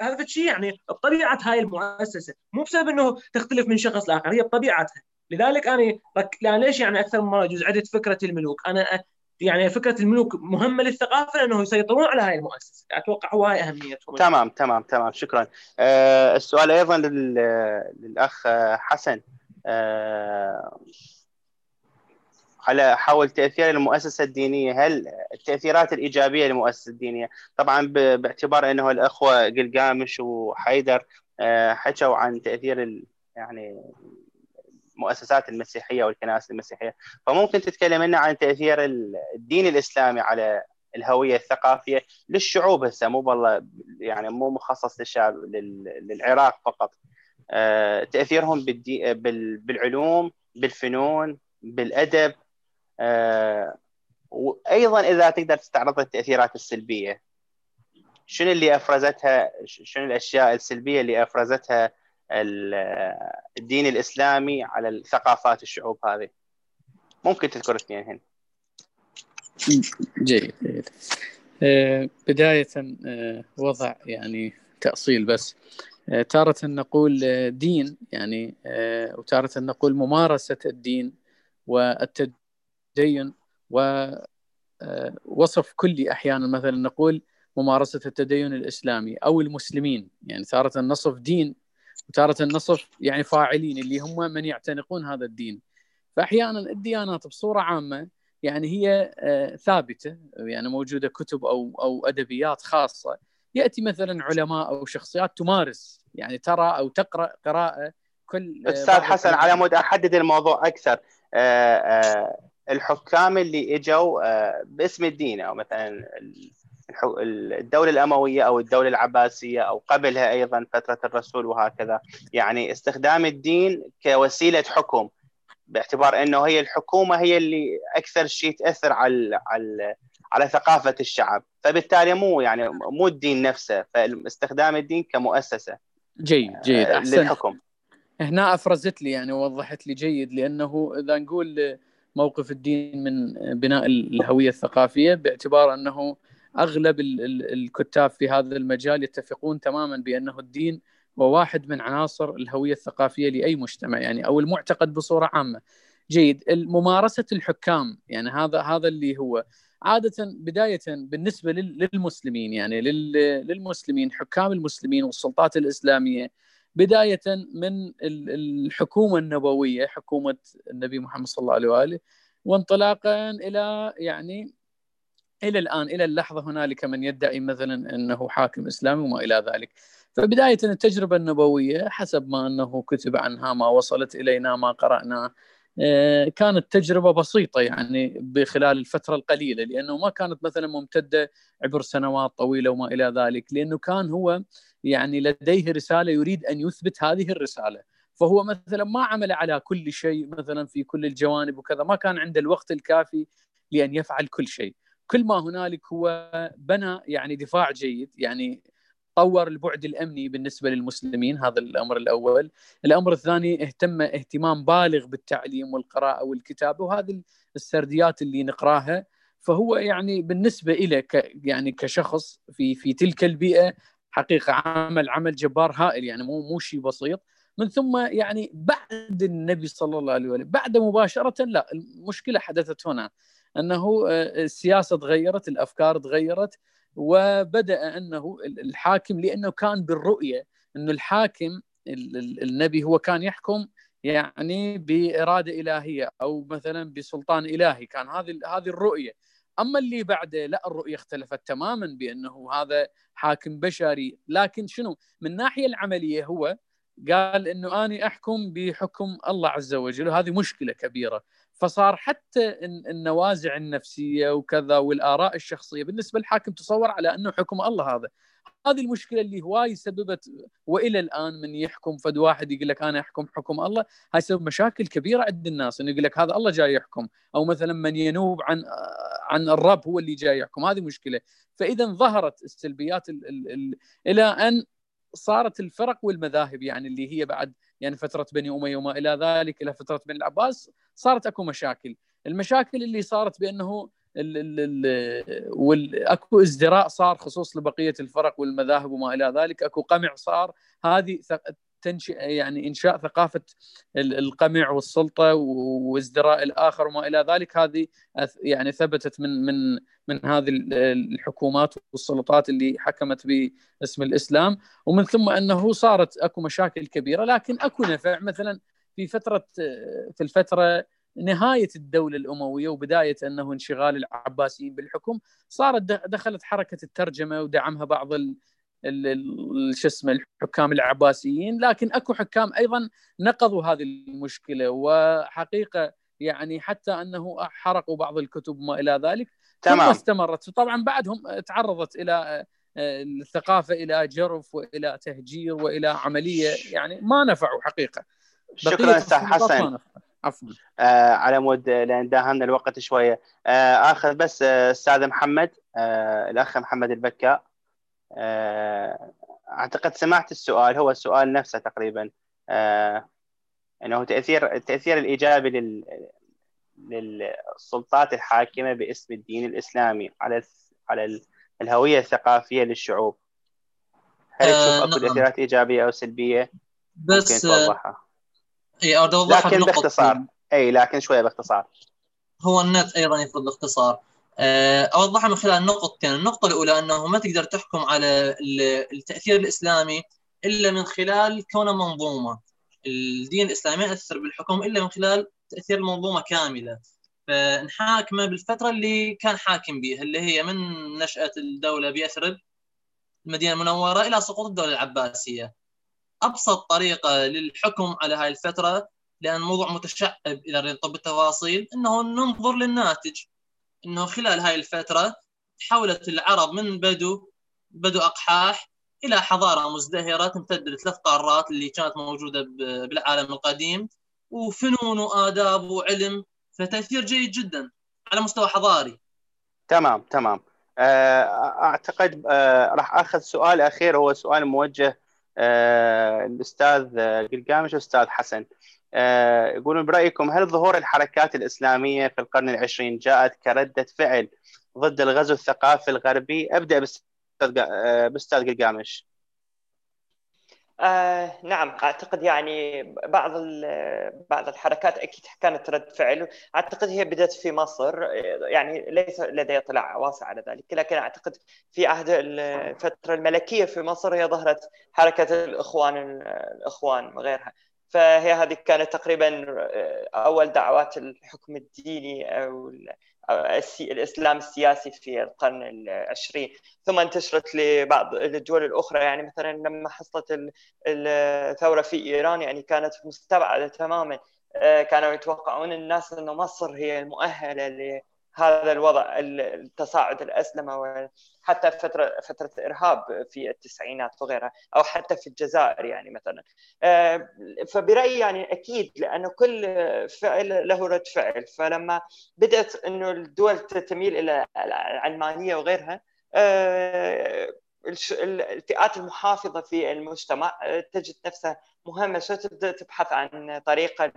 S3: هذا الشيء يعني بطبيعه هاي المؤسسة. مو بسبب إنه تختلف من شخص لآخر هي بطبيعتها لذلك أنا ليش يعني أكثر من مرة جزء فكرة الملوك؟ أنا يعني فكرة الملوك مهمة للثقافة انه يسيطرون على هاي المؤسسة. أتوقع هو هاي اهميتهم
S1: تمام تمام تمام شكرا. آه السؤال أيضا للأخ حسن. آه على حول تأثير المؤسسة الدينية هل التأثيرات الإيجابية للمؤسسة الدينية؟ طبعا باعتبار إنه الأخوة قلقامش وحيدر حكوا عن تأثير يعني المؤسسات المسيحية والكنائس المسيحية. فممكن تتكلم لنا عن تأثير الدين الإسلامي على الهوية الثقافية للشعوب هسه. مو والله يعني مو مخصص للشعب للعراق فقط. آه، تأثيرهم بالعلوم بالفنون بالأدب. آه، وأيضا إذا تقدر تستعرض التأثيرات السلبية. شنو اللي أفرزتها؟ شنو الأشياء السلبية اللي أفرزتها الدين الإسلامي على ثقافات الشعوب هذه. ممكن تذكر اثنين هنا.
S5: جيد جيد. آه، بداية آه، وضع يعني تأصيل بس. آه، تارة نقول دين يعني وتارة نقول ممارسة الدين والتدين ووصف كلي أحيانا مثلا نقول ممارسة التدين الإسلامي أو المسلمين. يعني تارة نصف دين وتارة نصف يعني فاعلين اللي هم من يعتنقون هذا الدين. فأحيانا الديانات بصورة عامة يعني هي آه، ثابتة يعني موجودة كتب أو أو أدبيات خاصة. يأتي مثلا علماء أو شخصيات تمارس يعني ترى أو تقرأ قراءة كل
S1: آه، أستاذ حسن على مود أحدد الموضوع أكثر. آه، الحكام اللي إجوا باسم الدين أو مثلا الدولة الأموية أو الدولة العباسية أو قبلها أيضا فترة الرسول وهكذا. يعني استخدام الدين كوسيلة حكم باعتبار إنه هي الحكومة هي اللي أكثر شيء تأثر على على على ثقافة الشعب. فبالتالي مو يعني مو الدين نفسه فاستخدام الدين كمؤسسة
S5: جيد جيد. آه، احسن للحكم. هنا أفرزت لي يعني وضحت لي جيد لأنه إذا نقول موقف الدين من بناء الهوية الثقافية باعتبار أنه أغلب الكتاب في هذا المجال يتفقون تماما بأنه الدين وواحد من عناصر الهوية الثقافية لأي مجتمع يعني أو المعتقد بصورة عامة. جيد ممارسه الحكام يعني هذا هذا اللي هو عادة بداية بالنسبة للمسلمين يعني للمسلمين حكام المسلمين والسلطات الإسلامية بداية من الحكومة النبوية حكومة النبي محمد صلى الله عليه وآله وانطلاقا إلى يعني إلى الآن إلى اللحظة هنالك من يدعي مثلا أنه حاكم إسلامي وما إلى ذلك. فبداية التجربة النبوية حسب ما أنه كتب عنها ما وصلت إلينا ما قرأناه آه، كانت تجربة بسيطة يعني بخلال الفترة القليلة لأنه ما كانت مثلا ممتدة عبر سنوات طويلة وما إلى ذلك لأنه كان هو يعني لديه رسالة يريد أن يثبت هذه الرسالة فهو مثلا ما عمل على كل شيء مثلا في كل الجوانب وكذا ما كان عنده الوقت الكافي لأن يفعل كل شيء كل ما هنالك هو بنى يعني دفاع جيد يعني طور البعد الأمني بالنسبة للمسلمين هذا الأمر الأول، الأمر الثاني اهتم اهتمام بالغ بالتعليم والقراءة والكتابة وهذه السرديات اللي نقراها. فهو يعني بالنسبة إلى ك يعني كشخص في في تلك البيئة حقيقة عمل عمل جبار هائل يعني مو مو شيء بسيط. من ثم يعني بعد النبي صلى الله عليه وسلم بعد مباشرة لا المشكلة حدثت هنا. أنه آه، السياسة تغيرت الأفكار تغيرت وبدأ أنه الحاكم لأنه كان بالرؤية أنه الحاكم النبي هو كان يحكم يعني بإرادة إلهية أو مثلا بسلطان إلهي كان هذه هذه الرؤية. أما اللي بعده لا الرؤية اختلفت تماما بأنه هذا حاكم بشري. لكن شنو؟ من الناحيه العملية هو قال أنه اني أحكم بحكم الله عز وجل وهذه مشكلة كبيرة. فصار حتى النوازع النفسية وكذا والآراء الشخصية بالنسبة للحاكم تصور على أنه حكم الله هذا. هذه المشكلة اللي هواي سببت وإلى الآن من يحكم فد واحد يقول لك أنا أحكم حكم الله هاي سبب مشاكل كبيرة عند الناس إنه يقول لك هذا الله جاي يحكم. أو مثلا من ينوب عن عن الرب هو اللي جاي يحكم. هذه مشكلة. فإذا ظهرت السلبيات ال ال ال إلى أن صارت الفرق والمذاهب يعني اللي هي بعد يعني فترة بني أمية وما إلى ذلك إلى فترة بني العباس صارت أكو مشاكل. المشاكل اللي صارت بأنه أكو ازدراء صار خصوص لبقية الفرق والمذاهب وما إلى ذلك أكو قمع صار. هذه تنشئ يعني إنشاء ثقافة القمع والسلطة وازدراء الآخر وما إلى ذلك. هذه يعني ثبتت من من من هذه الحكومات والسلطات اللي حكمت باسم الإسلام. ومن ثم أنه صارت أكو مشاكل كبيرة لكن أكو نفع. مثلا في فترة في الفترة نهاية الدولة الأموية وبداية أنه انشغال العباسيين بالحكم صارت دخلت حركة الترجمة ودعمها بعض شو اسمه الحكام العباسيين لكن أكو حكام أيضا نقضوا هذه المشكلة. وحقيقة يعني حتى أنه حرقوا بعض الكتب وما إلى ذلك تمام. ثم استمرت. وطبعا بعدهم تعرضت إلى آه، الثقافة إلى جرف وإلى تهجير وإلى عملية يعني ما نفعوا حقيقة.
S1: شكرا أستاذ حسن
S5: عفوا.
S1: آه على مود لأن داهمنا الوقت شوية. آه اخذ بس آه، أستاذ محمد آه الأخ محمد البكاء. آه أعتقد سمعت السؤال هو السؤال نفسه تقريبا. آه إنه تاثير التأثير الإيجابي لل للسلطات الحاكمة باسم الدين الإسلامي على على الهوية الثقافية للشعوب. هل تشوف آه أكو نعم. تأثيرات إيجابية أو سلبية
S4: بس ممكن توضحها؟
S1: إي اوضحها لكن باختصار. إي لكن شوية باختصار.
S4: هو النت أيضا يفرض الاختصار. آه، أوضحها من خلال نقطتين. النقطة الأولى أنه ما تقدر تحكم على التأثير الإسلامي إلا من خلال كونة منظومة. الدين الإسلامي يأثر بالحكم إلا من خلال تأثير المنظومة كاملة. فنحاكمه بالفترة اللي كان حاكم بها اللي هي من نشأة الدولة بيثرب المدينة المنورة إلى سقوط الدولة العباسية. أبسط طريقة للحكم على هاي الفترة لأن موضوع متشعب إذا نطب التفاصيل إنه ننظر للناتج. إنه خلال هاي الفترة تحولت العرب من بدو بدو أقحاح إلى حضارة مزدهرة تمتد لثلاث قارات اللي كانت موجودة بالعالم القديم وفنون وآداب وعلم فتأثير جيد جدا على مستوى حضاري.
S1: تمام تمام. آه، أعتقد آه، راح آخذ سؤال أخير هو سؤال موجه آه، الأستاذ قلقامش والاستاذ حسن. يقولون برأيكم هل ظهور الحركات الإسلامية في القرن العشرين جاءت كردة فعل ضد الغزو الثقافي الغربي؟ أبدأ بأستاذ قلقامش.
S2: آه نعم أعتقد يعني بعض بعض الحركات أكيد كانت رد فعل أعتقد هي بدأت في مصر يعني ليس لدي اطلاع واسع على ذلك لكن أعتقد في عهد الفترة الملكية في مصر هي ظهرت حركة الإخوان الإخوان وغيرها. فهي هذه كانت تقريبا آه، أول دعوات الحكم الديني أو الإسلام السياسي في القرن العشرين. ثم انتشرت لبعض الدول الأخرى. يعني مثلا لما حصلت الثورة في إيران يعني كانت مستبعدة تماما. آه، كانوا يتوقعون الناس إنه مصر هي المؤهلة هذا الوضع التصاعد الاسلمه حتى فتره فترة إرهاب في التسعينات وغيرها أو حتى في الجزائر يعني مثلا. آه، فبرأيي يعني أكيد لأنه كل فعل له رد فعل. فلما بدأت إنه الدول تميل إلى العلمانية وغيرها آه، الفئات المحافظة في المجتمع آه، تجد نفسها مهمشه تبدا تبحث عن طريقة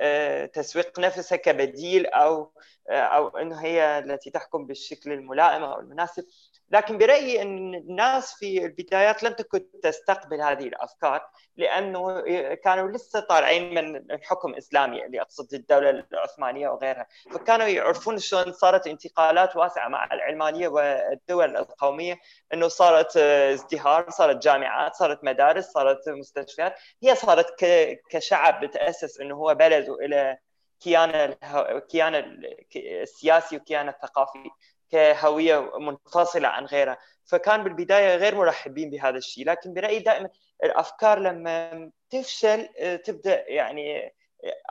S2: لتسويق نفسها كبديل أو أو إنه هي التي تحكم بالشكل الملائم أو المناسب. لكن برأيي إن الناس في البدايات لم تكن تستقبل هذه الأفكار لأنه كانوا لسه طالعين من الحكم الاسلامي اللي اقصد الدولة العثمانية وغيرها. فكانوا يعرفون شلون صارت انتقالات واسعة مع العلمانية والدول القومية إنه صارت ازدهار صارت جامعات صارت مدارس صارت مستشفيات. هي صارت كشعب بتأسس إنه هو بلده إلى كيان كيان السياسي وكيان الثقافي. كهوية منفصلة عن غيرها. فكان بالبداية غير مرحبين بهذا الشيء لكن برأيي دائما الأفكار لما تفشل تبدأ يعني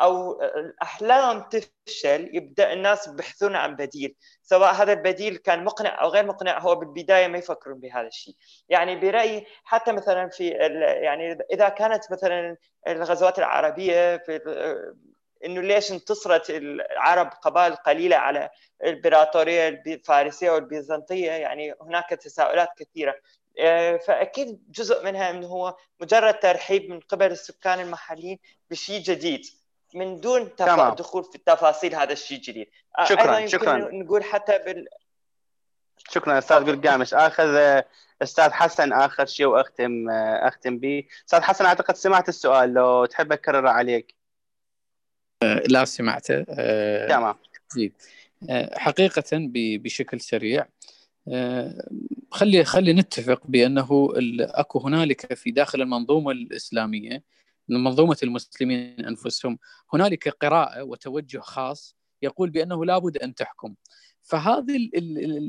S2: أو الأحلام تفشل يبدأ الناس يبحثون عن بديل. سواء هذا البديل كان مقنع أو غير مقنع هو بالبداية ما يفكرون بهذا الشيء. يعني برأيي حتى مثلا في يعني إذا كانت مثلا الغزوات العربية في إنه ليش انتصرت العرب قبائل قليلة على الإمبراطورية الفارسية والبيزنطية؟ يعني هناك تساؤلات كثيرة. آه، فأكيد جزء منها إنه هو مجرد ترحيب من قبل السكان المحليين بشيء جديد من دون تمام. دخول في التفاصيل هذا الشيء الجديد.
S1: آه، شكرا شكرا.
S2: نقول حتى بال
S1: شكرا أستاذ قرقامش. آخذ آه، أستاذ حسن آخر شيء وأختم أختم به. أستاذ حسن أعتقد سمعت السؤال لو تحب أكرره عليك.
S5: لا سمعته.
S1: تمام.
S5: زيد حقيقة بشكل سريع خلي خلي نتفق بأنه أكو هنالك في داخل المنظومة الإسلامية منظومه المسلمين أنفسهم هنالك قراءة وتوجه خاص يقول بأنه لابد أن تحكم. فهذه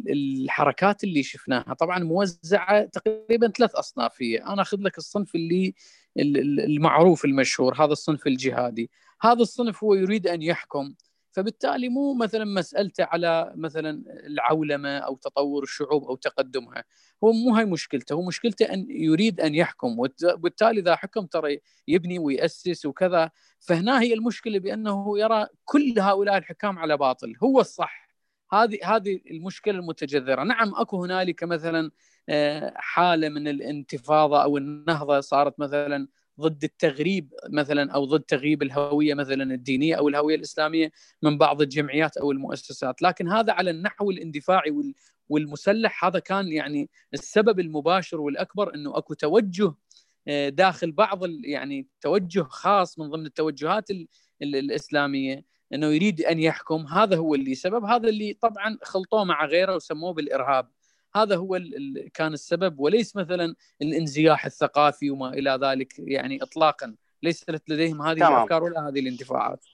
S5: الحركات اللي شفناها طبعا موزعة تقريبا ثلاث أصناف هي. أنا أخذ لك الصنف اللي المعروف المشهور هذا الصنف الجهادي. هذا الصنف هو يريد أن يحكم. فبالتالي مو مثلا مسألته على مثلا العولمة أو تطور الشعوب أو تقدمها. هو مو هاي مشكلته. هو مشكلته أن يريد أن يحكم. وبالتالي إذا حكم ترى يبني ويأسس وكذا. فهنا هي المشكلة بأنه يرى كل هؤلاء الحكام على باطل. هو الصح. هذه هذه المشكلة المتجذرة. نعم أكو هنالك مثلا آه، حالة من الانتفاضة أو النهضة صارت مثلا ضد التغريب مثلا أو ضد تغييب الهوية مثلا الدينية أو الهوية الإسلامية من بعض الجمعيات أو المؤسسات، لكن هذا على النحو الاندفاعي والمسلح. هذا كان يعني السبب المباشر والأكبر إنه أكو توجه آه، داخل بعض يعني توجه خاص من ضمن التوجهات الإسلامية إنه يريد أن يحكم. هذا هو اللي سبب. هذا اللي طبعا خلطوه مع غيره وسموه بالإرهاب. هذا هو ال كان السبب وليس مثلا الانزياح الثقافي وما إلى ذلك يعني اطلاقا. ليست لديهم هذه تمام. الأفكار ولا هذه الانتفاعات.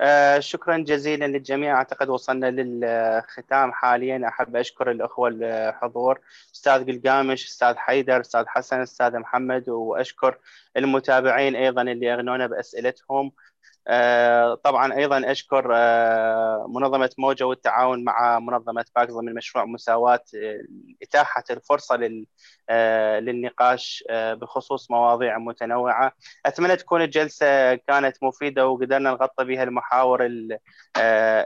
S1: آه شكرا جزيلا للجميع. أعتقد وصلنا للختام حاليا. أحب أشكر الأخوة الحضور أستاذ قلقامش أستاذ حيدر أستاذ حسن أستاذ محمد وأشكر المتابعين أيضا اللي أغنونا بأسئلتهم. طبعا أيضا أشكر آه، منظمة موجة والتعاون مع منظمة باك ضمن مشروع مساواة آه، إتاحة الفرصة للنقاش بخصوص مواضيع متنوعة. أتمنى تكون الجلسة كانت مفيدة وقدرنا نغطي بها المحاور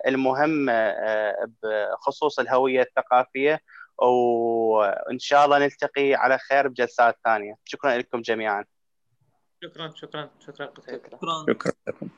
S1: المهمه بخصوص الهوية الثقافية. وإن شاء الله نلتقي على خير بجلسات ثانية. شكرا لكم جميعا.
S3: شكرا شكرا شكرا
S4: شكرا, شكرا.